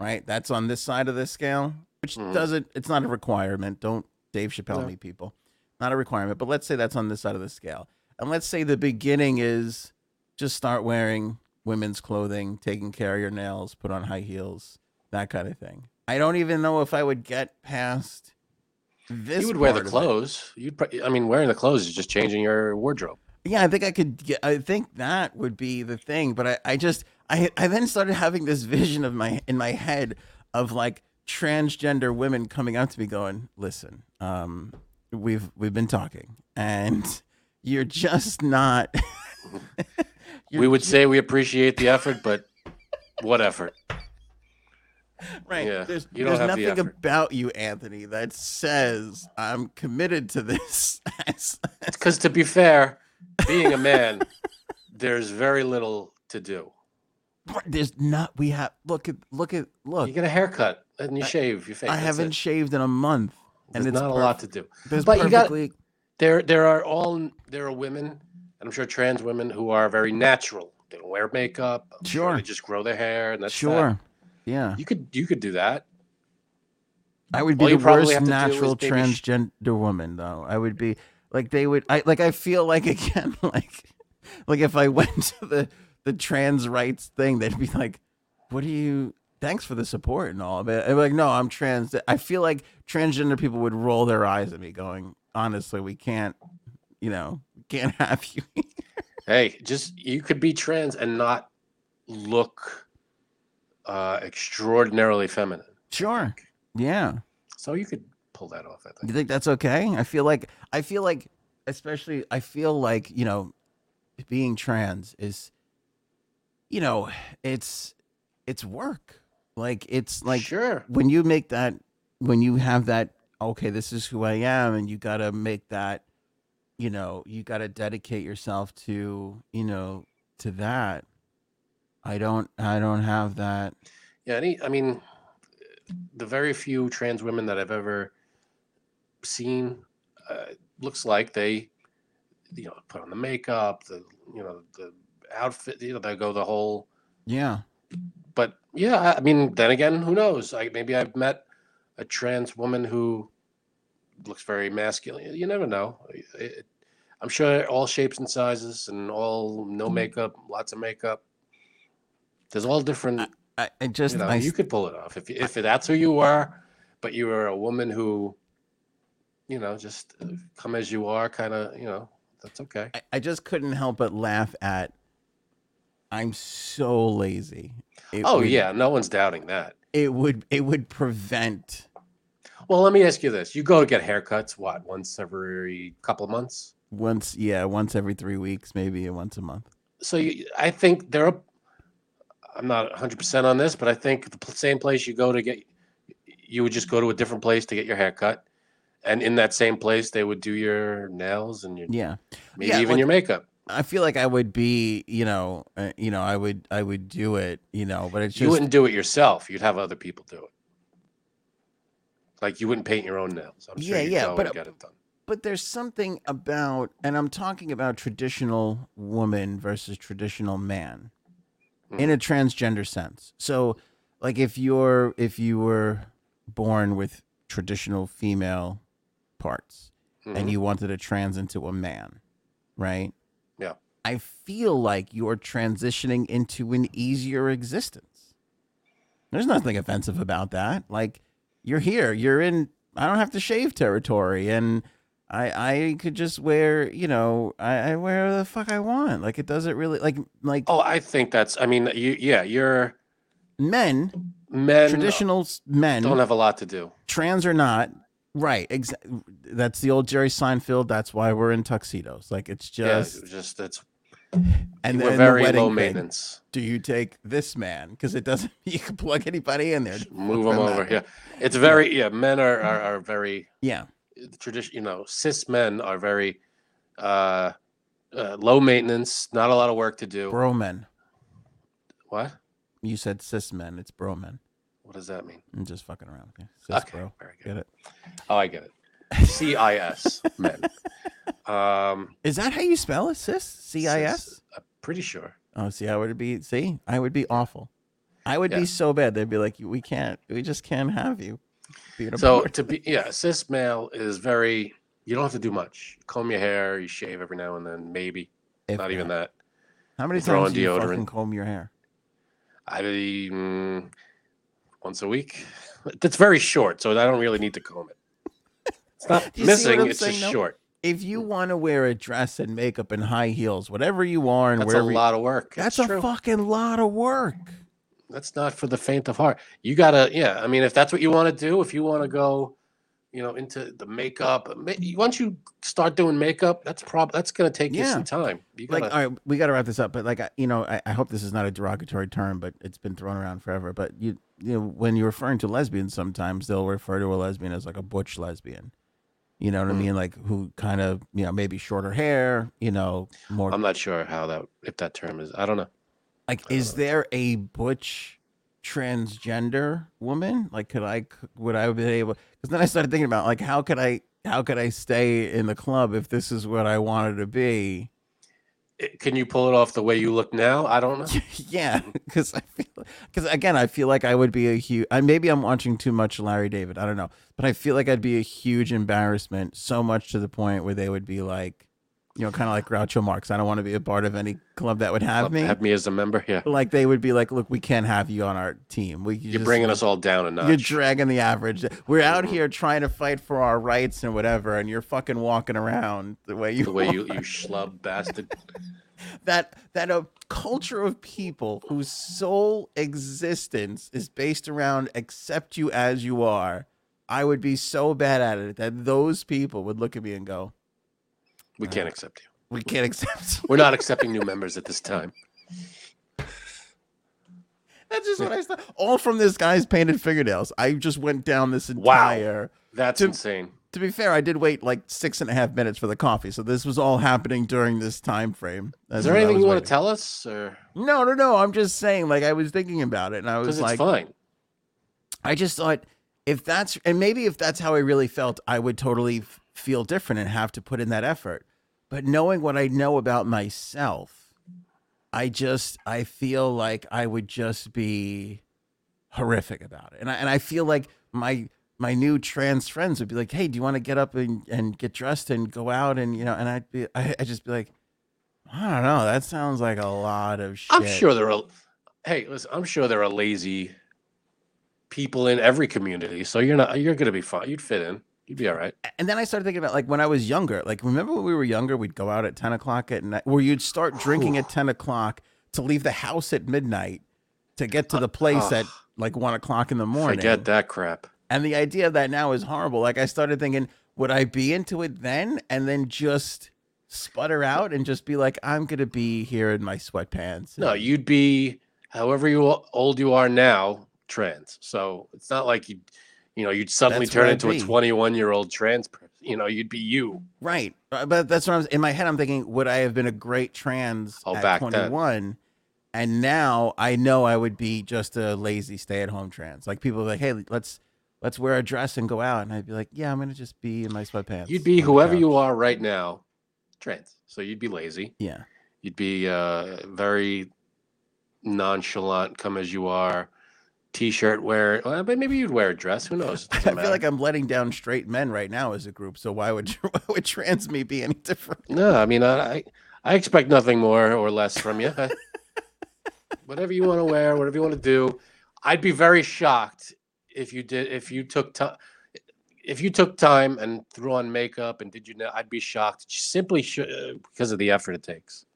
right? That's on this side of the scale, which Mhm. doesn't. It's not a requirement. Don't Dave Chappelle No. me, people. Not a requirement, but let's say that's on this side of the scale, and let's say the beginning is just start wearing women's clothing, taking care of your nails, put on high heels, that kind of thing. I don't even know if I would get past this. you would wear the part of it. clothes. You'd, pro- I mean, wearing the clothes is just changing your wardrobe. Yeah, I think I could. Get, I think that would be the thing. But I, I just, I, I then started having this vision of my in my head of like transgender women coming up to me, going, "Listen, um, we've we've been talking, and you're just not." we would say we appreciate the effort, but what effort? right. yeah, There's, there's the nothing effort. about you, Anthony, that says I'm committed to this. Because to be fair, being a man, there's very little to do. there's not. We have look at look at look. You get a haircut and you I- shave your face. I haven't it. shaved in a month, and There's it's not a lot to do. There's But you got- perfectly. There, there are all there are women, and I'm sure trans women who are very natural. They don't wear makeup. I'm Sure. they just grow their hair, and that's that. Sure. Yeah. You could you could do that. I would be All the worst have to do natural maybe sh- transgender woman though. I would be like they would I like I feel like again like like if I went to the the trans rights thing they'd be like what do you thanks for the support and all but I'd be like no I'm trans I feel like transgender people would roll their eyes at me going honestly we can't you know can't have you Hey, just you could be trans and not look uh, extraordinarily feminine. sure yeah So you could pull that off. I think. You think. that's okay? I feel like I feel like especially I feel like, you know, being trans is you know, it's it's work. Like it's like sure. when you make that when you have that okay, this is who I am and you got to make that you know, you got to dedicate yourself to, you know, to that. I don't I don't have that. Yeah, any, I mean, the very few trans women that I've ever seen uh, looks like they, you know, put on the makeup, the you know the outfit, you know, they go the whole. Yeah. But yeah, I- I mean, then again, who knows? Like maybe I've met a trans woman who looks very masculine. You never know. It- I'm sure all shapes and sizes and all no makeup, lots of makeup. There's all different I, I just you know, I you could pull it off if if that's who you are, but you are a woman who, you know, just uh, come as you are, kind of, you know, that's okay. I, I just couldn't help but laugh at I'm so lazy. It Oh would- yeah, no one's doubting that. It would it would prevent Well, let me ask you this: you go to get haircuts, what, once every couple of months? once yeah, once every 3 weeks, maybe once a month. So you, I think there are. I'm not 100 percent on this, but I think the same place you go to get, you would just go to a different place to get your haircut, and in that same place they would do your nails and your Yeah. maybe Yeah, even like- your makeup. I feel like I would be, you know, uh, you know, I would I would do it, you know, but it's you wouldn't do it yourself. You'd have other people do it. Like you wouldn't paint your own nails. I'm sure Yeah, yeah, but- and get it done. but there's something about and I'm talking about traditional woman versus traditional man in a transgender sense. So like if you're if you were born with traditional female parts and Mhm. you wanted to trans into a man, right? Yeah. I feel like you're transitioning into an easier existence. There's nothing offensive about that. Like you're here, you're in I don't have to shave territory and I I could just wear, you know, I, I wear the fuck I want. Like it doesn't really like like Oh, I think that's. I mean, you. Yeah, you're men, men. traditional men don't have a lot to do. trans or not, right? Exa- that's the old Jerry Seinfeld. That's why we're in tuxedos. Like it's just yeah, just it's. And we're then very the wedding low thing, maintenance. Do you take this man? Because it doesn't. You can plug anybody in there. Just Move them over. out. Yeah, it's very. Yeah, men are are, are very Yeah. tradition. You know, cis men are very uh, uh, low maintenance. Not a lot of work to do. Bro men. What? You said cis men. It's bro men. What does that mean? I'm just fucking around. Okay. Cis okay, bro. very good. Get it? Oh, I get it. C I S men. Um, Is that how you spell it? Cis? C I S? cis- I'm pretty sure. Oh, see, I would be. See, I would be awful. I would Yeah. be so bad. They'd be like, "We can't. We just can't have you." being So aboard." to be yeah, cis male is very. You don't have to do much. Comb your hair, you shave every now and then, maybe. If Not even that. How many throw times on do you deodorant. fucking comb your hair? I mm, once a week. That's very short, so I don't really need to comb it. It's not Do you see what missing. I'm It's saying, just though? short. If you mm. want to wear a dress and makeup and high heels, whatever you are, and wear, That's a wherever lot of work. that's That's a fucking lot of work. That's not for the faint of heart. You gotta, yeah. I mean, if that's what you want to do, if you want to go, you know, into the makeup, once you start doing makeup, that's prob that's gonna take you some time. You gotta, Like, all right, we got to wrap this up. But like, I- you know, I, I hope this is not a derogatory term, but it's been thrown around forever. But you, you know, when you're referring to lesbians, sometimes they'll refer to a lesbian as like a butch lesbian. You know what I Mm. mean? Like who kind of, you know, maybe shorter hair. You know, more I'm not sure how that if that term is. I don't know. Like, is there a butch transgender woman? Like, could I, would I be able? Because then I started thinking about like, how could I, how could I stay in the club if this is what I wanted to be? It- Can you pull it off the way you look now? I don't know. yeah, because I feel, because again, I feel like I would be a huge. I maybe I'm watching too much Larry David. I don't know, but I feel like I'd be a huge embarrassment, so much to the point where they would be like, you know, kind of like Groucho Marx. I don't want to be a part of any club that would have me. Have me as a member. Yeah, like they would be like, look, we can't have you on our team. We you're bringing us all down a notch. You're dragging the average. We're out here trying to fight for our rights and whatever, and you're fucking walking around the way you the way you you schlub bastard. that that a culture of people whose sole existence is based around accept you as you are. I would be so bad at it that those people would look at me and go, We can't accept you. "We can't accept." We're not accepting new members at this time. That's just what I said. All from this guy's painted fingernails. I just went down this entire. Wow. That's To- insane. To be fair, I did wait like six and a half minutes for the coffee, so this was all happening during this time frame. Is there anything you want to tell us, or No, no, no. I'm just saying. Like I was thinking about it, and I was it's like, fine? I just thought if that's and maybe if that's how I really felt, I would totally feel different and have to put in that effort. But knowing what I know about myself, I just I feel like I would just be horrific about it, and I and I feel like my my new trans friends would be like, "Hey, do you want to get up and, and get dressed and go out and you know?" And I'd be I I just be like, I don't know. That sounds like a lot of shit. I'm sure there are. Hey, listen, I'm sure there are lazy people in every community. So you're not. You're gonna be fine. You'd fit in. You'd be all right. and then I started thinking about like when I was younger. Like, remember when we were younger, we'd go out at ten o'clock at night, where you'd start drinking at ten o'clock to leave the house at midnight to get to the place at like one o'clock in the morning. Forget that crap. And the idea of that now is horrible. Like, I started thinking, would I be into it then, and then just sputter out and just be like, I'm gonna be here in my sweatpants. No, you'd be however you old you are now, trans. So it's not like you, you know, you'd suddenly That's turn into a 21 year old trans. person. You know, you'd be you. Right. Uh, But that's what I was in my head. I'm thinking, would I have been a great trans Oh, at back then. 21? And now I know I would be just a lazy stay at home trans. Like people are like, hey, let's let's wear a dress and go out. And I'd be like, yeah, I'm gonna just be in my sweatpants. You'd be whoever you are right now, trans. So you'd be lazy. Yeah. You'd be uh, very nonchalant, come as you are, t-shirt wear. Well, but maybe you'd wear a dress. Who knows? I feel like I'm letting down straight men right now as a group. So why would why would trans me be any different? no. I mean, I I- I expect nothing more or less from you. Whatever you want to wear, whatever you want to do. I'd be very shocked if you did if you took time if you took time and threw on makeup and did you know I'd be shocked simply sh- uh, because of the effort it takes.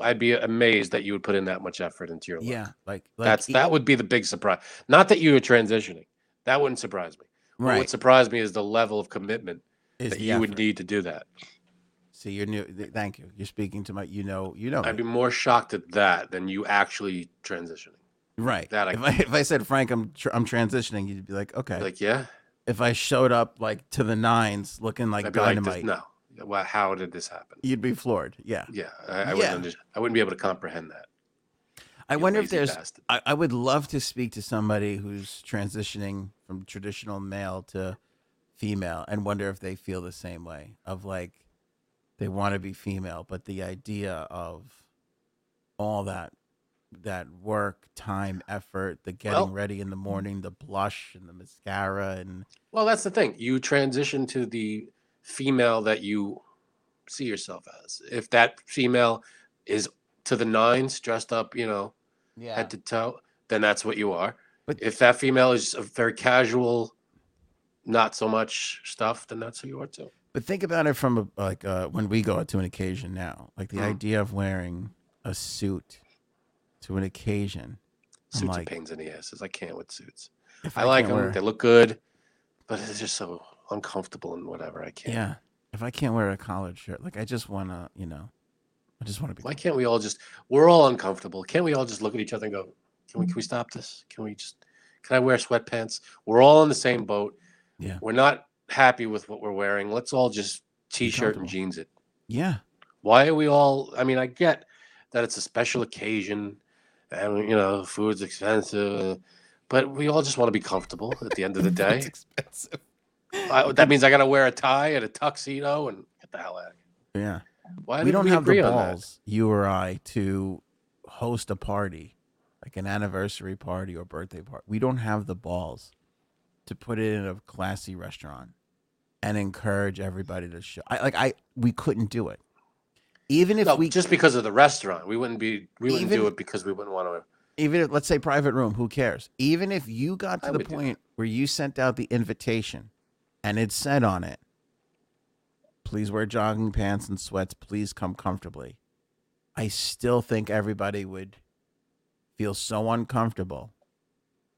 I'd be amazed that you would put in that much effort into your life. Yeah, like, like That's that would be the big surprise. Not that you were transitioning. That wouldn't surprise me. What right. would surprise me is the level of commitment is that you would need to do that. See, you're new. Thank you. You're speaking to my. You know. You know. I'd be more shocked at that than you actually transitioning. right. that I- if I if I said Frank, I'm tr- I'm transitioning, you'd be like, okay. Like, yeah, if I showed up like to the nines, looking like I'd be like, dynamite, no. Well, how did this happen? you'd be floored. Yeah. Yeah, I, I Yeah. wouldn't. Under, I wouldn't be able to comprehend that. I you wonder if there's. I, I would love to speak to somebody who's transitioning from traditional male to female and wonder if they feel the same way of like they want to be female, but the idea of all that that work, time, effort, the getting Well- ready in the morning, the blush and the mascara and Well, that's the thing. You transition to the female that you see yourself as. If that female is to the nines, dressed up, you know, yeah. head to toe, then that's what you are. But- if that female is a very casual, not so much stuff, then that's who you are too. But think about it from a, like uh, when we go out to an occasion now, like the Mm. idea of wearing a suit to an occasion. I'm Suits like- are pains in the asses. I can't with suits. If I, like them. wear- They look good, but it's just so uncomfortable and whatever. I can't. Yeah. If I can't wear a collared shirt, like I just want to, you know, I just want to be. Why can't we all just? We're all uncomfortable. Can't we all just look at each other and go, "Can we? Can we stop this? Can we just? Can I wear sweatpants? We're all in the same boat. Yeah. We're not happy with what we're wearing. Let's all just t-shirt and jeans it. Yeah. Why are we all? I mean, I get that it's a special occasion, and you know, food's expensive, but we all just want to be comfortable at the end of the day. It's expensive. I, that means I got to wear a tie and a tuxedo and get the hell out of here. Yeah. Why we don't we have the balls, you or I, to host a party, like an anniversary party or birthday party. We don't have the balls to put it in a classy restaurant and encourage everybody to show. I like I we couldn't do it. Even if No, we just because of the restaurant, we wouldn't be. We wouldn't do it because we wouldn't want to. even if let's say private room, who cares? Even if you got to I the point where you sent out the invitation and it said on it, please wear jogging pants and sweats, please come comfortably. I still think everybody would feel so uncomfortable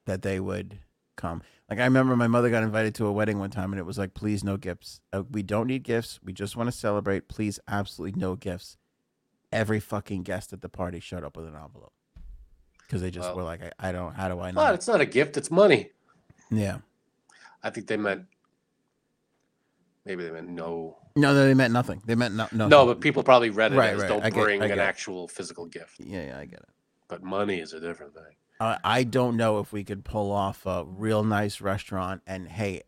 that they would come. Like I remember my mother got invited to a wedding one time and it was like, please no gifts. Uh, we don't need gifts. We just want to celebrate. Please, absolutely no gifts. Every fucking guest at the party showed up with an envelope because they just Well- were like, I, I don't, how do I know? it's not a gift; it's money. Yeah. I think they meant. Maybe they meant no. No, no, they meant nothing. They meant no, no. No, but people probably read it Right, as right. don't I bring an actual physical gift. Yeah, yeah, I get it. But money is a different thing. I I don't know if we could pull off a real nice restaurant and hey,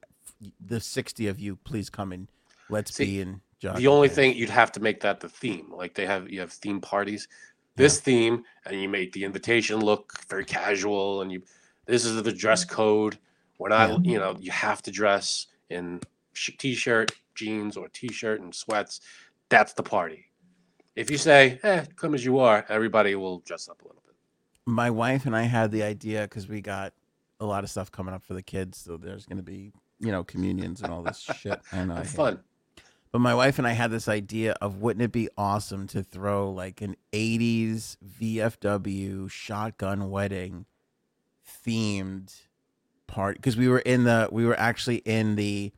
the sixty of you, please come and let's See, be in. the only thing you'd have to make that the theme. Like they have, you have theme parties. This theme, and you make the invitation look very casual, and you. This is the dress mm. code. We're not, you know, you have to dress in t-shirt, jeans, or t-shirt and sweats. That's the party. If you say, "Eh, come as you are," everybody will dress up a little bit. my wife and I had the idea because we got a lot of stuff coming up for the kids, so there's going to be you know communions and all this shit. I know, I it. fun. But my wife and I had this idea of wouldn't it be awesome to throw like an 80s VFW shotgun wedding themed party because we were in the we were actually in the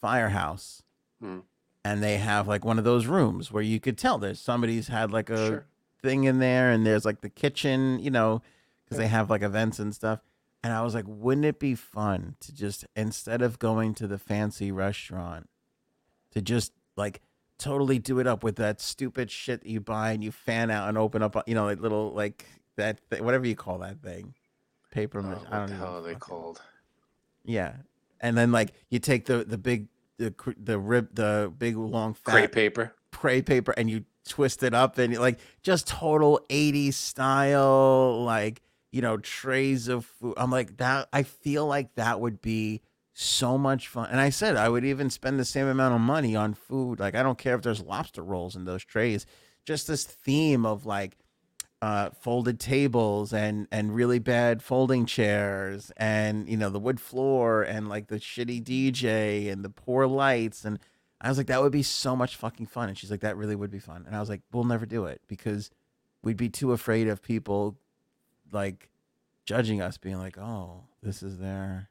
firehouse Hmm. and they have like one of those rooms where you could tell there's somebody's had like a Sure. thing in there and there's like the kitchen, you know, because they have like events and stuff. And I was like, wouldn't it be fun to just instead of going to the fancy restaurant, to just like totally do it up with that stupid shit that you buy and you fan out and open up, you know, like little like that th- whatever you call that thing, paper. Oh, what I don't the know. hell are they called? Yeah, and then like you take the the big the cr- the rib the big long fat Crepe paper. crepe paper and you twist it up and like just total 80s style like you know, trays of food. I'm like that. I feel like that would be so much fun. And I said I would even spend the same amount of money on food. Like I don't care if there's lobster rolls in those trays. Just this theme of like uh, folded tables and and really bad folding chairs and you know the wood floor and like the shitty DJ and the poor lights. And I was like that would be so much fucking fun. And she's like that really would be fun. And I was like we'll never do it because we'd be too afraid of people like judging us being like oh this is their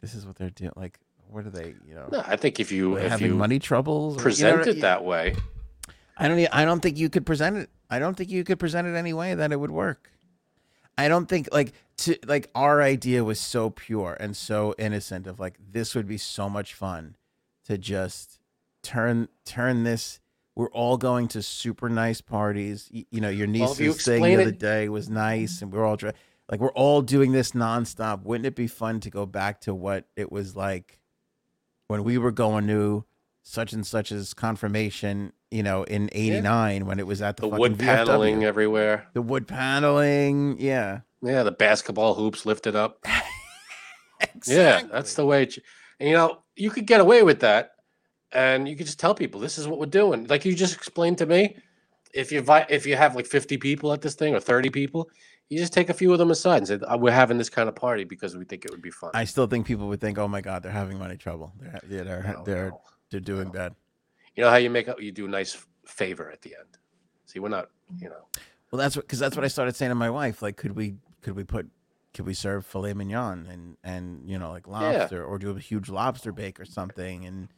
this is what they're doing like what are they you know No, I think if you if having you money troubles or- you know present it that way, I don't. I don't think you could present it. I don't think you could present it any way that it would work. I don't think like to like our idea was so pure and so innocent of like this would be so much fun to just turn turn this. We're all going to super nice parties. Y- You know, your Well, if you niece's thing the other day was nice, and we're all like we're all doing this nonstop. Wouldn't it be fun to go back to what it was like when we were going to such and such's confirmation, you know, in '89 when it was at the, the fucking wood VFW. paneling everywhere. the wood paneling, yeah, Yeah, the basketball hoops lifted up. Yeah, that's the way. It, and, you know, you could get away with that, and you could just tell people this is what we're doing. Like you just explained to me, if you if you have like fifty people at this thing or thirty people, you just take a few of them aside and say, "Uh, "We're having this kind of party because we think it would be fun." I still think people would think, "Oh my God, they're having money trouble. They're ha- yeah, they're No, they're no. They're doing no. bad." You know how you make up? You do a nice favor at the end. See, we're not. You know, Well, that's what because that's what I started saying to my wife. Like, could we could we put could we serve filet mignon and and you know like lobster or do a huge lobster bake or something? And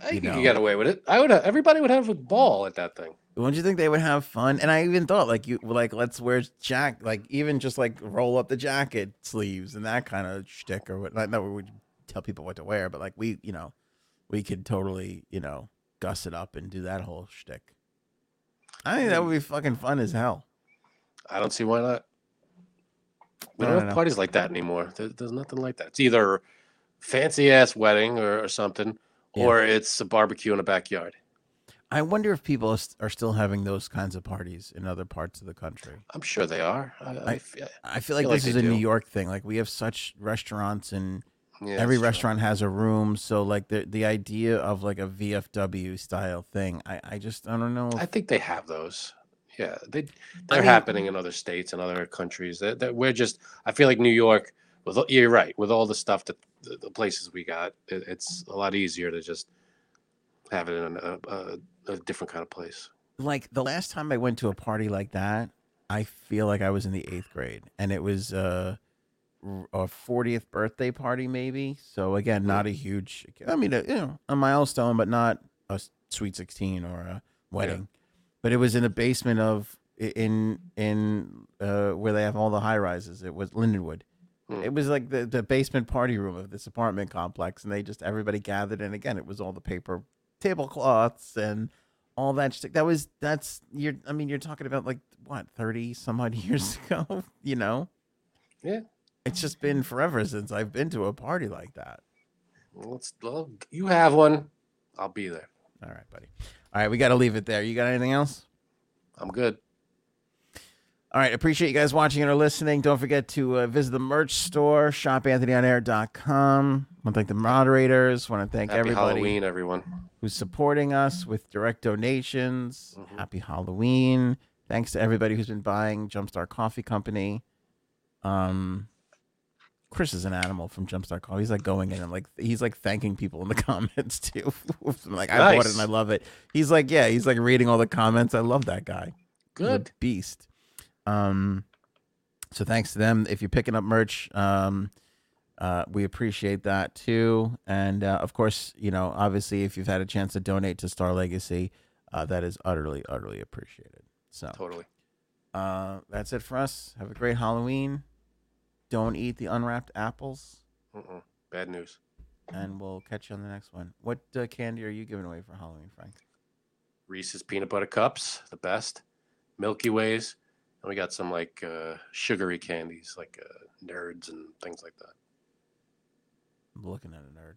I You think you know. could get away with it. I would. Have, everybody would have a ball at that thing. Don't you think they would have fun? And I even thought like you like let's wear jack like even just like roll up the jacket sleeves and that kind of shtick or what. Not that we would tell people what to wear, but like we you know we could totally you know guss it up and do that whole shtick. I think that hmm. would be fucking fun as hell. I don't see why not. We don't don't have know. parties like that anymore. There, there's nothing like that. It's either fancy ass wedding or, or something, Yeah. or it's a barbecue in a backyard. I wonder if people are still having those kinds of parties in other parts of the country. I'm sure they are. I, I, I- f- yeah, I feel like feel like this is they a New. York thing. Like we have such restaurants and yeah, every it's true. restaurant has a room. So like the the idea of like a VFW style thing, I I just I don't know. I think they have those. Yeah, they they're mean- happening in other states and other countries. That that we're just. I feel like New York. With you're right. With all the stuff that the, the places we got, it, it's a lot easier to just have it in a, a, a different kind of place. like the last time I went to a party like that, I feel like I was in the eighth grade, and it was uh, a 40th birthday party, maybe. So again, not a huge. I mean, a, you know, a milestone, but not a sweet 16 or a wedding. But it was in the basement of in in uh, where they have all the high rises. It was Lindenwood. Hmm. It was like the, the basement party room of this apartment complex, and they just everybody gathered. And again, it was all the paper tablecloths and all that shit. That was that's you're. I mean, you're talking about like what thirty some odd years ago. You know. Yeah. It's just been forever since I've been to a party like that. Well, let's. Well, you have one. I'll be there. All right, buddy. All right, we got to leave it there. You got anything else? I'm good. All right, appreciate you guys watching or listening. Don't forget to uh, visit the merch store, shopanthonyonair.com. want to thank the moderators. Want to thank Happy everybody Halloween, everyone. who's supporting us with direct donations. Mhm. Happy Halloween. Thanks to everybody who's been buying Jumpstart Coffee Company. Um, Chris is an animal from Jumpstart Call. He's like going in and like he's like thanking people in the comments too. like I bought it and I love it. He's like, yeah, he's like reading all the comments. I love that guy. Good. beast. Um, so thanks to them. If you're picking up merch, um, uh, we appreciate that too. And uh, of course, you know, obviously, if you've had a chance to donate to Star Legacy, uh, that is utterly, utterly appreciated. So Totally. uh, that's it for us. Have a great Halloween. Don't eat the unwrapped apples, Mm-mm. Bad news. and we'll catch you on the next one. What uh, candy are you giving away for Halloween, Frank? Reese's peanut butter cups, the best. Milky Ways, and we got some like uh, sugary candies, like uh, nerds and things like that. I'm looking at a nerd.